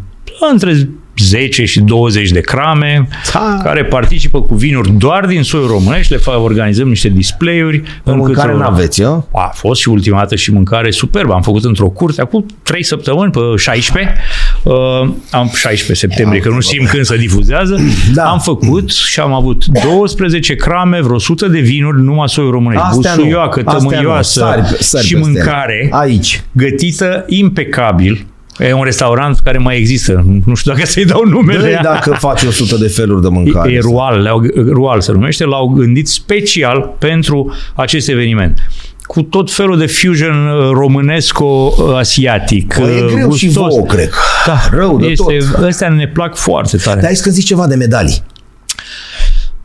Între 10 și 20 de crame Da. care participă cu vinuri doar din soi românești, le fa- organizăm niște display-uri. În mâncare câte o- n-aveți, eu? a fost și ultima dată și mâncare superbă. Am făcut într-o curte acum 3 săptămâni, pe 16. Uh, am 16 septembrie, că nu știm când se difuzează. Da. Am făcut și am avut 12 crame, vreo 100 de vinuri, numai soi românești. Astea nu. Busuioacă, Astea nu. tămâioasă Sari- sari și peste ele. mâncare Aici. gătită impecabil. E un restaurant care mai există. Nu știu dacă să-i dau numele. Dă dacă faci 100 de feluri de mâncare. E Rual, le-au, Rual se numește, l-au gândit special pentru acest eveniment cu tot felul de fusion uh, românesco-asiatic. Bă, e uh, greu și gustos. vouă, cred. Da, Rău de este, tot. Astea ne plac foarte tare. Dar ai să zici ceva de medalii.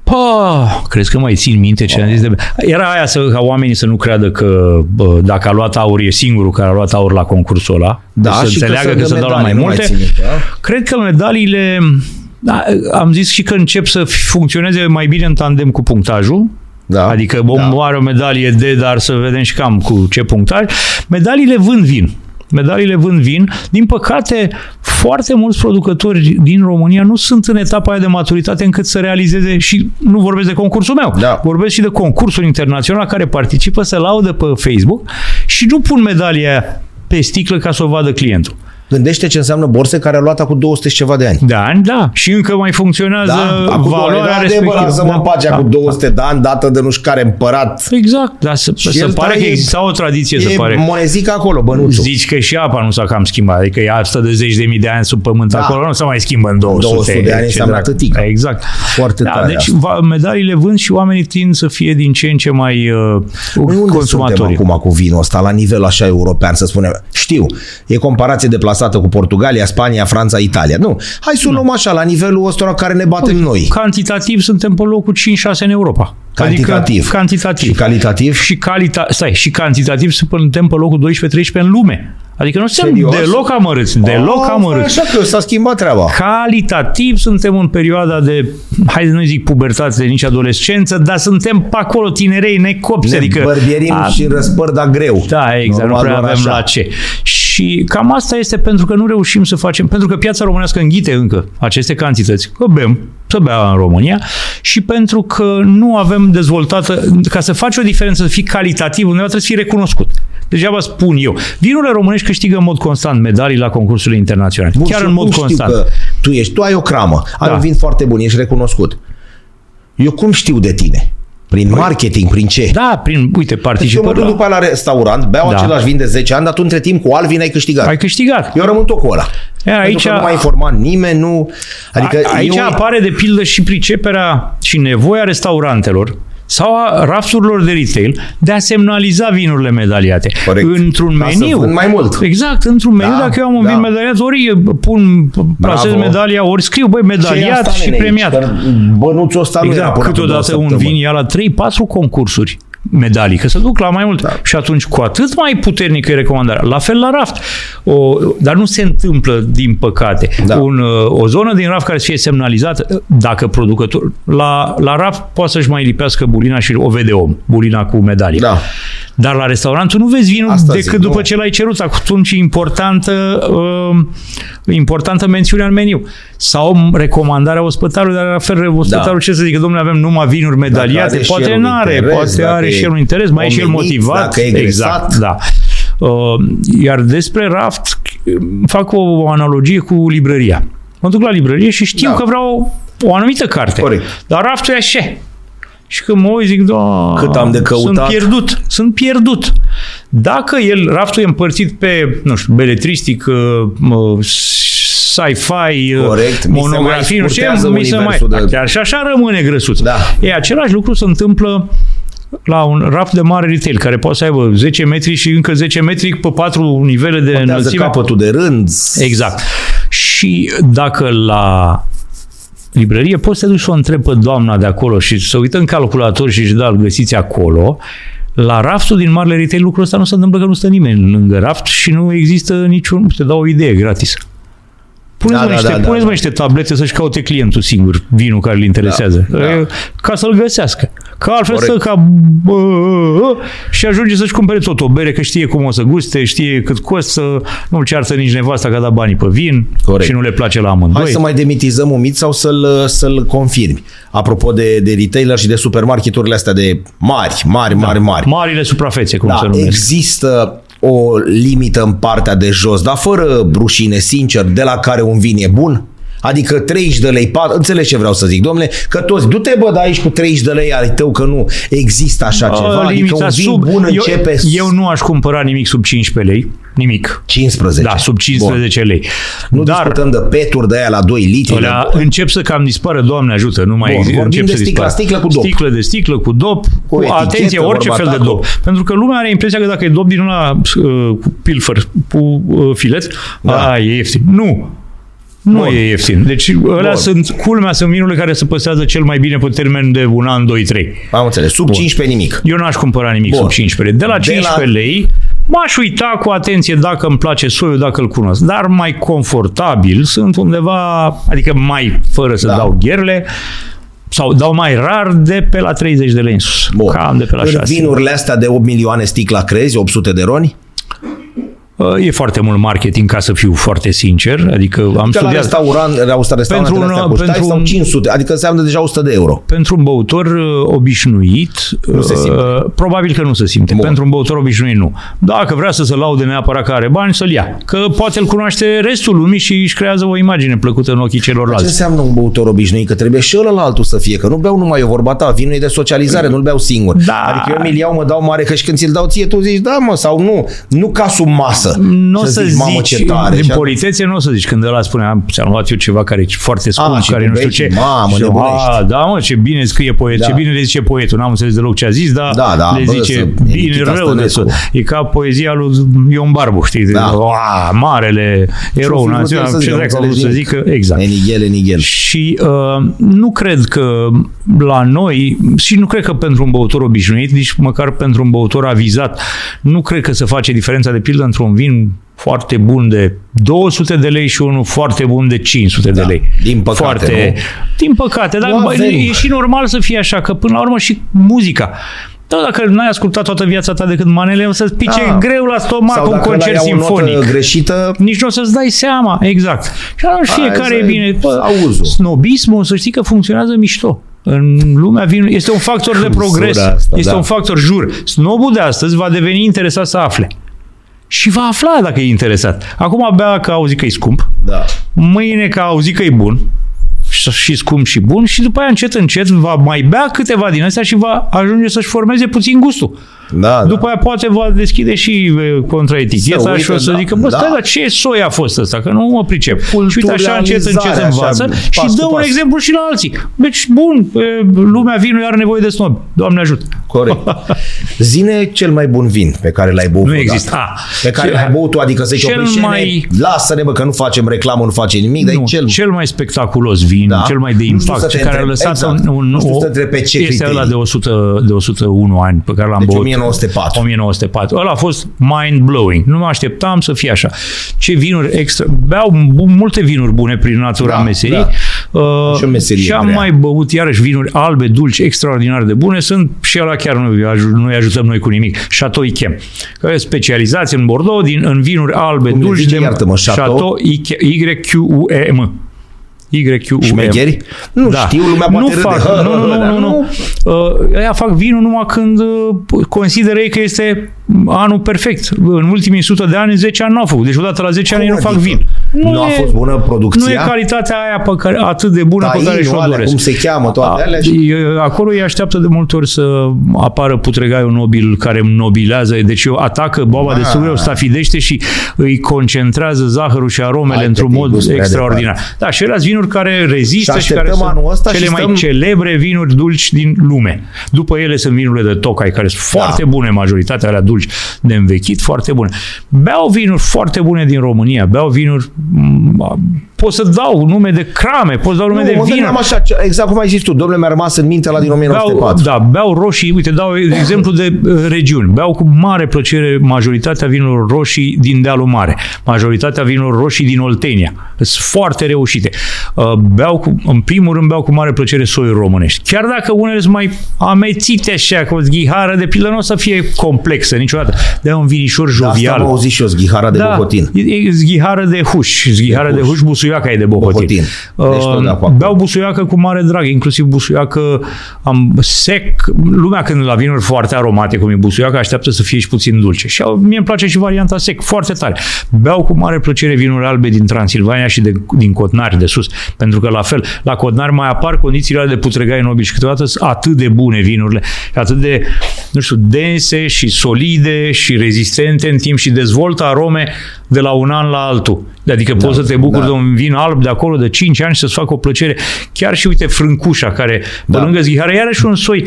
Pa, crezi că mai țin minte ce am zis de... Era aia să, ca oamenii să nu creadă că bă, dacă a luat aur e singurul care a luat aur la concursul ăla. Da, Deci să și că înțeleagă să că, dă se dau la medalii, mai nu mai multe. țin minte, a? Cred că medaliile... Da, am zis și că încep să funcționeze mai bine în tandem cu punctajul. Da. Adică omul Da. are o medalie de, dar să vedem și cam cu ce punctaj. Medaliile vând vin. Medaliile vând vin. Din păcate, foarte mulți producători din România nu sunt în etapa aia de maturitate încât să realizeze și nu vorbesc de concursul meu. Da. Vorbesc și de concursul internațional la care participă, se laudă pe Facebook și nu pun medalia aia pe sticlă ca să o vadă clientul. Gândește ce înseamnă borse care a luat acum 200 și ceva de ani. De ani, da. Și încă mai funcționează Da, acum valoarea respectivă. respectivă. Să mă pace da. cu 200 de ani, dată de nu știu care împărat. Exact, dar se, Și se el pare că taie- exista o tradiție, se E pare. monezică acolo, bănuțul. Zici că și apa nu s-a cam schimbat, adică e 100 de zeci de mii de ani sub pământ Da. acolo, nu se mai schimbă în 200. 200 de ani ce înseamnă dracu. atâtică. Exact. Foarte da, tare deci asta. va, medaliile vând și oamenii tind să fie din ce în ce mai uh, Noi unde suntem consumatori. acum cu vinul ăsta, la nivel așa european, să spunem? Știu, e comparație deplasată cu Portugalia, Spania, Franța, Italia. Nu, hai să o luăm așa, la nivelul ăstora care ne batem noi. Cantitativ suntem pe locul 5-6 în Europa. Cantitativ. Adică, cantitativ. Și calitativ? Și, calita- stai, și cantitativ suntem pe locul 12-13 în lume. Adică nu suntem Serios? deloc amărâți, deloc Ah, amărâți. Așa că s-a schimbat treaba. calitativ suntem în perioada de, hai să nu zic pubertate, nici adolescență, dar suntem pe acolo tinerei necopți. Ne adică, bărbierim a, și răspăr, dar greu. Da, exact, Normal, nu prea doar avem așa. la ce. Și cam asta este pentru că nu reușim să facem, pentru că piața românească înghite încă aceste cantități, că bem, să bea în România și pentru că nu avem dezvoltată, ca să faci o diferență, să fii calitativ, undeva trebuie să fii recunoscut. Degeaba spun eu. Vinurile românești câștigă în mod constant medalii la concursurile internaționale. Bun, Chiar și în mod cum constant. Știu că tu ești, tu ai o cramă, ai Da. un vin foarte bun, ești recunoscut. Eu cum știu de tine? Prin marketing, prin ce? Da, prin, uite, Deci eu participă. mă duc da. după aia la restaurant, beau Da. același vin de 10 ani, dar tu între timp cu alt vin ai câștigat. Ai câștigat. Eu rămân tot cu ăla. Iar Pentru aici, că nu m-a informat nimeni, nu... Adică a, aici eu, apare de pildă și priceperea și nevoia restaurantelor sau a rafturilor de retail de a semnaliza vinurile medaliate. Corect. Într-un Ca să meniu. vând mai mult. Exact, într-un meniu, Da, dacă eu am un da. vin medaliat, ori pun, plasez Bravo. medalia, ori scriu, băi, ce e medaliat asta, și nene, premiat. aici? Că Bănuțul ăsta nu era Exact, până acum două câteodată un săptămâni. vin ia la 3-4 concursuri medalii, că se duc la mai mult. Da. Și atunci cu atât mai puternică e recomandarea. La fel la raft. O, dar nu se întâmplă, din păcate. Da. Un, uh, o zonă din raft care să fie semnalizată, dacă producător... La, la raft poate să-și mai lipească bulina și o vede om, bulina cu medalii. Da. Dar la restaurant tu nu vezi vinul Asta decât zic, după nu. ce l-ai cerut. Atunci e importantă, uh, importantă mențiunea în meniu. Sau recomandarea ospătarului, dar la fel ospătarul ce să zică, domnule, avem numai vinuri medaliate, are și poate el un nu are, interes, poate dacă are e și el un interes, mai e și el omenit, motivat. dacă e exact, gresat. da. Uh, iar despre raft, fac o analogie cu librăria. Mă duc la librărie și știu Da. că vreau o anumită carte. Corect. Dar raftul e așa. Și când mă uit, zic, da, Cât am de căutat. Sunt pierdut, sunt pierdut. Dacă el, raftul e împărțit pe, nu știu, beletristică, mă, sci-fi, Corect, mi se monografii, mai nu știu, scurtează mi se mai... universul de- Chiar și așa rămâne grăsuț. Da. E, același lucru se întâmplă la un raft de mare retail, care poate să aibă 10 metri și încă 10 metri pe 4 nivele de Contează înălțime. capătul de rând. Exact. Și dacă la librărie poți să te duci să o întrebi pe doamna de acolo și să uită în calculator și își da, îl găsiți acolo, la raftul din marele retail lucrul ăsta nu se întâmplă că nu stă nimeni lângă raft și nu există niciun... Te dau o idee gratis. Puneți-mă Da, da, niște, da, da, puneți-mă da. niște tablete să-și caute clientul singur vinul care îl interesează. Da, da. E, Ca să-l găsească. Că altfel Corect. stă ca bă, și ajunge să-și cumpere tot o bere, că știe cum o să guste, știe cât costă, nu-l ceartă nici nevasta că a dat banii pe vin Corect. și nu le place la amândoi. Hai să mai demitizăm un mit sau să-l, să-l confirmi. Apropo de, de retailer și de supermarketurile astea de mari, mari, mari, mari. Marile suprafețe, cum Da, se numesc. există o limită în partea de jos, dar fără rușine, sincer, de la care un vin e bun? Adică 30 de lei, 4, înțelegi ce vreau să zic, domnule, că toți, du-te bă de aici cu 30 de lei al tău, că nu există așa ceva, A, adică limita un vin sub, bun eu, începe eu nu aș cumpăra nimic sub 15 lei, nimic. 15. Da, sub 15 Bun. lei. Nu Dar discutăm de peturi de aia la 2 litri. Alea de- încep să cam dispară, Doamne ajută, nu mai Bun, există. vorbim încep de să sticla, dispară. sticlă cu dop. Sticlă de sticlă cu dop, cu, etichetă, atenție, orice vorba fel ta, de dop. Pentru că lumea are impresia că dacă e dop din ăla uh, cu pilfer, cu uh, filet, Da. a, e ieftin. Nu! Nu Bun. e ieftin. Deci ălea Bun. sunt, culmea, sunt vinurile care se păstrează cel mai bine pe termen de un an, 2, 3. Am înțeles, sub 15 nimic. Eu n-aș cumpăra nimic Bun. sub 15 lei. De la De 15 la- lei m-aș uita cu atenție dacă îmi place soiul, dacă îl cunosc. Dar mai confortabil sunt undeva, adică mai fără să Da. dau gherle, sau dau mai rar de pe la 30 de lei în sus. Bun. Cam de pe la în 6. vinurile astea de 8 milioane sticla crezi, 800 de roni? E foarte mult marketing, ca să fiu foarte sincer. Adică am Că la studiat... restaurant, la restaurantele Pentru un- astea cu stai pentru sau un- 500, adică înseamnă deja 100 de euro. Pentru un băutor uh, obișnuit, Nu se simte. uh, probabil că nu se simte. Bun. Pentru un băutor obișnuit, nu. Dacă vrea să se laude neapărat că are bani, să-l ia. Că poate îl cunoaște restul lumii și își creează o imagine plăcută în ochii Ce celorlalți. înseamnă un băutor obișnuit? Că trebuie și ăla altul să fie, că nu beau numai eu vorba ta, vinul e de socializare, nu-l beau singur. Da. Adică eu mi-l iau, mă dau mare, că și când ți-l dau ție, tu zici, da mă, sau nu, nu ca sub masă. Nu o să zici, mamă, ce tare. din Și politețe nu o să zici. Când ăla spune, am, ți-am luat eu ceva care e foarte scump, A, și care tu nu știu bei ce. și, mamă, Și eu, nebunești. a, da, mă, ce bine scrie poet, Da. ce bine le zice poetul. N-am înțeles deloc ce a zis, dar Da, da, le bă, zice să- bine, Nikita rău de Stănescu. tot. E ca poezia lui Ion Barbu, știi? Da. Oa, marele erou Ce-o fi vrut național, el să ce zică, dracu a nu vrut să înțelegi zică, exact. Enigel, enigel. Și uh, nu cred că la noi, și nu cred că pentru un băutor obișnuit, nici măcar pentru un băutor avizat, nu cred că se face diferența de pildă între un vin foarte bun de 200 de lei și unul foarte bun de 500 de Da, lei. din păcate, Foarte, nu? Din păcate, dar Nu bă, avem. e și normal să fie așa, că până la urmă și muzica. Da, dacă n-ai ascultat toată viața ta decât manele, o să-ți pice Da. greu la stomac Sau un dacă concert ăla ia o notă simfonic greșită, nici nu o să-ți dai seama. Exact. Și atunci Aia fiecare e să- bine. Bă, auzul. snobismul, să știi că funcționează mișto. În lumea vin este un factor de progres. asta, este da. un factor, jur. Snobul de astăzi va deveni interesat să afle. Și va afla dacă e interesat. Acum abia că auzi că e scump, da. mâine că auzi că e bun, și și scump și bun și după aia încet încet va mai bea câteva din astea și va ajunge să-și formeze puțin gustul. Da, După aia poate va deschide și e, contraeticheta Să și o uite, să da, zică, bă, stai, da. dar ce soi a fost ăsta? Că nu mă pricep. Și uite așa încet, încet Culturalizarea, învață așa, și pas dă cu un pas. exemplu și la alții. Deci, bun, e, lumea vinului are nevoie de snob. Doamne ajută. Corect. Zine cel mai bun vin pe care l-ai băut Nu vreodată. există. Ah, Pe care cel- l-ai băut tu, adică să-i cel mai... mai- Lasă-ne, bă, că nu facem reclamă, nu face nimic, dar e Nu, cel... cel mai spectaculos vin, Da. cel mai de Nu știu impact, să te care a întreb, lăsat exact. un, un, Nu știu o- să te întreb pe ce este criterii. ăla de 100, de 101 ani pe care l-am Deci băut. 1904. 1904. Ăla a fost mind-blowing. Nu mă așteptam să fie așa. Ce vinuri extra... Beau bu- multe vinuri bune prin natura Da, meserii. da. Uh, Și o meserie și am grea. mai băut iarăși vinuri albe, dulci, extraordinar de bune. Sunt și ăla chiar nu nu îi ajutăm noi cu nimic. Chateau Yquem. Care e specializați în Bordeaux din, în vinuri albe, Cum le dulci. zice, de, iartă-mă, Chateau? Chateau Y-Q-U-E-M. YQUM. Șmecheri? Nu știu, lumea nu poate râde. fac, nu, nu, Dar nu, nu, nu. Uh, Aia fac vinul numai când uh, consideră ei că este anul perfect. În ultimii 100 de ani, 10 ani nu au făcut. Deci odată la 10 ani ei nu fac adică? vin. Nu a fost bună producția? Nu e calitatea aia pe care, atât de bună pe care Tainul și-o alea, doresc. cum se cheamă, toate A, alea și- e- Acolo îi așteaptă de multe ori să apară putregaiul nobil care nobilează, deci eu atacă boaba de Ah. sugreu, stafidește și îi concentrează zahărul și aromele Hai, într-un te-ai mod dus prea extraordinar. Da, și ele vinuri care rezistă Și și, care așteptăm sunt anul ăsta cele și mai stăm- celebre vinuri dulci din lume. După ele sunt vinurile de Tocai, care sunt foarte bune, majoritatea alea dulci de învechit, foarte bune. Beau vinuri foarte bune din România, beau vinuri, m, pot să dau nume de crame, pot să dau nume Nu, de mă vin. gândeam așa, ce- exact cum ai zis tu, domnule, mi-a rămas în minte la din Beau, 1904. da, beau roșii, uite, dau exemplu de uh, regiuni. Beau cu mare plăcere majoritatea vinurilor roșii din Dealul Mare, majoritatea vinurilor roșii din Oltenia. Sunt foarte reușite. Uh, Beau cu, în primul rând, beau cu mare plăcere soiuri românești. Chiar dacă unele sunt mai amețite așa, cu o zghihară de pildă, nu o să fie complexă niciodată. De un vinișor Da, Asta jovial. am auzit și eu, zghihară de Bocotin. E, e zghihară de huș. Zghihară de De huș, huș. busuioaca e de bohotin. Bohotin. Deci tot de acolo. Beau busuioacă cu mare drag, inclusiv busuioacă am sec. Lumea când la vinuri foarte aromate, cum e busuioaca, așteaptă să fie și puțin dulce. Și au- mie îmi place și varianta sec, foarte tare. Beau cu mare plăcere vinuri albe din Transilvania și de, din Cotnari de sus, pentru că la fel, la Cotnari mai apar condițiile alea de putregai nobili și câteodată sunt atât de bune vinurile, și atât de, nu știu, dense și solide și rezistente în timp și dezvoltă arome de la un an la altul. Adică poți să te bucuri da. de un vin alb de acolo de 5 ani și să-ți facă o plăcere. Chiar și uite frâncușa care pe Da. lângă zghihară, iarăși un soi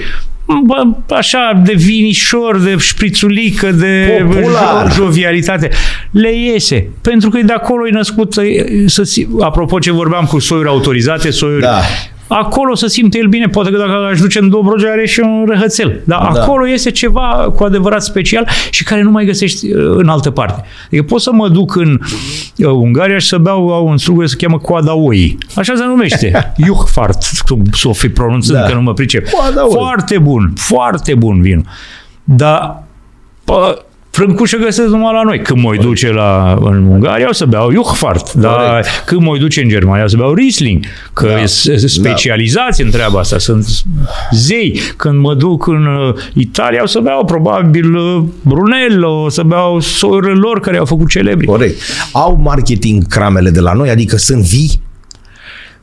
bă, așa de vinișor, de șprițulică, de Popular. jo- jovialitate. Le iese. Pentru că e de acolo e născut e, să, si- apropo ce vorbeam cu soiuri autorizate, soiuri Da. Acolo să simte el bine, poate că dacă aș duce în Dobrogea are și un răhățel. Dar Da. acolo este ceva cu adevărat special și care nu mai găsești uh, în altă parte. Adică pot să mă duc în uh, Ungaria și să beau au un strugure se cheamă coada oii. Așa se numește. Juchfart, cum să o fi pronunțând, Da. că nu mă pricep. Coada oii. Foarte bun, foarte bun vinul. Dar pă, Frâncușă găsesc numai la noi. Când mă duce la, în Ungaria, o să beau Juchfart. Dar Corect. când mă duce în Germania, o să beau Riesling. Că Da. sunt specializați în treaba asta. Sunt zei. Când mă duc în uh, Italia, o să beau probabil uh, Brunello, o să beau soiurile lor care au făcut celebri. Corect. Au marketing cramele de la noi, adică sunt vii?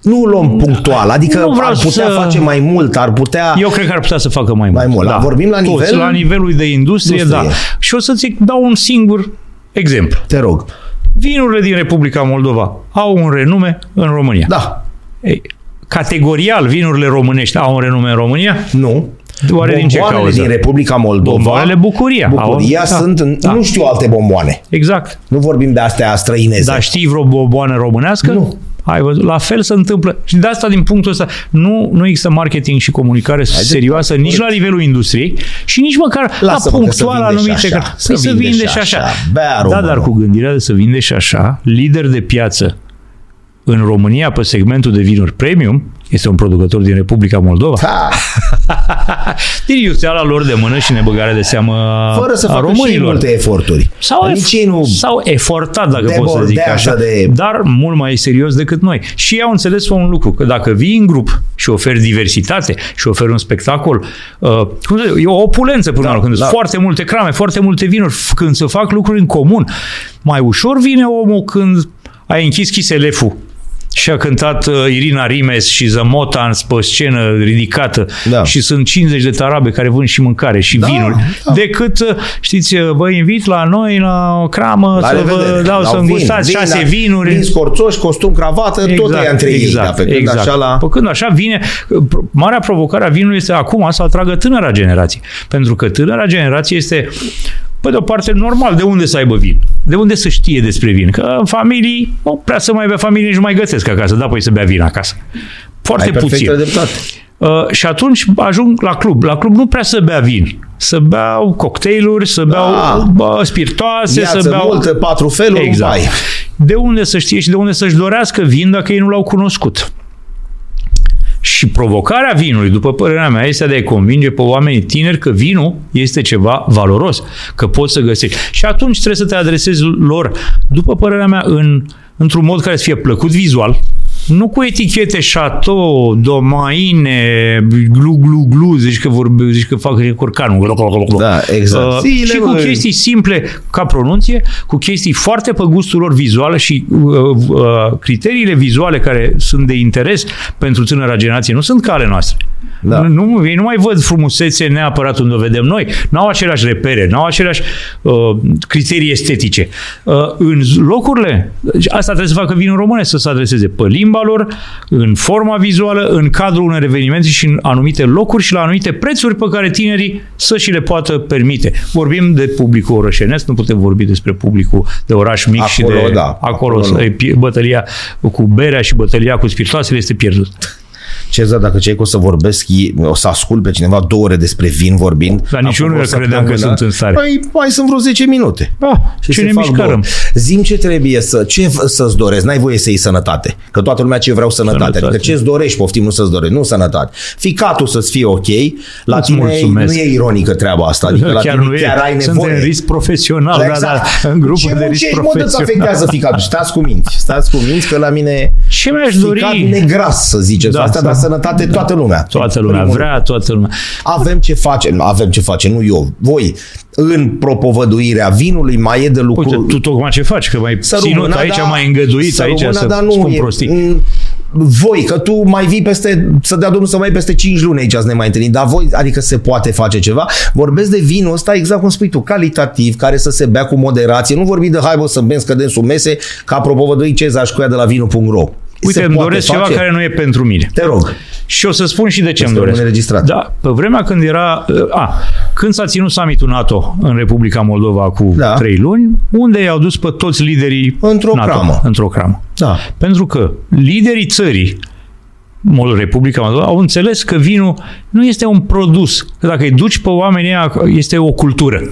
Nu o luăm punctual, adică Nu vreau ar putea să- face mai mult, ar putea... Eu cred că ar putea să facă mai mult. Mai mult. Da. Vorbim la Toți, nivel- la nivelul de industrie, Industrie. da. Și o să-ți dau un singur exemplu. Te rog. Vinurile din Republica Moldova au un renume în România. Da. Ei, categorial, vinurile românești au un renume în România? Nu. Oare din ce Bomboanele cauză? din Republica Moldova. Bomboanele Bucuria. Bucuria Au- da. sunt, Da. nu știu alte bomboane. Exact. Nu vorbim de astea străineze. Dar știi vreo boboană românească? Nu. Ai văzut? La fel se întâmplă. Și de asta, din punctul ăsta, nu, nu există marketing și comunicare serioasă nici la nivelul industriei și nici măcar Lasă-mă la că se punctual vinde și anumite. așa. Că, Se păi să vinde vinde și și așa. așa. Bea Da, românul. dar cu gândirea de să vinde și așa, lider de piață în România pe segmentul de vinuri premium este un producător din Republica Moldova. Ha, Din iuțeala lor de mână și nebăgarea de seamă a, fără să a facă și românilor. multe eforturi. Sau, Nici ei nu... sau efortat, dacă pot să zic debordează așa, de- dar mult mai serios decât noi. Și ei au înțeles un lucru, că dacă vii în grup și oferi diversitate și oferi un spectacol, uh, cum să zic, e o opulență până Da, la urmă, când da. sunt foarte multe crame, foarte multe vinuri, f- când se fac lucruri în comun. Mai ușor vine omul când ai închis chiseleful și a cântat uh, Irina Rimes și Zămotan pe scenă ridicată Da. și sunt 50 de tarabe care vând și mâncare și Da, vinuri, da. decât, uh, știți, uh, vă invit la noi la o cramă La să vă revedere. dau La să vin, îngustați vin, șase da, vinuri. Vin scorțoși, costum, cravată, tot e între ei. Da, pe când așa la... Pe când așa vine, pro- marea provocare a vinului este acum să atragă tânăra generație. Pentru că tânăra generație este, pe de o parte, normal, de unde să aibă vin? De unde să știe despre vin? Că în familii, nu prea să mai bea familie, nici nu mai gătesc acasă, da, păi să bea vin acasă. Foarte Ai puțin. perfectă dreptate. Uh, și atunci ajung la club. La club nu prea să bea vin. Să beau cocktailuri, să beau Da. bă, spiritoase, Viață să beau... multă, patru feluri, Exact. un bai. De unde să știe și de unde să-și dorească vin dacă ei nu l-au cunoscut. Și provocarea vinului, după părerea mea, este de a convinge pe oamenii tineri că vinul este ceva valoros, că poți să găsești. Și atunci trebuie să te adresezi lor, după părerea mea, în, într-un mod care să fie plăcut vizual, nu cu etichete Chateau, Domaine, glu, glu, glu, zici că, vorbe, zici că fac curcanul. Da, exact. Uh, Zile, și cu bă. chestii simple ca pronunție, cu chestii foarte pe gustul lor vizuală și uh, uh, criteriile vizuale care sunt de interes pentru tânăra generație nu sunt ca ale noastre. Da. Nu, ei nu mai văd frumusețe neapărat unde o vedem noi. N-au aceleași repere, n-au aceleași uh, criterii estetice. Uh, în locurile, deci asta trebuie să facă vinul românesc, să se adreseze pe limba lor, în forma vizuală, în cadrul unor evenimente și în anumite locuri și la anumite prețuri pe care tinerii să și le poată permite. Vorbim de publicul orășenesc, nu putem vorbi despre publicul de oraș mic și Acolo, de da, acolo, acolo nu. e pie- bătălia cu berea și bătălia cu spiritoasele este pierdut. Cezar, dacă ce o să vorbesc, e- o să ascult pe cineva două ore despre vin vorbind. Dar nici eu apoi nu o credeam că săptămână, sunt în stare. Păi, mai sunt vreo 10 minute. Ah, Și ce se ne fac mișcărăm. două. Zim ce trebuie să, ce v- să-ți doresc. N-ai voie să iei sănătate. Că toată lumea ce vreau sănătate. Sănătate. Adică ce-ți dorești, poftim, nu să-ți dorești. Nu sănătate. Ficatul să-ți fie ok. La Îți tine mulțumesc. nu e ironică treaba asta. Adică la chiar tine nu e. chiar ai Sunt nevoie. în risc profesional, da, Exact. da, în grupul ce de risc muncești, mă, îți profesional. afectează ficatul. Stați cu minți. Stați cu minți că la mine Ce mi-aș ficat dori? negras, să ziceți. Da, asta, să- dar sănătate toată lumea. Toată lumea Primul vrea, toată lumea. avem ce face, nu, avem ce face, nu eu, voi, în propovăduirea vinului mai e de lucru. Uite, tu tocmai ce faci? Că mai Să ținut rămână, aici, da, mai îngăduit să aici rămână, să dar nu spun e- prostii. m, Voi, că tu mai vii peste, să dea Domnul să mai peste 5 luni aici să ne mai întâlnim, dar voi, adică se poate face ceva. Vorbesc de vinul ăsta, exact cum spui tu, calitativ, care să se bea cu moderație. Nu vorbi de hai bă să bem scădem sub mese, ca propovădui Cezar Școia de la vinul.ro. Uite, Se îmi poate doresc face? ceva care nu e pentru mine. Te rog. Și o să spun și de ce îmi Este doresc. înregistrat. Da, pe vremea când era... A, când s-a ținut summitul NATO în Republica Moldova cu Da. trei luni, unde i-au dus pe toți liderii Într-o NATO? cramă. Într-o cramă. Da. Pentru că liderii țării, Mol- Republica Moldova, au înțeles că vinul nu este un produs. Că dacă îi duci pe oamenii ăia, este o cultură.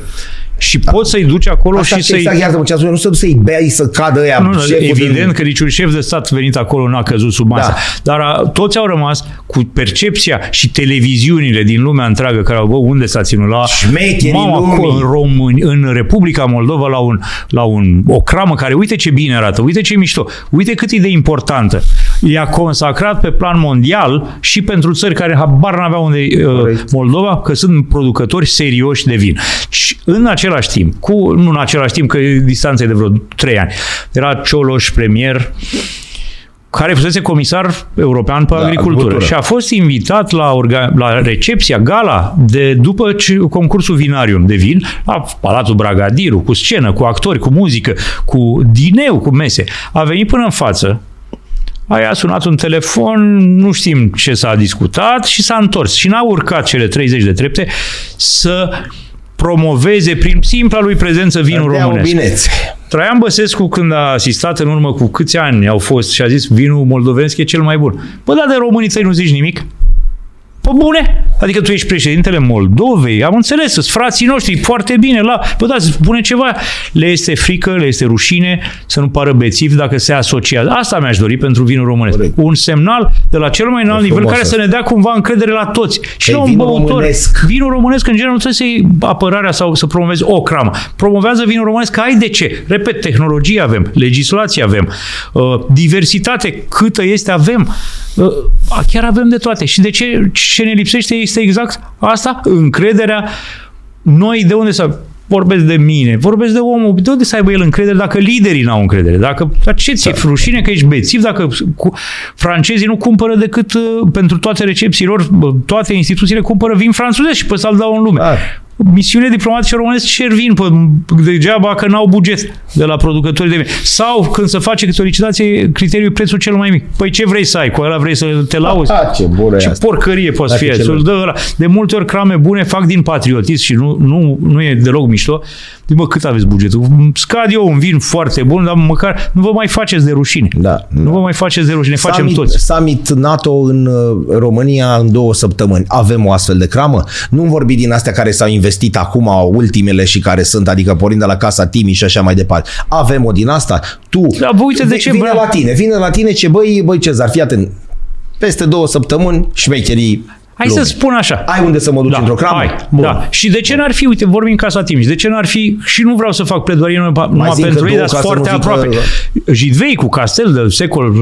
Și da. poți să-i duci acolo Asta și și să-i... exact, iartă-mă, ce a spus, nu să duci să-i bei, să cadă ăia Nu, nu, șeful evident din- că niciun șef de stat venit acolo n-a căzut sub masă. Da. Dar a, toți au rămas cu percepția și televiziunile din lumea întreagă care au bă, unde s-a ținut la Șmecherii Mamă, lumii. acolo, în Români, în Republica Moldova la un, la un o cramă care uite ce bine arată, uite ce mișto, uite cât e de importantă. I-a consacrat pe plan mondial și pentru țări care habar n-aveau unde e, uh, Corect. Moldova, că sunt producători serioși de vin. Și în același timp, cu, nu în același timp, că e distanță de vreo trei ani, era Cioloș premier, care fusese comisar european pe Da, agricultură agricultură. și a fost invitat la, orga, la recepția, gala, de după ce, concursul Vinarium de vin, la Palatul Bragadiru, cu scenă, cu actori, cu muzică, cu dineu, cu mese. A venit până în față, a sunat un telefon, nu știm ce s-a discutat și s-a întors. Și n-a urcat cele 30 de trepte să promoveze prin simpla lui prezență vinul Dea o românesc. binețe. Traian Băsescu, când a asistat în urmă cu câți ani au fost și a zis vinul moldovenesc e cel mai bun. Bă, dar de românii tăi nu zici nimic? Pe bune? Adică tu ești președintele Moldovei, am înțeles, sunt frații noștri, foarte bine, la... Bă, da, spune ceva. Le este frică, le este rușine să nu pară bețiv dacă se asociază. Asta mi-aș dori pentru vinul românesc. Corect. Un semnal de la cel mai înalt E nivel frumos care să asta. ne dea cumva încredere la toți. Și Că e la un vinul băutor. românesc. Vinul românesc, în general, nu trebuie să iei apărarea sau să promovezi o cramă. Promovează vinul românesc, că ai de ce. Repet, tehnologie avem, legislație avem, uh, diversitate câtă este avem. Uh, chiar avem de toate. Și de ce, ce ne lipsește este exact asta, încrederea noi de unde să... vorbesc de mine, vorbesc de omul, de unde să aibă el încredere dacă liderii n-au încredere? Dacă, dar ce ți-e da. rușine că ești bețiv dacă cu, francezii nu cumpără decât uh, pentru toate recepțiilor, toate instituțiile cumpără vin francez și pe să-l dau în lume. Da misiune diplomatice românesc cer vin pe degeaba că n-au buget de la producătorii de vin. Sau când se face câte o licitație, criteriul prețul cel mai mic. Păi ce vrei să ai? Cu ăla vrei să te lauzi? Ah, ce bună ce porcărie poți fi. De multe ori crame bune fac din patriotism și nu, nu, nu e deloc mișto. Zic, bă, cât aveți bugetul? Scad eu un vin foarte bun, dar măcar nu vă mai faceți de rușine. Da, nu da. vă mai faceți de rușine, summit, facem toți. Summit NATO în uh, România în două săptămâni. Avem o astfel de cramă? Nu vorbi din astea care s-au investit acum, ultimele și care sunt, adică pornind de la Casa Timi și așa mai departe. Avem o din asta? Tu, da, bă, uite de ce, vine bă? la tine, vine la tine ce, băi, băi Cezar, fii atent, peste două săptămâni șmecherii Hai lume. să spun așa. Ai unde să mă duci da, într-o cramă? Hai, da. Și de ce n-ar fi, uite, vorbim Casa Timiș, de ce n-ar fi, și nu vreau să fac pledoarie numai pentru ei, dar foarte aproape. Că... Jidvei cu castel de secol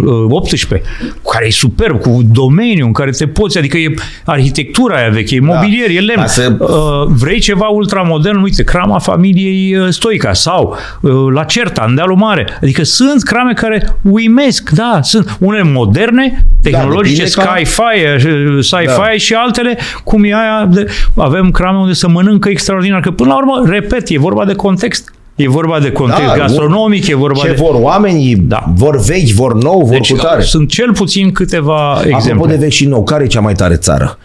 XVIII, uh, care e superb, cu domeniu în care te poți, adică e arhitectura aia veche, e mobilier, da. e lemn. Să... Uh, vrei ceva ultramodern, uite, crama familiei uh, Stoica sau uh, la Certa, în Dealul Mare. Adică sunt crame care uimesc, da, sunt unele moderne, da, tehnologice, da, sci-fi, uh, sci-fi da și altele, cum e aia, de, avem crame unde se mănâncă extraordinar, că până la urmă, repet, e vorba de context. E vorba de context da, gastronomic, e vorba ce de... vor oamenii, da. vor vechi, vor nou, vor deci, cutare. Sunt cel puțin câteva Apropo exemple. Apropo de vechi și nou, care e cea mai tare țară?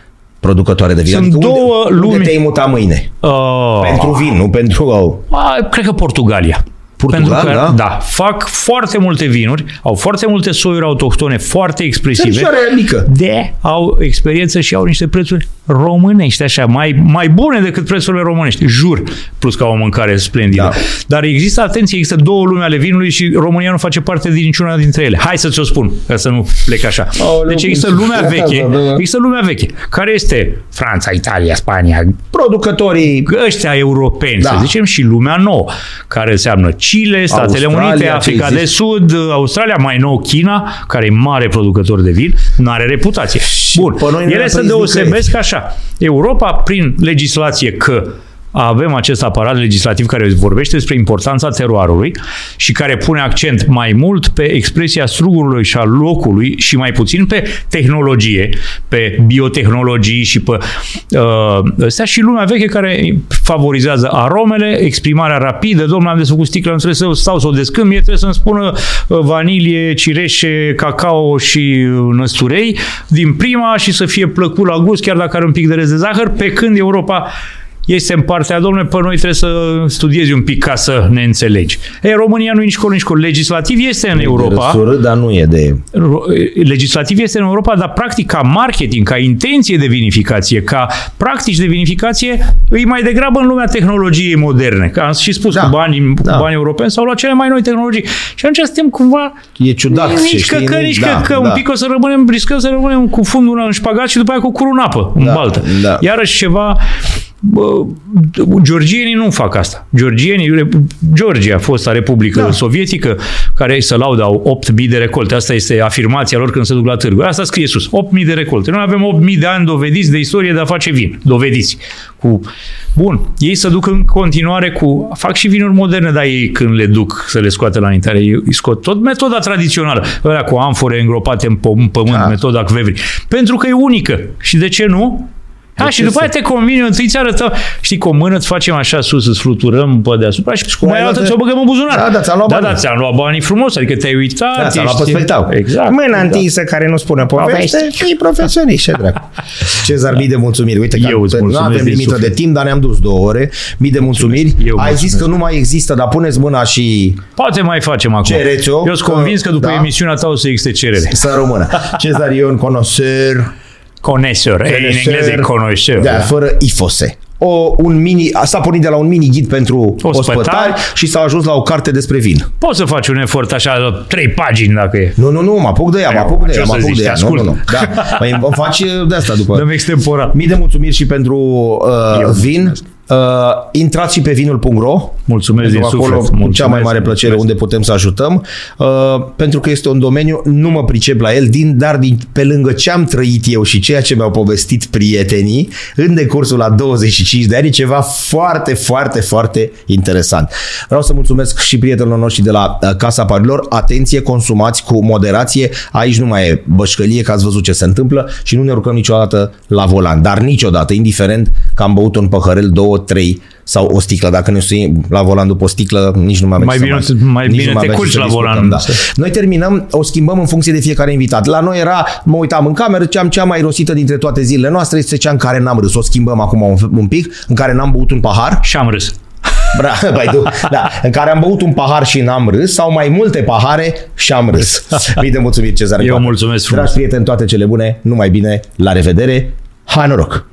producătoare de vin. Sunt adică două unde, lumi. Unde te-ai muta mâine? Uh, pentru vin, nu pentru... Uh, cred că Portugalia. Portugal, Pentru că, da? da, fac foarte multe vinuri, au foarte multe soiuri autohtone foarte expresive. mică. De, au experiență și au niște prețuri românești, așa, mai, mai bune decât prețurile românești, jur, plus că au o mâncare splendidă. Da. Dar există, atenție, există două lume ale vinului și România nu face parte din niciuna dintre ele. Hai să ți-o spun, ca să nu plec așa. Oh, deci există lumea veche, da, da, da. există lumea veche, care este Franța, Italia, Spania, producătorii ăștia europeni, da. să zicem, și lumea nouă, care înseamnă Chile, Statele Australia, Unite, Africa de Sud, Australia, mai nou China, care e mare producător de vin, nu are reputație. Bun, ele se deosebesc așa. Europa, prin legislație că avem acest aparat legislativ care vorbește despre importanța teroarului și care pune accent mai mult pe expresia strugurului și a locului și mai puțin pe tehnologie, pe biotehnologii și pe uh, astea și lumea veche care favorizează aromele, exprimarea rapidă, domnule, am desfăcut sticla, nu trebuie să stau să o descâm, mie trebuie să-mi spună uh, vanilie, cireșe, cacao și uh, năsturei din prima și să fie plăcut la gust, chiar dacă are un pic de rez de zahăr, pe când Europa este în partea, domnule, pe noi trebuie să studiezi un pic ca să ne înțelegi. E, România nu e nici acolo, nici acolo. Legislativ este în Europa. Răsură, dar nu e de... Legislativ este în Europa, dar practic ca marketing, ca intenție de vinificație, ca practici de vinificație, îi mai degrabă în lumea tehnologiei moderne. Că am și spus, da. cu bani, da. cu bani europeni sau la cele mai noi tehnologii. Și atunci suntem cumva... E ciudat. Nici că, că, nici da, că, că da. un pic o să rămânem, riscăm să rămânem cu fundul în șpagat și după aia cu curul în apă, în da, baltă. Da. Iarăși ceva georgienii nu fac asta. Georgienii, Georgia, fosta Republică da. Sovietică, care se laudă, au 8.000 de recolte. Asta este afirmația lor când se duc la târgu. Asta scrie sus. 8.000 de recolte. Noi avem 8.000 de ani dovediți de istorie de a face vin. Dovediți. Cu... Bun. Ei se duc în continuare cu... Fac și vinuri moderne, dar ei când le duc să le scoate la intrare, ei scot tot metoda tradițională. Ăla cu amfore îngropate în pământ, da. metoda Kvevri. Pentru că e unică. Și de ce nu? Ha, și după aia te convine, întâi ți arătăm, știi, cu o mână îți facem așa sus, îți fluturăm pe deasupra și cu mai altă ți-o băgăm în buzunar. Da, da, ți-am luat da, banii. Da, ți-am luat banii frumos, adică te-ai uitat. Da, ți-am luat pe spectacol. Exact. Mâna exact. întinsă care nu spune poveste, e profesionist, ce dracu. Cezar, mii de mulțumiri. Uite că Eu nu avem limită de timp, dar ne-am dus două ore. Mii de mulțumiri. Eu Ai zis că nu mai există, dar puneți mâna și... Poate mai facem acum. Cereți-o. Eu sunt convins că după da. emisiunea ta o să existe cerere. Să rămână. Cezar e un conoseur Connoisseur, în engleză e connoisseur. Da, da, fără ifose. O, un mini, s-a pornit de la un mini ghid pentru ospătari, ospătari și s-a ajuns la o carte despre vin. Poți să faci un efort așa, trei pagini dacă e. Nu, nu, nu, mă apuc de ea, mă apuc de ea, mă apuc de ea. Nu, nu, nu. Da. Păi, faci de asta după. Dăm extemporat. Mii de mulțumiri și pentru uh, vin. Mulțumesc. Uh, intrați și pe vinul.ro. Mulțumesc din acolo, suflet. Mulțumesc, cea mai mare plăcere mulțumesc. unde putem să ajutăm, uh, pentru că este un domeniu, nu mă pricep la el, din, dar din, pe lângă ce am trăit eu și ceea ce mi-au povestit prietenii în decursul la 25 de ani, e ceva foarte, foarte, foarte interesant. Vreau să mulțumesc și prietenilor noștri de la uh, Casa Parilor. Atenție, consumați cu moderație. Aici nu mai e bășcălie, că ați văzut ce se întâmplă și nu ne urcăm niciodată la volan. Dar niciodată, indiferent că am băut un păhărel, două, trei sau o sticlă. Dacă ne sui la volan după o sticlă, nici nu mai avem Mai ce bine- să mai nici bine nu te avem ce culci să la discutăm, volan. Da. Noi terminăm, o schimbăm în funcție de fiecare invitat. La noi era, mă uitam în cameră, ceam cea mai rosită dintre toate zilele noastre este cea în care n-am râs. O schimbăm acum un, un pic, în care n-am băut un pahar. Și am râs. Bra, bai, tu, da, în care am băut un pahar și n-am râs sau mai multe pahare și am râs. Mii de mulțumiri, Cezar. Eu Coate. mulțumesc frumos. Dragi prieteni, toate cele bune, numai bine, la revedere, hai noroc!